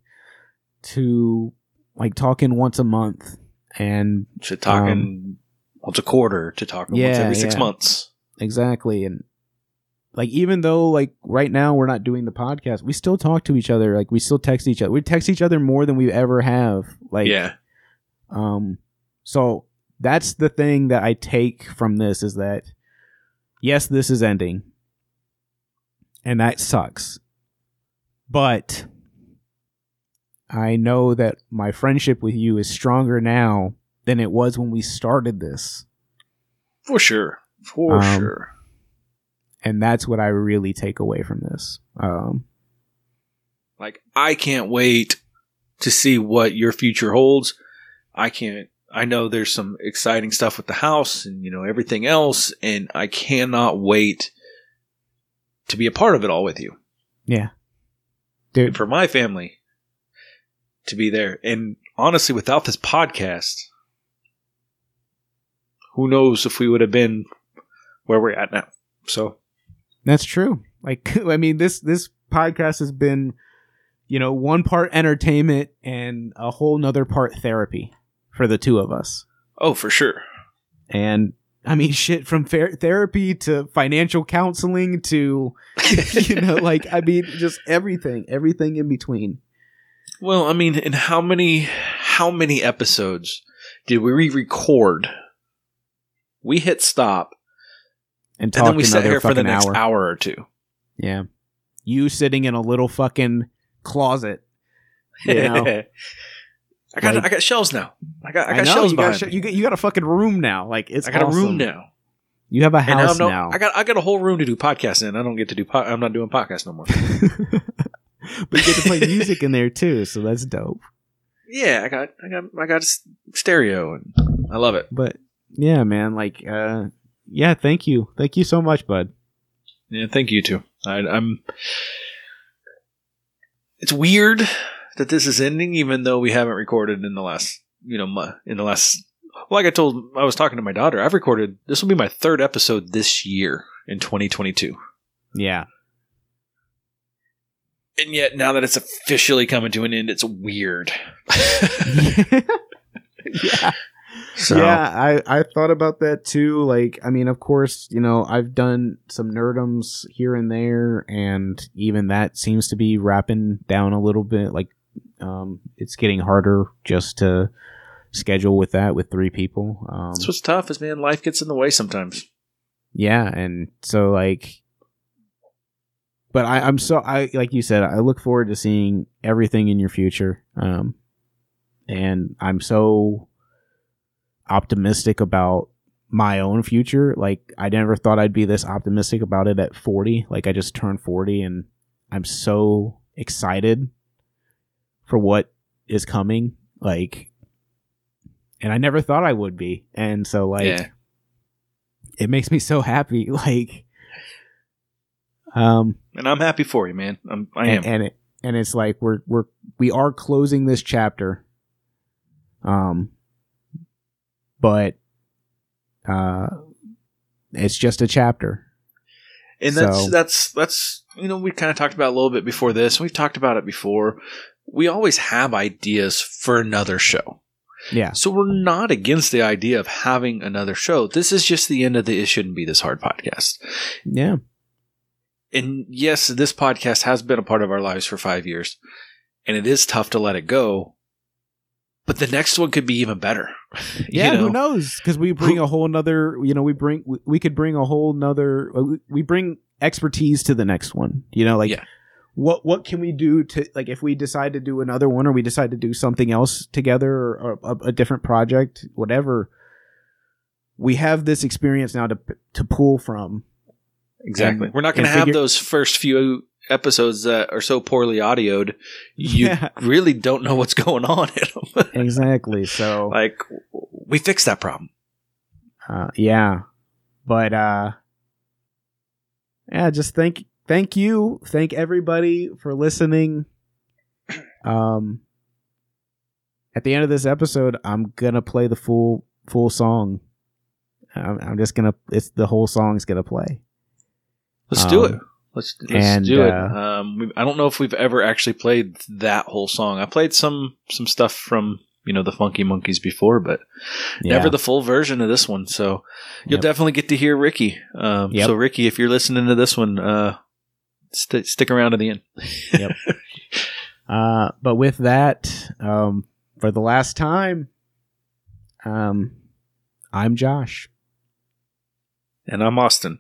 to like talking once a month, and To talking once a quarter, to talking once Um, every six yeah. months. exactly, and like even though like right now we're not doing the podcast, we still talk to each other. Like we still text each other. We text each other more than we ever have. Like, yeah, Um, so that's the thing that I take from this is that yes, this is ending, and that sucks. But I know that my friendship with you is stronger now than it was when we started this, for sure, for Um, sure. and that's what I really take away from this. Um, Like I can't wait to see what your future holds. I can't I know there's some exciting stuff with the house and you know everything else and I cannot wait to be a part of it all with you. yeah, dude. for my family to be there. And honestly without this podcast who knows if we would have been where we're at now. So That's true. Like [LAUGHS] I mean this this podcast has been you know one part entertainment and a whole nother part therapy for the two of us. oh for sure. And I mean [LAUGHS] shit from therapy to financial counseling to [LAUGHS] you know like I mean just everything, everything in between. Well, I mean, in how many how many episodes did we re-record? We hit stop, And and then we sat here for the next hour. hour. or two. Yeah. You sitting in a little fucking closet. You [LAUGHS] know? I got Like- I got shelves now. I got I got know, shelves you got, a sh- you got you got a fucking room now. Like it's I got a room now. You have a now, house I'm no, now. I got I got a whole room to do podcasts in. I don't get to do. Po- I'm not doing podcasts no more. [LAUGHS] [LAUGHS] but you get to play music in there too, so that's dope. yeah, I got I got I got stereo, and I love it. But yeah, man, like uh yeah, thank you. Thank you so much, bud. Yeah, thank you too. I, I'm. It's weird that this is ending, even though we haven't recorded in the last, you know, in the last. Well, like I told, I was talking to my daughter. I've recorded. This will be my third episode this year in 2022, Yeah. And yet now that it's officially coming to an end, it's weird. yeah. So, Yeah, I I thought about that too. Like, I mean, of course, you know, I've done some nerdums here and there, and even that seems to be wrapping down a little bit. Like, um, it's getting harder just to schedule with that with three people. Um, that's what's tough is man, life gets in the way sometimes. yeah, and so like, but I I'm so I like you said, I look forward to seeing everything in your future. Um, and I'm so optimistic about my own future. Like I never thought I'd be this optimistic about it at 40. Like I just turned 40 and I'm so excited for what is coming. Like and I never thought I would be. And so like yeah, it makes me so happy [LAUGHS] like um and I'm happy for you, man. I'm, I am. and, and it and it's like we're we're we are closing this chapter um but uh it's just a chapter And that's So- that's that's you know we kind of talked about a little bit before this. We've talked about it before. We always have ideas for another show. Yeah. So we're not against the idea of having another show. This is just the end of the It Shouldn't Be This Hard podcast. Yeah. And yes, this podcast has been a part of our lives for five years. And it is tough to let it go. But the next one could be even better. [LAUGHS] You Yeah, know? who knows? Because we bring a whole nother, you know, we bring, we, could bring a whole nother, uh, we- we bring expertise to the next one. You know, like Yeah. what what can we do to like if we decide to do another one or we decide to do something else together or, or a, a different project, whatever. We have this experience now to to pull from. Exactly. And- We're not going to have figure- those first few episodes that are so poorly audioed. You [LAUGHS] Yeah. really don't know what's going on in them. [LAUGHS] Exactly. So like, we fixed that problem. Uh, yeah, but uh, yeah, just thank thank you, thank everybody for listening. [CLEARS THROAT] Um, at the end of this episode, I'm gonna play the full full song. I'm, I'm just gonna it's the whole song's gonna play. Let's do Um, it. Let's, let's and, do it. uh, Um, we, I don't know if we've ever actually played that whole song. I played some some stuff from you know the Funky Monkeys before, but Yeah. never the full version of this one. So you'll Yep. definitely get to hear Ricky. Um, Yep. So Ricky, if you're listening to this one, uh, st- stick around to the end. [LAUGHS] Uh, but with that, um, for the last time, um, I'm Josh, And I'm Austin.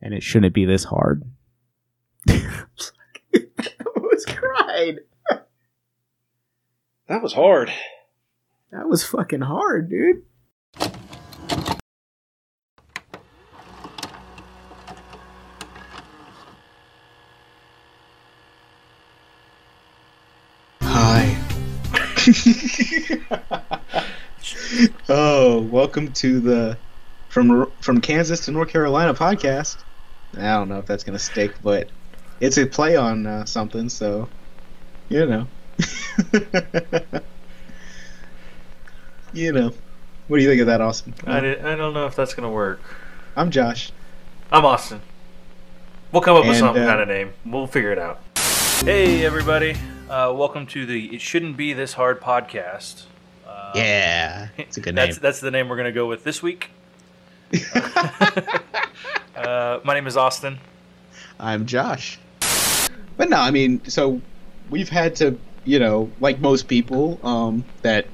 And it shouldn't be this hard. [LAUGHS] I was cried. That was hard. That was fucking hard, dude. Hi. [LAUGHS] oh, welcome to the from from Kansas to North Carolina podcast. I don't know if that's gonna stick, but it's a play on uh, something, so you know. [LAUGHS] you know. What do you think of that, Austin? I, did, I don't know if that's gonna work. I'm Josh. I'm Austin. We'll come up with And, some uh, kind of name. We'll figure it out. Hey, everybody. Uh, welcome to the It Shouldn't Be This Hard podcast. Uh, Yeah, it's a good that's, name. That's the name we're going to go with this week. [LAUGHS] uh, my name is Austin. I'm Josh. But no, I mean, so we've had to, you know, like most people um, that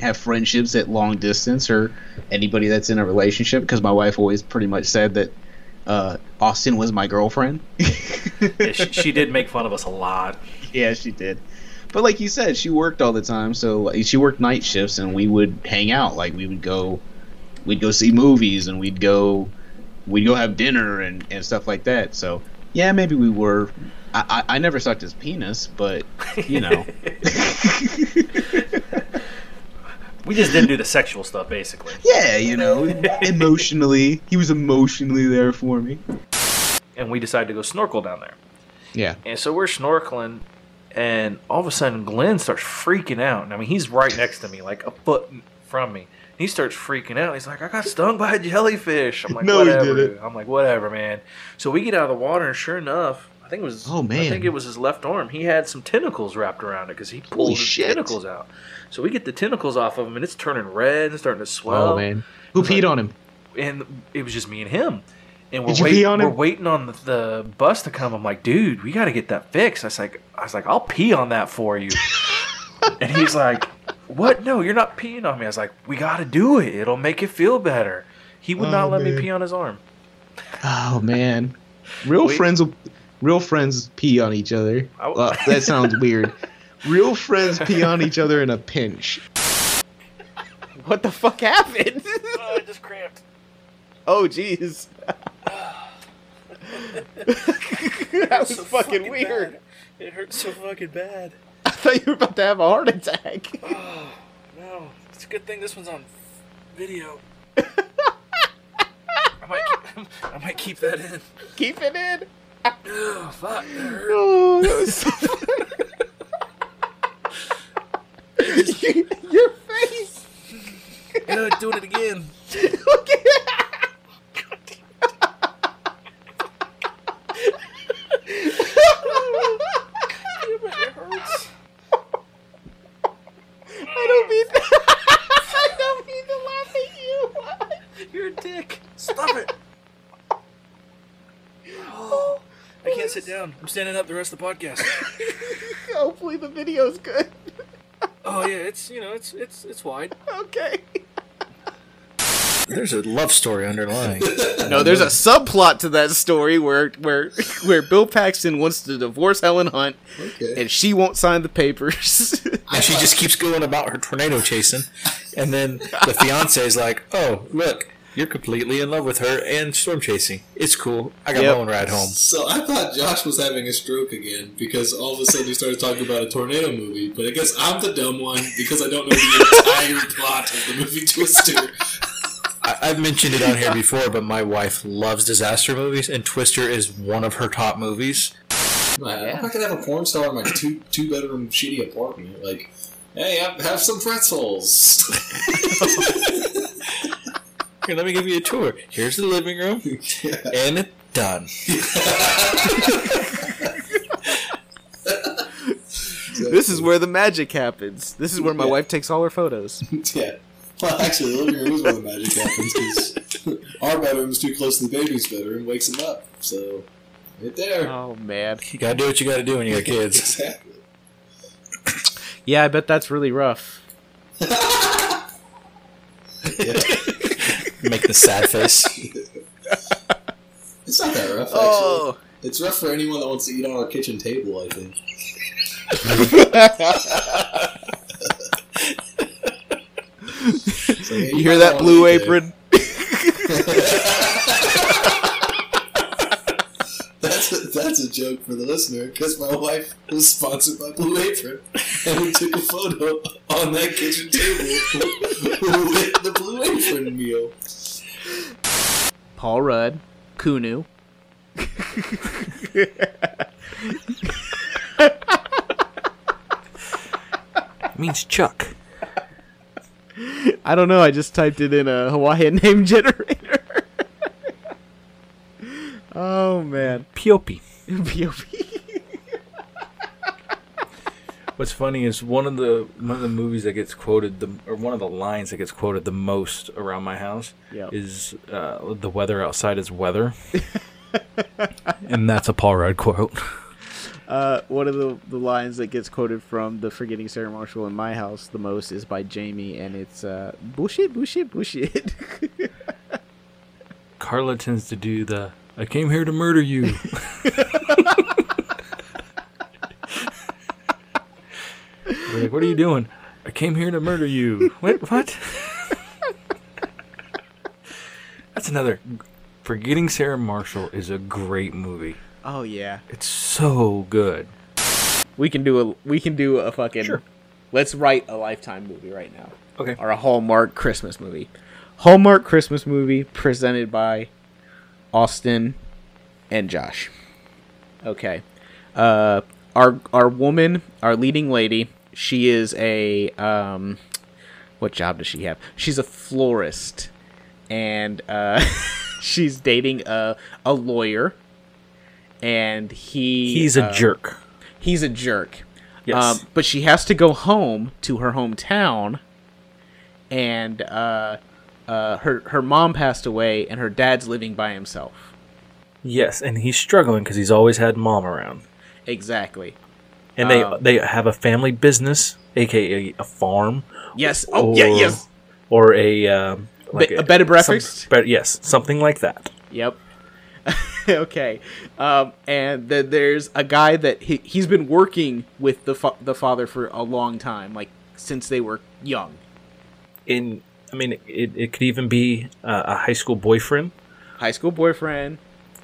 have friendships at long distance or anybody that's in a relationship, because my wife always pretty much said that uh, Austin was my girlfriend. Yeah, she, she did make fun of us a lot. yeah, she did. But like you said, she worked all the time, so she worked night shifts, and we would hang out. Like we would go, we'd go see movies, and we'd go, we'd go have dinner and, and stuff like that. So yeah, maybe we were. I, I, I never sucked his penis, but you know, [LAUGHS] We just didn't do the sexual stuff, basically. yeah, you know, emotionally, he was emotionally there for me. And we decided to go snorkel down there. Yeah, And so we're snorkeling, and all of a sudden Glenn starts freaking out. And I mean, he's right next to me, like a foot from me. He starts freaking out. He's like, "I got stung by a jellyfish." I'm [LAUGHS] like, No, he "Whatever." didn't. I'm like, "Whatever, man." So we get out of the water, and sure enough, I think it was. Oh, man. I think it was his left arm. He had some tentacles wrapped around it because he pulled Holy his shit. tentacles out. So we get the tentacles off of him, and it's turning red and starting to oh, swell oh man, who peed on him? and it was just me and him. And we're, wait- we're waiting on the, the bus to come. I'm like, dude, we got to get that fixed. I was like, I was like, I'll pee on that for you. [LAUGHS] and he's like, what? No, you're not peeing on me. I was like, we got to do it. It'll make you feel better. He would Oh, not let me pee on his arm. Oh man, real Wait. friends will, real friends pee on each other. I- Uh, that sounds weird. Real friends pee on each other in a pinch. What the fuck happened? Oh, I just cramped. oh, jeez. [LAUGHS] that was fucking weird. It hurts so fucking bad. I thought you were about to have a heart attack. [SIGHS] oh, No, it's a good thing this one's on video. I might keep, [LAUGHS] I might keep that in. Keep it in. Oh, fuck. that. Oh, that was so [LAUGHS] [LAUGHS] Your face. Yeah, doing it again. Look at mean. [LAUGHS] I don't mean to laugh at you. You're a dick. Stop it. Oh, [GASPS] I can't sit down. I'm standing up the rest of the podcast. [LAUGHS] Hopefully the video's good. Oh yeah, it's you know it's it's it's wide. [LAUGHS] Okay. There's a love story underlying. [LAUGHS] No, there's a subplot to that story where where [LAUGHS] where Bill Paxton wants to divorce Helen Hunt, Okay. and she won't sign the papers. and she just keeps going about her tornado chasing, and then the fiance is like, "Oh, look, you're completely in love with her and storm chasing. It's cool. I got Yep. my own ride home." So I thought Josh was having a stroke again because all of a sudden he started talking about a tornado movie. But I guess I'm the dumb one because I don't know the entire plot of the movie Twister. I, I've mentioned it on here before, but my wife loves disaster movies, and Twister is one of her top movies. Man, I'm not gonna have a porn star in my two two bedroom shitty apartment. Like, hey, have, have some pretzels. [LAUGHS] Here, let me give you a tour. Here's the living room, and done. this is where the magic happens. This is where my Yeah. wife takes all her photos. [LAUGHS] yeah. Well, actually, the living room is where the magic happens because [LAUGHS] our bedroom's too close to the baby's bedroom, wakes him up. So, right there. Oh man. You gotta do what you gotta do when you got kids. Exactly. Yeah, I bet that's really rough. [LAUGHS] Make the sad face. It's not that rough, oh. actually. Oh. It's rough for anyone that wants to eat on our kitchen table, I think. [LAUGHS] So, yeah, You hear that, Blue. Apron? [LAUGHS] That's a, that's a joke for the listener because my wife was sponsored by Blue Apron, and we took a photo on that kitchen table with the Blue Apron meal. Paul Rudd, Kunu. Means Chuck. [LAUGHS] I don't know. I just typed it in a Hawaiian [LAUGHS] name generator. [LAUGHS] oh man, Piopi. P.O.P. What's funny is one of the one of the movies that gets quoted the or one of the lines that gets quoted the most around my house Yep. is uh, the weather outside is weather, and that's a Paul Rudd quote. Uh, one of the, the lines that gets quoted from the Forgetting Sarah Marshall in my house the most is by Jamie, and it's uh, bullshit, bullshit, bullshit. [LAUGHS] Carla tends to do the "I came here to murder you." [LAUGHS] Like, what are you doing? I came here to murder you. What? What? [LAUGHS] That's another. Forgetting Sarah Marshall is a great movie. Oh yeah, It's so good. we can do a we can do a fucking. Sure. Let's write a lifetime movie right now. Okay. or a Hallmark Christmas movie. Hallmark Christmas movie presented by Austin and Josh. Okay. Uh our our woman, our leading lady, she is a um what job does she have? She's a florist and uh [LAUGHS] she's dating a a lawyer and he He's a uh, jerk. He's a jerk. Yes. Um, but she has to go home to her hometown, and uh, uh, her her mom passed away, and her dad's living by himself. yes, and he's struggling because he's always had mom around, Exactly. and they Um, they have a family business, aka a farm. Yes. Oh yeah. Yes. Or a um, Be- a bed and breakfast? some- yes, something like that. Yep. [LAUGHS] okay. Um, and then there's a guy that he he's been working with the fa- the father for a long time, like since they were young. In I mean, it, it could even be uh, a high school boyfriend, High school boyfriend.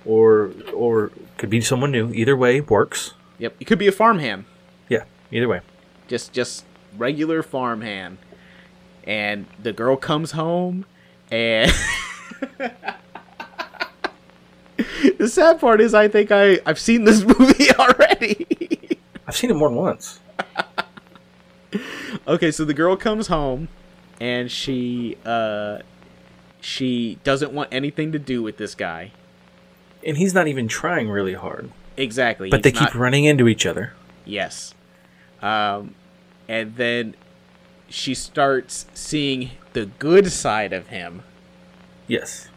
or or could be someone new. Either way works. Yep. It could be a farmhand. Yeah, either way. just just regular farmhand and the girl comes home and [LAUGHS] [LAUGHS] the sad part is i think i i've seen this [LAUGHS] movie already I've seen it more than once. [LAUGHS] okay so the girl comes home and she uh she doesn't want anything to do with this guy And he's not even trying really hard. exactly But they he's keep running into each other. Yes. Um, and then she starts seeing the good side of him, Yes.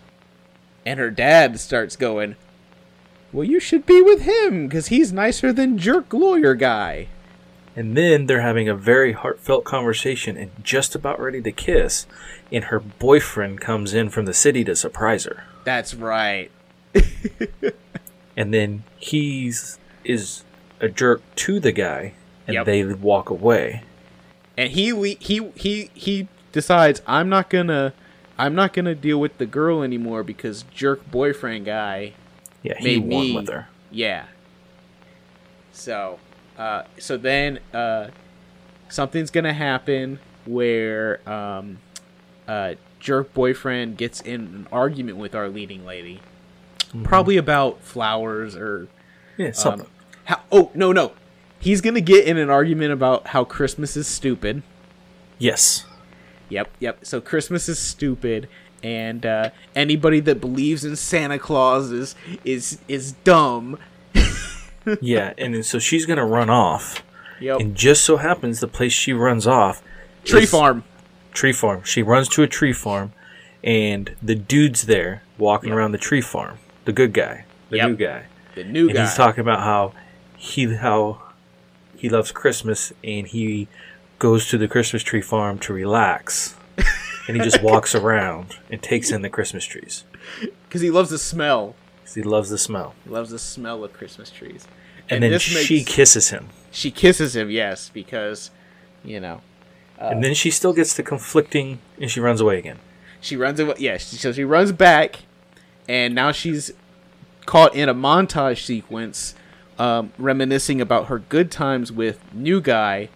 And her dad starts going, "Well, you should be with him because he's nicer than jerk lawyer guy." And then they're having a very heartfelt conversation and just about ready to kiss, and her boyfriend comes in from the city to surprise her. That's right. [LAUGHS] And then he's is a jerk to the guy, and Yep. they walk away. and he he he he decides I'm not gonna I'm not gonna deal with the girl anymore because jerk boyfriend guy Yeah, he Made won me- with her. yeah so uh so then uh something's gonna happen where um uh jerk boyfriend gets in an argument with our leading lady probably about flowers or Yeah, something. um, how oh no no he's gonna get in an argument about how christmas is stupid yes. Yep, yep. So Christmas is stupid, and uh, anybody that believes in Santa Claus is is is dumb. [LAUGHS] yeah, and then, so she's gonna run off, Yep. and just so happens the place she runs off, Tree farm. Tree farm. She runs to a tree farm, and the dude's there walking Yep. around the tree farm. The good guy, the Yep. new guy, The new and guy. he's talking about how he how he loves Christmas, and he goes to the Christmas tree farm to relax. and he just [LAUGHS] walks around and takes in the Christmas trees. because he loves the smell. 'Cause He loves the smell. He loves the smell of Christmas trees. And, then this she makes- kisses him. she kisses him. Yes, because you know and then she still gets the conflicting, and she runs away again. she runs away. Yeah, she, so she runs back, and now she's caught in a montage sequence, um, reminiscing about her good times with new guy,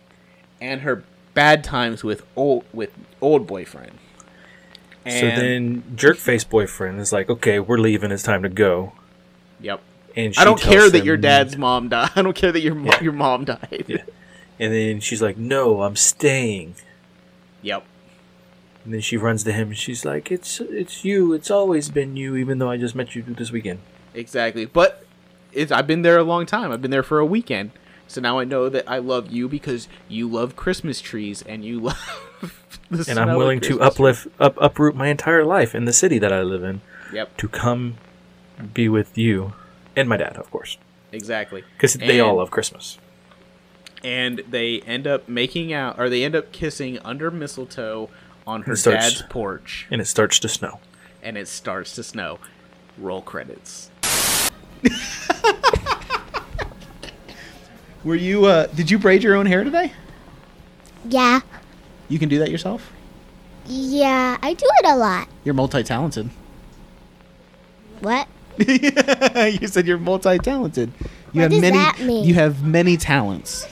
and her bad times with old with old boyfriend. so And- then, jerkface boyfriend is like, "Okay, we're leaving. It's time to go." yep. And she [LAUGHS] I don't care that your dad's mom died. I don't care that your Yeah. your mom died. Yeah. And then she's like, "No, I'm staying." Yep. And then she runs to him and she's like, "It's it's you. It's always been you, even though I just met you this weekend." Exactly. But it's I've been there a long time. I've been there for a weekend. So now I know that I love you because you love Christmas trees and you [LAUGHS] love the And I'm willing to uplift up uproot my entire life in the city that I live in. Yep. to come be with you and my dad, of course, Exactly. because they all love Christmas. And they end up making out or they end up kissing under mistletoe on her starts- dad's porch And it starts to snow. and it starts to snow. Roll credits. [LAUGHS] Were you uh did you braid your own hair today? Yeah. You can do that yourself? Yeah, I do it a lot. You're multi-talented. What? [LAUGHS] you said you're multi-talented. You What have does many that mean? you have many talents.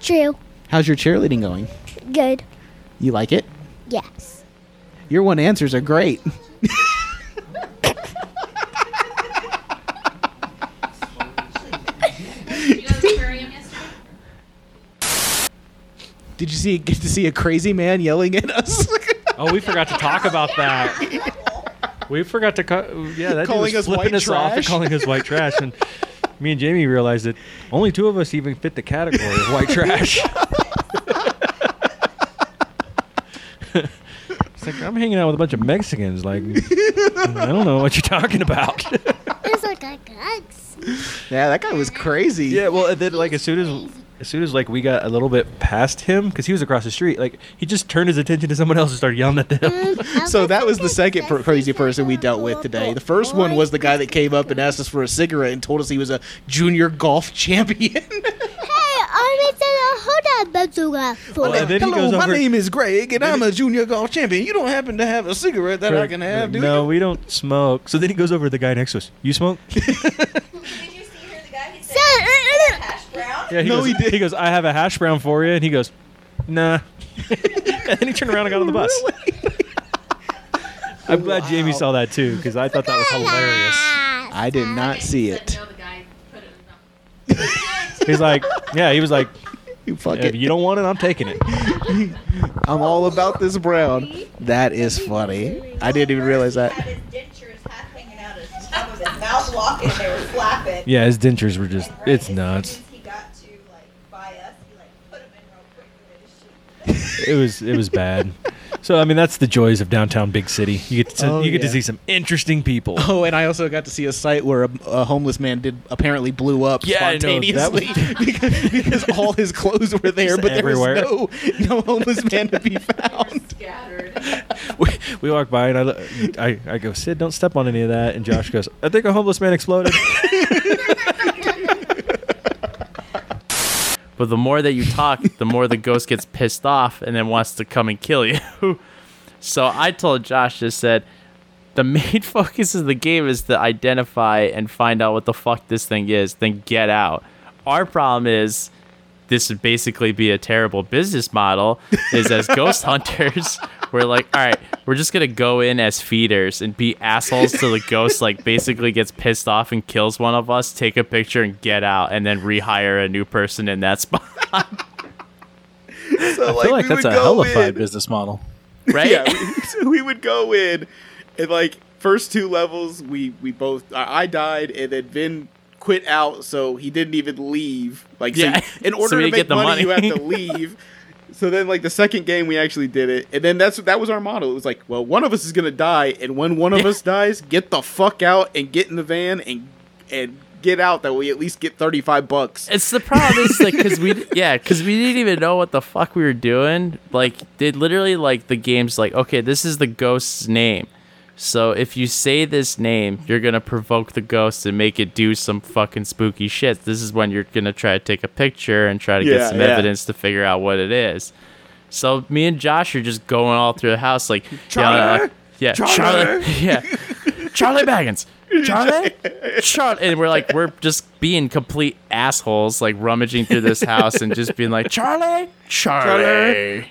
True. How's your cheerleading going? Good. You like it? Yes. Your one answers are great. [LAUGHS] Did you see get to see a crazy man yelling at us? [LAUGHS] Oh, we forgot to talk about that. [LAUGHS] We forgot to cut. Yeah, that Calling dude was us flipping white us off and trash. calling us white trash, and [LAUGHS] me and Jamie realized that only two of us even fit the category of white trash. it's like I'm hanging out with a bunch of Mexicans. Like, I don't know what you're talking about. There's like a guts. yeah, that guy was crazy. Yeah, well, and then like as soon as as soon as like we got a little bit past him because he was across the street, like he just turned his attention to someone else and started yelling at them. [LAUGHS] So that was the second per- crazy person we dealt with today. The first one was the guy that came up and asked us for a cigarette and told us he was a junior golf [LAUGHS] champion. Hey, I'm a Hoda Bazooka. Well, and then he Hello, goes my over- name is Greg, and I'm a junior golf champion. You don't happen to have a cigarette that I can have, do no, you? we don't smoke. So then he goes over to the guy next to us. You smoke? [LAUGHS] Did you see her, the guy who said hash brown? Yeah, he No, goes, he did. He goes, I have a hash brown for you, and he goes, Nah. [LAUGHS] and then he turned around and got on the bus. I'm glad Jamie saw that too because I thought that was hilarious. I did not see it. [LAUGHS] He's like, yeah, he was like, You fuck if it. you don't want it, I'm taking it. [LAUGHS] I'm all about this brown. That is funny. I didn't even realize He that. his dentures half hanging out of the his mouth walking. They were flapping. Yeah, his dentures were just, it's nuts. soon as He got to like by us. He like put them in real quick with his shoe. It was it was bad. So I mean, that's the joys of downtown big city. You get to Oh, you get to see some interesting people. Oh, and I also got to see a site where a, a homeless man did apparently blew up Yeah, I. That was- spontaneously because, [LAUGHS] because all his clothes were there, Just but there was no no homeless man to be found. [LAUGHS] [LAUGHS] we, we walk by and I, look- I I go, Sid, don't step on any of that. And Josh goes, I think a homeless man exploded. But the more that you talk, the more the ghost gets pissed off and then wants to come and kill you. [LAUGHS] so I told Josh, just said, the main [LAUGHS] focus of the game is to identify and find out what the fuck this thing is, then get out. Our problem is this would basically be a terrible business model is as ghost [LAUGHS] hunters we're like all right we're just gonna go in as feeders and be assholes to the ghost like basically gets pissed off and kills one of us take a picture and get out and then rehire a new person in that [LAUGHS] spot So I feel like we that's a go hellified in- business model. right Yeah, we, so [LAUGHS] we would go in, and like first two levels, we we both I I died, and then Vin quit out, so he didn't even leave. Like, so Yeah. in [LAUGHS] order we to get make the money, you have to leave. So then, like the second game, we actually did it, and then that's that was our model. It was like, well, one of us is gonna die, and when one of [LAUGHS] us dies, get the fuck out and get in the van and and get out. That we at least get thirty five bucks. It's the problem is like because we [LAUGHS] yeah because we didn't even know what the fuck we were doing. Like they literally like the game's like okay this is the ghost's name, so if you say this name you're gonna provoke the ghost and make it do some fucking spooky shit. This is when you're gonna try to take a picture and try to Yeah, get some yeah. evidence to figure out what it is. So me and Josh are just going all through the house like Charlie! yeah, Charlie! Charlie, [LAUGHS] yeah, Charlie Baggins, Charlie, [LAUGHS] Charlie, and we're like we're just being complete assholes, like rummaging through this house and just being like Charlie, Charlie,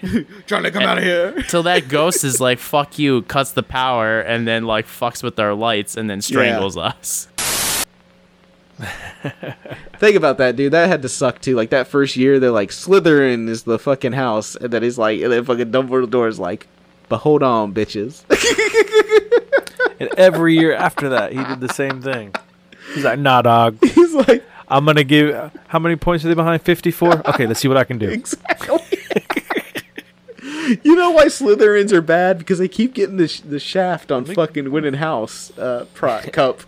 Charlie, [LAUGHS] come out of here. till that ghost is like fuck you, cuts the power, and then like fucks with our lights and then strangles us. [LAUGHS] Think about that, dude. That had to suck too. Like that first year, they're like Slytherin is the fucking house, and then he's like, and then fucking Dumbledore is like, but hold on, bitches. And every year after that, he did the same thing. He's like, Nah, dog. [LAUGHS] he's like, I'm gonna give. How many points are they behind? 54. Okay, let's see what I can do. exactly. [LAUGHS] you know why Slytherins are bad? Because they keep getting the sh- the shaft on fucking winning house uh, pri- [LAUGHS] cup.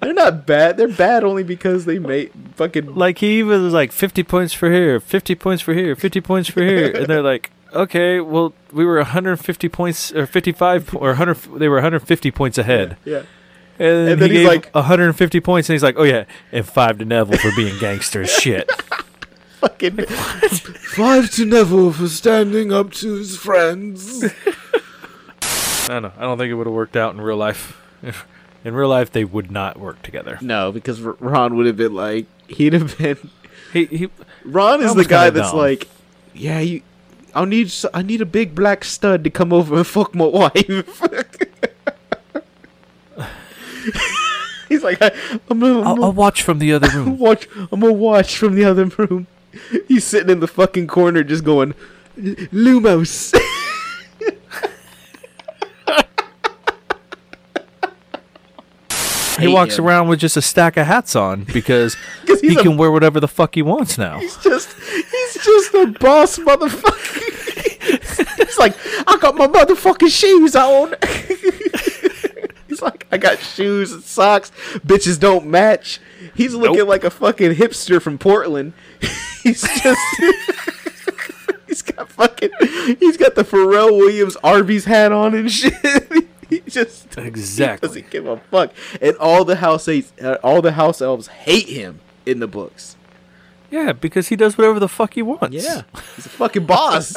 they're not bad. They're bad only because they made fucking Like he even was like 50 points for here, 50 points for here, 50 points for here, and they're like, okay, well, we were 150 points or 55 or 100. They were 150 points ahead. yeah. And, And then he he's gave like- 150 points, and he's like, "Oh yeah, and five to Neville for being gangster shit." [LAUGHS] Fucking [LAUGHS] five to Neville for standing up to his friends. [LAUGHS] I don't know. I don't think it would have worked out in real life. In real life, they would not work together. No, because Ron would have been like, he'd have been. He he. Ron is the guy that's dumb. like, yeah, you. I need s- I need a big black stud to come over and fuck my wife. [LAUGHS] He's like, I, I'm gonna, I'm I'll, gonna I'll watch from the other room. [LAUGHS] watch. I'm gonna watch from the other room. He's sitting in the fucking corner, just going, Lumos. He walks around with just a stack of hats on because [LAUGHS] he's he a- can wear whatever the fuck he wants now. He's just he's just a boss motherfucker. He's like, I got my motherfucking shoes on. [LAUGHS] he's like, I got shoes and socks. Bitches don't match. He's looking like a fucking hipster from Portland. [LAUGHS] he's just [LAUGHS] He's got fucking he's got the Pharrell Williams Arby's hat on and shit. he just Exactly. he doesn't give a fuck. And all the house eights, uh, all the house elves hate him in the books. Yeah, because he does whatever the fuck he wants. Yeah, he's a fucking boss.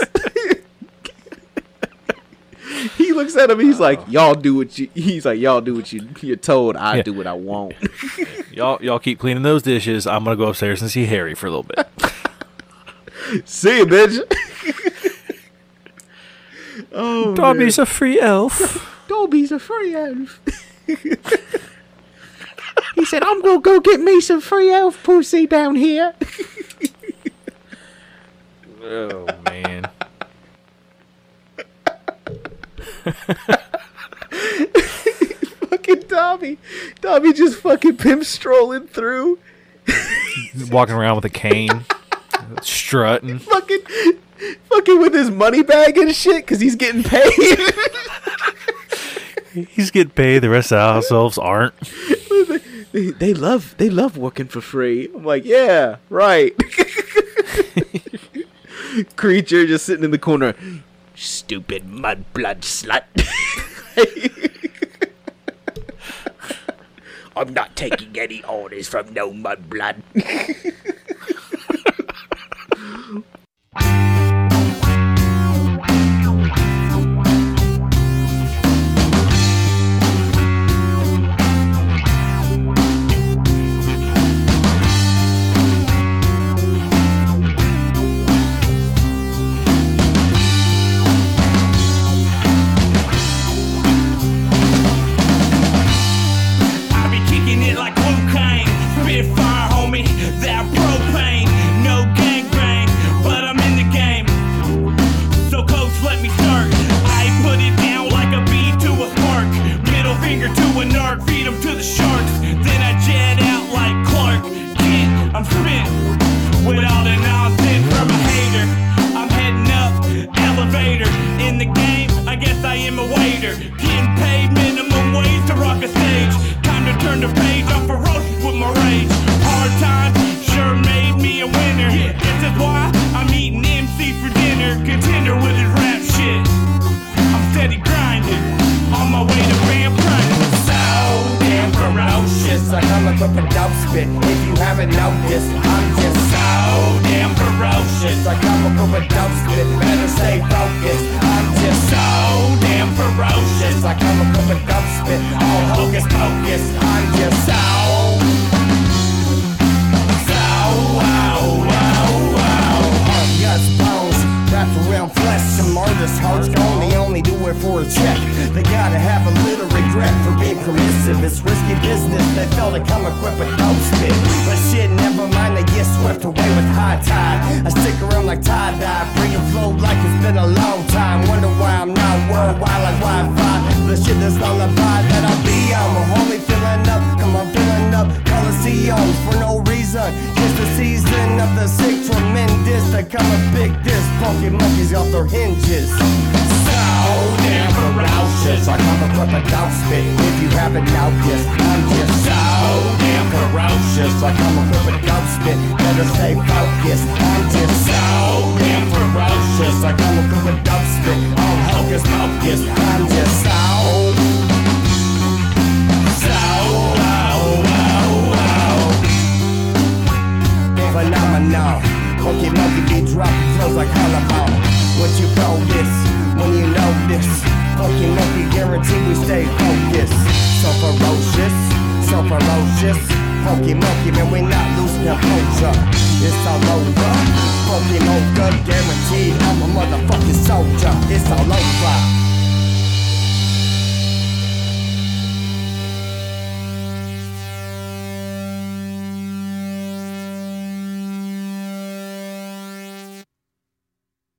He looks at him. He's like, uh. "Y'all do what you." He's like, "Y'all do what you you're told. I Yeah. do what I want." [LAUGHS] Y'all y'all keep cleaning those dishes. I'm gonna go upstairs and see Harry for a little bit. [LAUGHS] See you, bitch. [LAUGHS] oh, Dobby's a free elf. Dobby's a free elf. he said, "I'm gonna go get me some free elf pussy down here." oh man. fucking Dobby. Dobby just fucking pimp strolling through. Walking around with a cane. strutting. Fucking fucking with his money bag and shit because he's getting paid. he's getting paid. The rest of ourselves aren't. They, they love they love working for free. I'm like, yeah, right. [LAUGHS] Kreacher just sitting in the corner. Stupid mudblood slut. I'm not taking any orders from no mudblood. [LAUGHS]